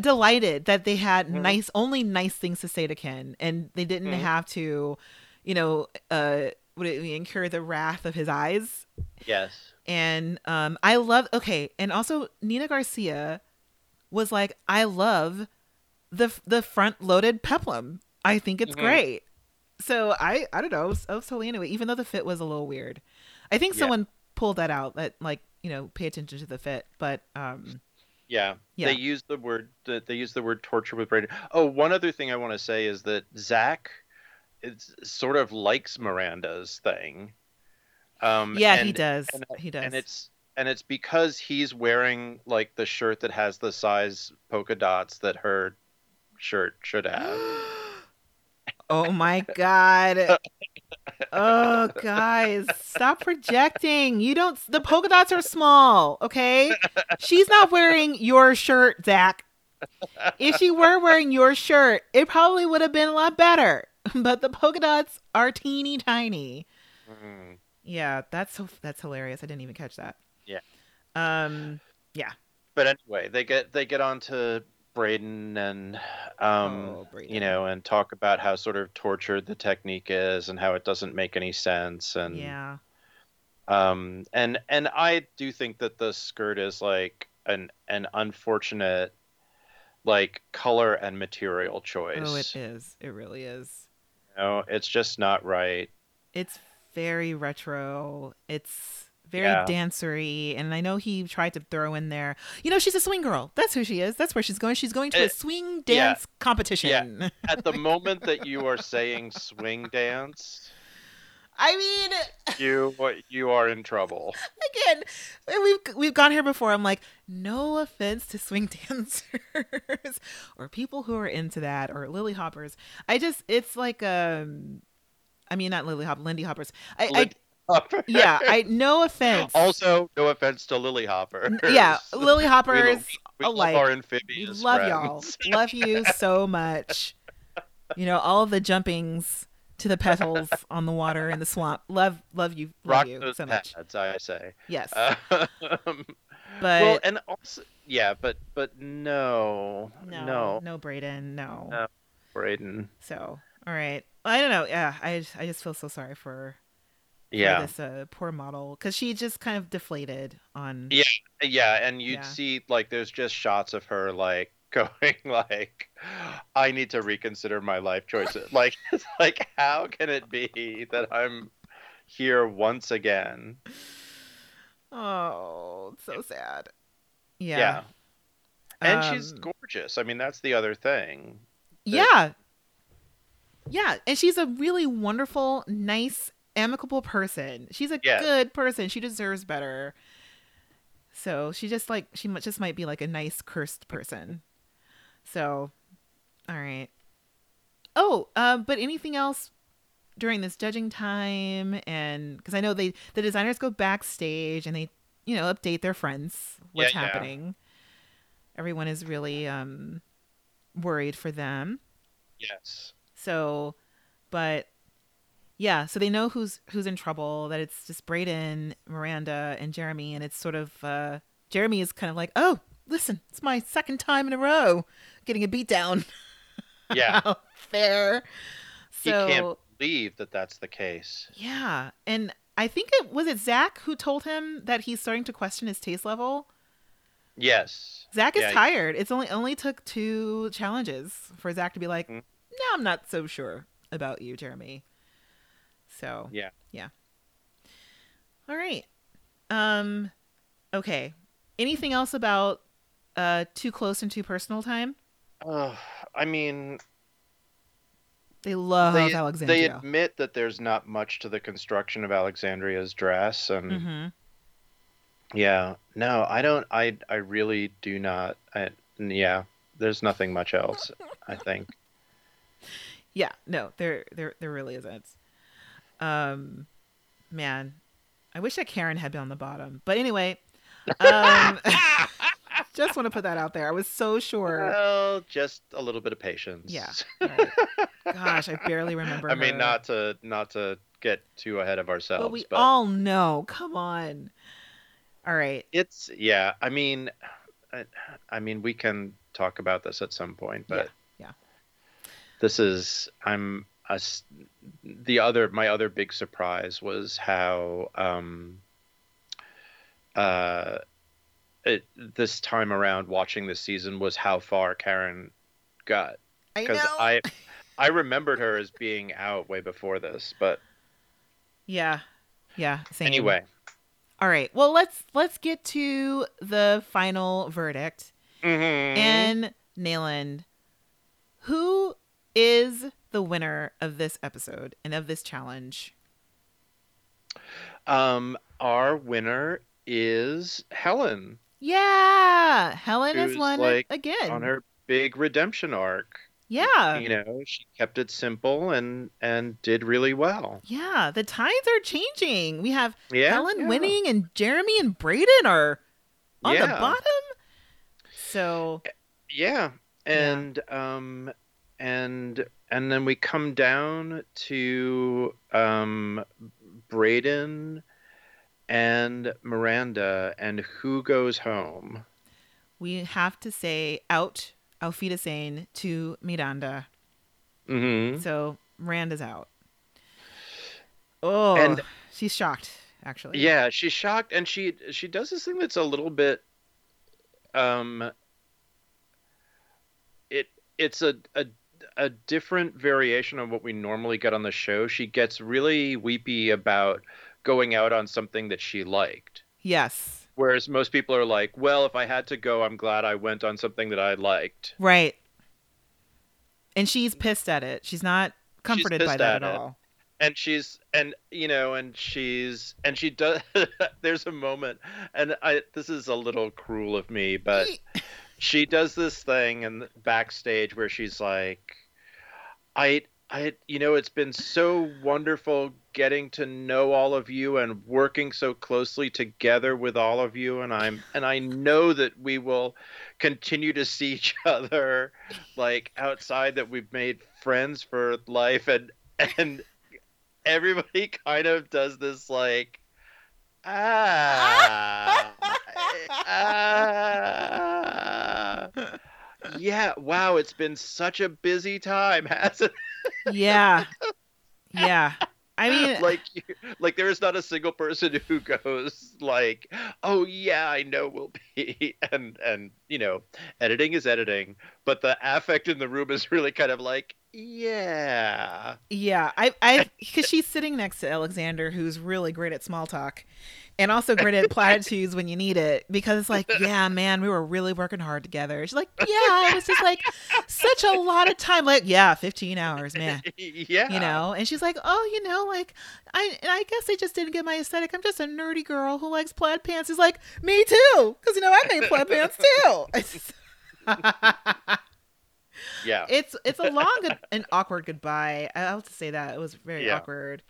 delighted that they had Mhm. nice only nice things to say to Ken and they didn't Mhm. have to, you know, uh would it incur the wrath of his eyes Yes. and um i love okay and also nina garcia was like i love the the front loaded peplum i think it's Mhm. great so i i don't know I was, I was totally into it even though the fit was a little weird i think Yeah. someone pulled that out that like you know pay attention to the fit but um Yeah. Yeah. They use the word they use the word torture with brain. Oh, one other thing I want to say is that Zac is sort of likes Miranda's thing. Um yeah and, he does and- he does And it's and it's because he's wearing like the shirt that has the size polka dots that her shirt should have. oh my god oh guys stop projecting you don't the polka dots are small okay she's not wearing your shirt zac if she were wearing your shirt it probably would have been a lot better but the polka dots are teeny tiny Mm. Yeah, that's so that's hilarious. I didn't even catch that. Yeah. Um. Yeah. But anyway, they get they get on to Bradon and um Oh, Bradon. you know and talk about how sort of tortured the technique is and how it doesn't make any sense and yeah. um and and I do think that the skirt is like an an unfortunate like color and material choice. Oh, it is. It really is. You know, it's just not right. It's very retro. It's very Yeah. dancery, and I know he tried to throw in there. You know, she's a swing girl. That's who she is. That's where she's going. She's going to a Uh, swing yeah. dance competition. At the moment that you are saying swing dance, I mean, you you are in trouble. again, we've we've gone here before. I'm like, no offense to swing dancers or people who are into that or lily hoppers. I just it's like um, I mean not lily hop, Lindy hoppers. I, I Lindy Hopper. yeah, I no offense. Also, no offense to Lily Hopper. Yeah, lily We, hoppers. we alike. love our We amphibious love y'all. Love you so much. You know all of the jumpings to the petals on the water in the swamp. Love, love you, love Rock you so much. pads, I say. Yes, Um, but well, and also, yeah, but but no, no, no, no, Bradon, no. No. Bradon. So, all right. I don't know. Yeah, I just, I just feel so sorry for Yeah, this uh, poor model because she just kind of deflated on. Yeah. yeah, and you'd Yeah. see like there's just shots of her like going like, I need to reconsider my life choices. like, it's like how can it be that I'm here once again? Oh, so sad. Yeah. Yeah. And she's Um, gorgeous. I mean, that's the other thing. Yeah. Yeah, and she's a really wonderful, nice, amicable person. She's a Yes. good person. She deserves better. So she just like she just might be like a nice cursed person. So, all right. Oh, um, but anything else during this judging time? And because I know they the designers go backstage and they you know update their friends what's Yeah, yeah. happening. Everyone is really um worried for them. Yes. So, but yeah, so they know who's who's in trouble. That it's just Bradon, Miranda, and Jeremy, and it's sort of uh, Jeremy is kind of like, oh, listen, it's my second time in a row getting a beat down. Yeah. fair. there. He can't believe that that's the case. yeah, and I think it was it Zac who told him that he's starting to question his taste level. Yes. Zac is Yeah. tired. It's only only took two challenges for Zac to be like, Mm. no, I'm not so sure about you, Jeremy. So Yeah. yeah. All right. Um, okay. Anything else about uh too close and too personal time? Uh, I mean, They love they, they admit that there's not much to the construction of Alexandria's dress, and mm-hmm. yeah, no, I don't. I I really do not. I, yeah, there's nothing much else. I think. Yeah, no, there there there really isn't. Um man, I wish that Karen had been on the bottom. But anyway, um just want to put that out there. I was so sure. Well, just a little bit of patience. Yeah. Right. Gosh, I barely remember I mean, not to not to get too ahead of ourselves, But we but all know. Come on. All right. it's yeah. I mean, I, I mean, we can talk about this at some point, Yeah, but yeah. this is I'm the other my other big surprise was how um uh it, this time around watching this season was how far Karen got because know. I I remembered her as being out way before this, but yeah. Yeah. Same. anyway, All right. Well, let's let's get to the final verdict. Mhm. And Nayland, who is the winner of this episode and of this challenge? um, our winner is Helen Yeah, Helen has won like, again. on her big redemption arc. yeah, you know, she kept it simple and and did really well. yeah. The tides are changing. We have Yeah, Helen yeah. winning, and Jeremy and Bradon are on the bottom. So Yeah, Yeah. and um, and and then we come down to um, Bradon and Miranda, and who goes home? We have to say out Auf Wiedersehen to Miranda. Mm-hmm. So Miranda's out. Oh, And- she's shocked, actually. Yeah, she's shocked, and she she does this thing that's a little bit, um, it it's a a a different variation of what we normally get on the show. She gets really weepy about going out on something that she liked. Yes. Whereas most people are like, well, if I had to go, I'm glad I went on something that I liked. Right. And she's pissed at it. She's not comforted by that at at all. and she's and you know and she's and she does there's a moment and i this is a little cruel of me but she does this thing and backstage where she's like i i you know it's been so wonderful getting to know all of you and working so closely together with all of you and i'm and i know that we will continue to see each other like outside that we've made friends for life and and everybody kind of does this like ah, ah yeah wow it's been such a busy time hasn't Yeah. Yeah. I mean, like like there is not a single person who goes like oh yeah i know we'll be and and you know editing is editing but the affect in the room is really kind of like yeah yeah. I, I, because she's sitting next to Alexander, who's really great at small talk, and also at platitudes when you need it. Because it's like, yeah, man, we were really working hard together. She's like, yeah, it was just like such a lot of time. Like, yeah, fifteen hours, man. yeah You know, and she's like, "Oh, you know, like I, I guess I just didn't get my aesthetic. I'm just a nerdy girl who likes plaid pants." He's like, "Me too," because you know I made plaid pants too. yeah it's it's a long and awkward goodbye. I have to say that it was very Yeah. awkward.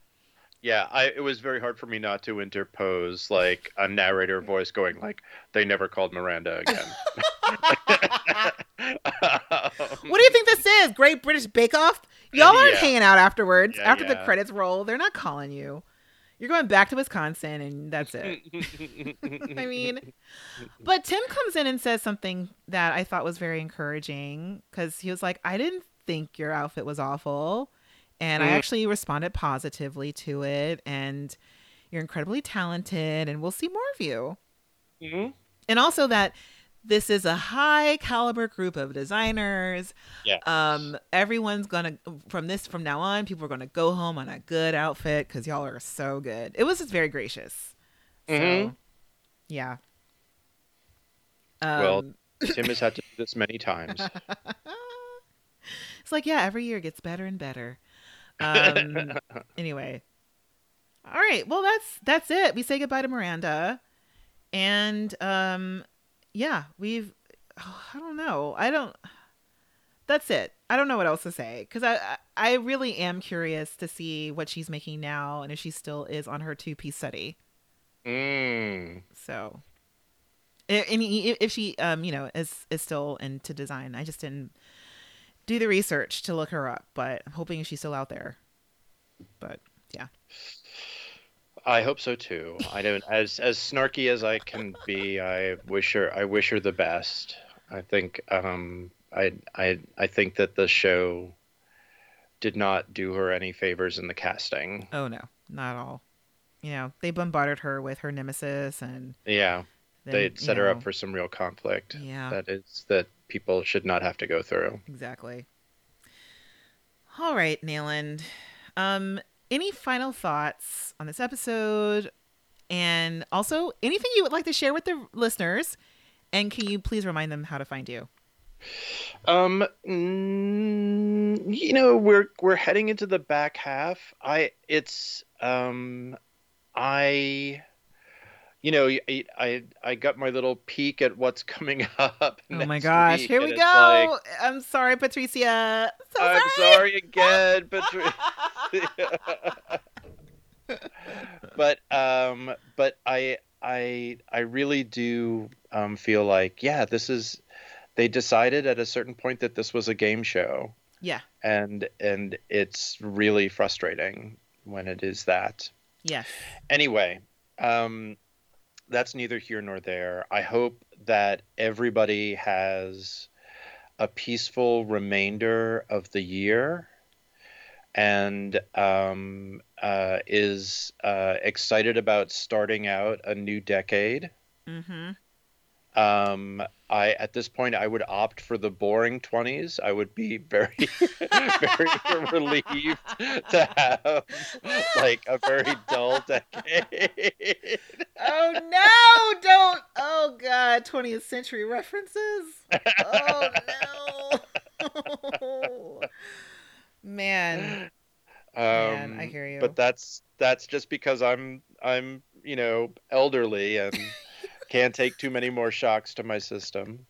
Yeah, I it was very hard for me not to interpose like a narrator voice going like they never called Miranda again. What do you think this is? Great British Bake Off? Y'all aren't Yeah. hanging out afterwards. Yeah, After the credits roll, they're not calling you. You're going back to Wisconsin, and that's it. I mean, but Tim comes in and says something that I thought was very encouraging because he was like, I didn't think your outfit was awful. And I Mm. actually responded positively to it. And you're incredibly talented, and we'll see more of you. Mhm. And also that this is a high caliber group of designers. Yes. Um, everyone's gonna from this from now on, people are gonna go home on a good outfit because y'all are so good. It was just very gracious. So, Mhm. yeah. Well, Um, Tim has had to do this many times. it's like yeah, every year gets better and better. Um, anyway, all right. Well, that's that's it. We say goodbye to Miranda, and um, yeah, we've. Oh, I don't know. I don't. That's it. I don't know what else to say because I, I I really am curious to see what she's making now and if she still is on her two piece study. mm. So, and if she um you know is is still into design, I just didn't do the research to look her up, but I'm hoping she's still out there. But yeah. I hope so too. I don't as as snarky as I can be. I wish her I wish her the best. I think um I I I think that the show did not do her any favors in the casting. oh no, not at all. You know, they bombarded her with her nemesis, and Yeah, then, they you set her know, up for some real conflict. yeah, That is that people should not have to go through. exactly. All right, Nayland. Um, any final thoughts on this episode? And also, anything you would like to share with the listeners? And can you please remind them how to find you? Um, you know, we're we're heading into the back half. I it's um, I, you know, I I, I got my little peek at what's coming up. Oh my gosh, week, here we go. like, I'm sorry, Patricia. So I'm sorry again, Patricia. but um, but I I I really do um feel like yeah, this is. They decided at a certain point that this was a game show. Yeah. and and it's really frustrating when it is that Yes. Anyway, um, that's neither here nor there. I hope that everybody has a peaceful remainder of the year and um, uh, is uh, excited about starting out a new decade. Mm-hmm. Um, I at this point I would opt for the boring twenties. I would be very, very relieved to have like a very dull decade. Oh no! Don't. Oh god! 20th century references. Oh no! Man, man, Um, I hear you. but that's that's just because I'm I'm you know elderly and can't take too many more shocks to my system.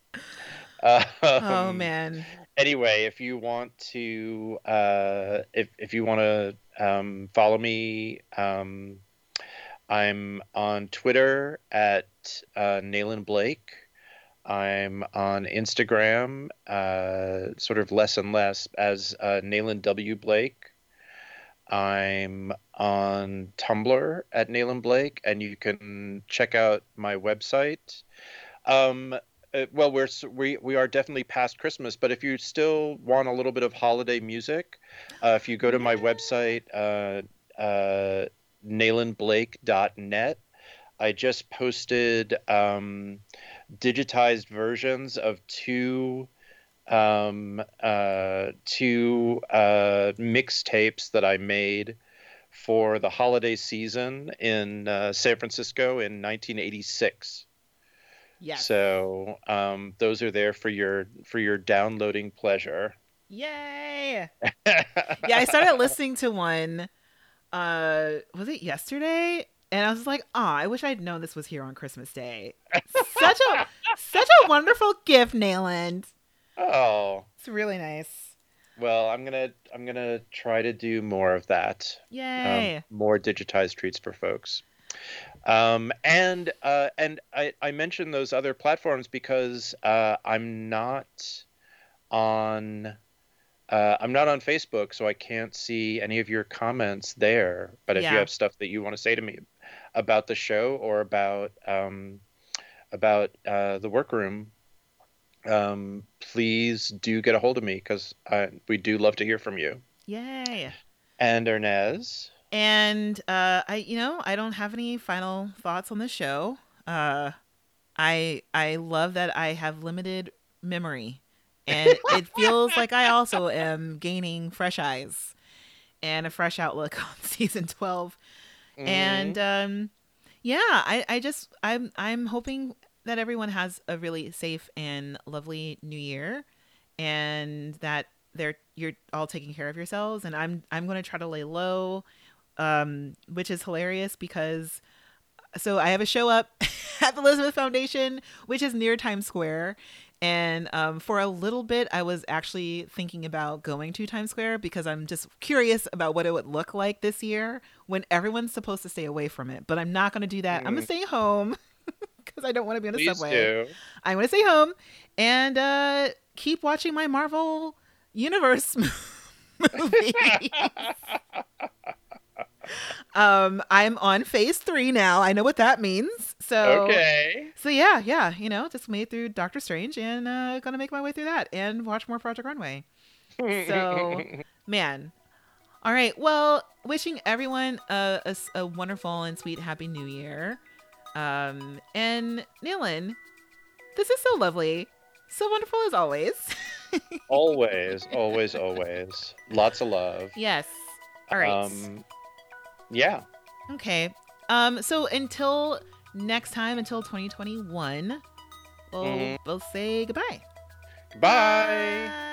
Um, oh man. anyway, if you want to, uh, if if you want to um, follow me, um, I'm on Twitter at uh, Nayland Blake. I'm on Instagram, uh, sort of less and less as uh, Nayland W Blake. I'm on Tumblr at Nayland Blake, and you can check out my website. Um, uh, well, we're we we are definitely past Christmas, but if you still want a little bit of holiday music, uh, if you go to my website, uh, uh, I just posted um, digitized versions of two um, uh, two uh, mixtapes that I made for the holiday season in uh, San Francisco in 1986. Yes. So um, those are there for your for your downloading pleasure. Yay! yeah, I started listening to one. Uh, was it yesterday? And I was like, "Oh, I wish I'd known this was here on Christmas Day." Such a such a wonderful gift, Nayland. Oh It's really nice. well, I'm gonna I'm gonna try to do more of that. Yay! Um, more digitized treats for folks. Um, and uh, and I, I mentioned those other platforms because uh, I'm not on uh, I'm not on Facebook, so I can't see any of your comments there. But if Yeah. you have stuff that you want to say to me about the show or about um, about uh, the workroom, um, please do get a hold of me because we do love to hear from you. Yay! And Hernease. And uh, I, you know, I don't have any final thoughts on the show. Uh, I I love that I have limited memory, and it feels like I also am gaining fresh eyes and a fresh outlook on season twelve. Mm-hmm. And um, yeah, I I just I'm I'm hoping that everyone has a really safe and lovely new year, and that they're you're all taking care of yourselves. And I'm I'm going to try to lay low um, which is hilarious because so I have a show up at the Elizabeth Foundation, which is near Times Square. And um, for a little bit, I was actually thinking about going to Times Square because I'm just curious about what it would look like this year when everyone's supposed to stay away from it. But I'm not going to do that. I'm going to stay home because I don't want to be on a Please subway. do. I want to stay home and uh, keep watching my Marvel Universe movie. um, I'm on phase three now. I know what that means. So Okay. So yeah, yeah, you know, just made through Doctor Strange and uh, gonna make my way through that and watch more Project Runway. So- Man, all right. Well, wishing everyone a wonderful and sweet Happy New Year. Um, and Nayland, this is so lovely, so wonderful as always. always, always, always. Lots of love. yes. All right. Um, yeah. Okay. Um. So until next time, until 2021, we'll Mhm. we'll say goodbye. Bye.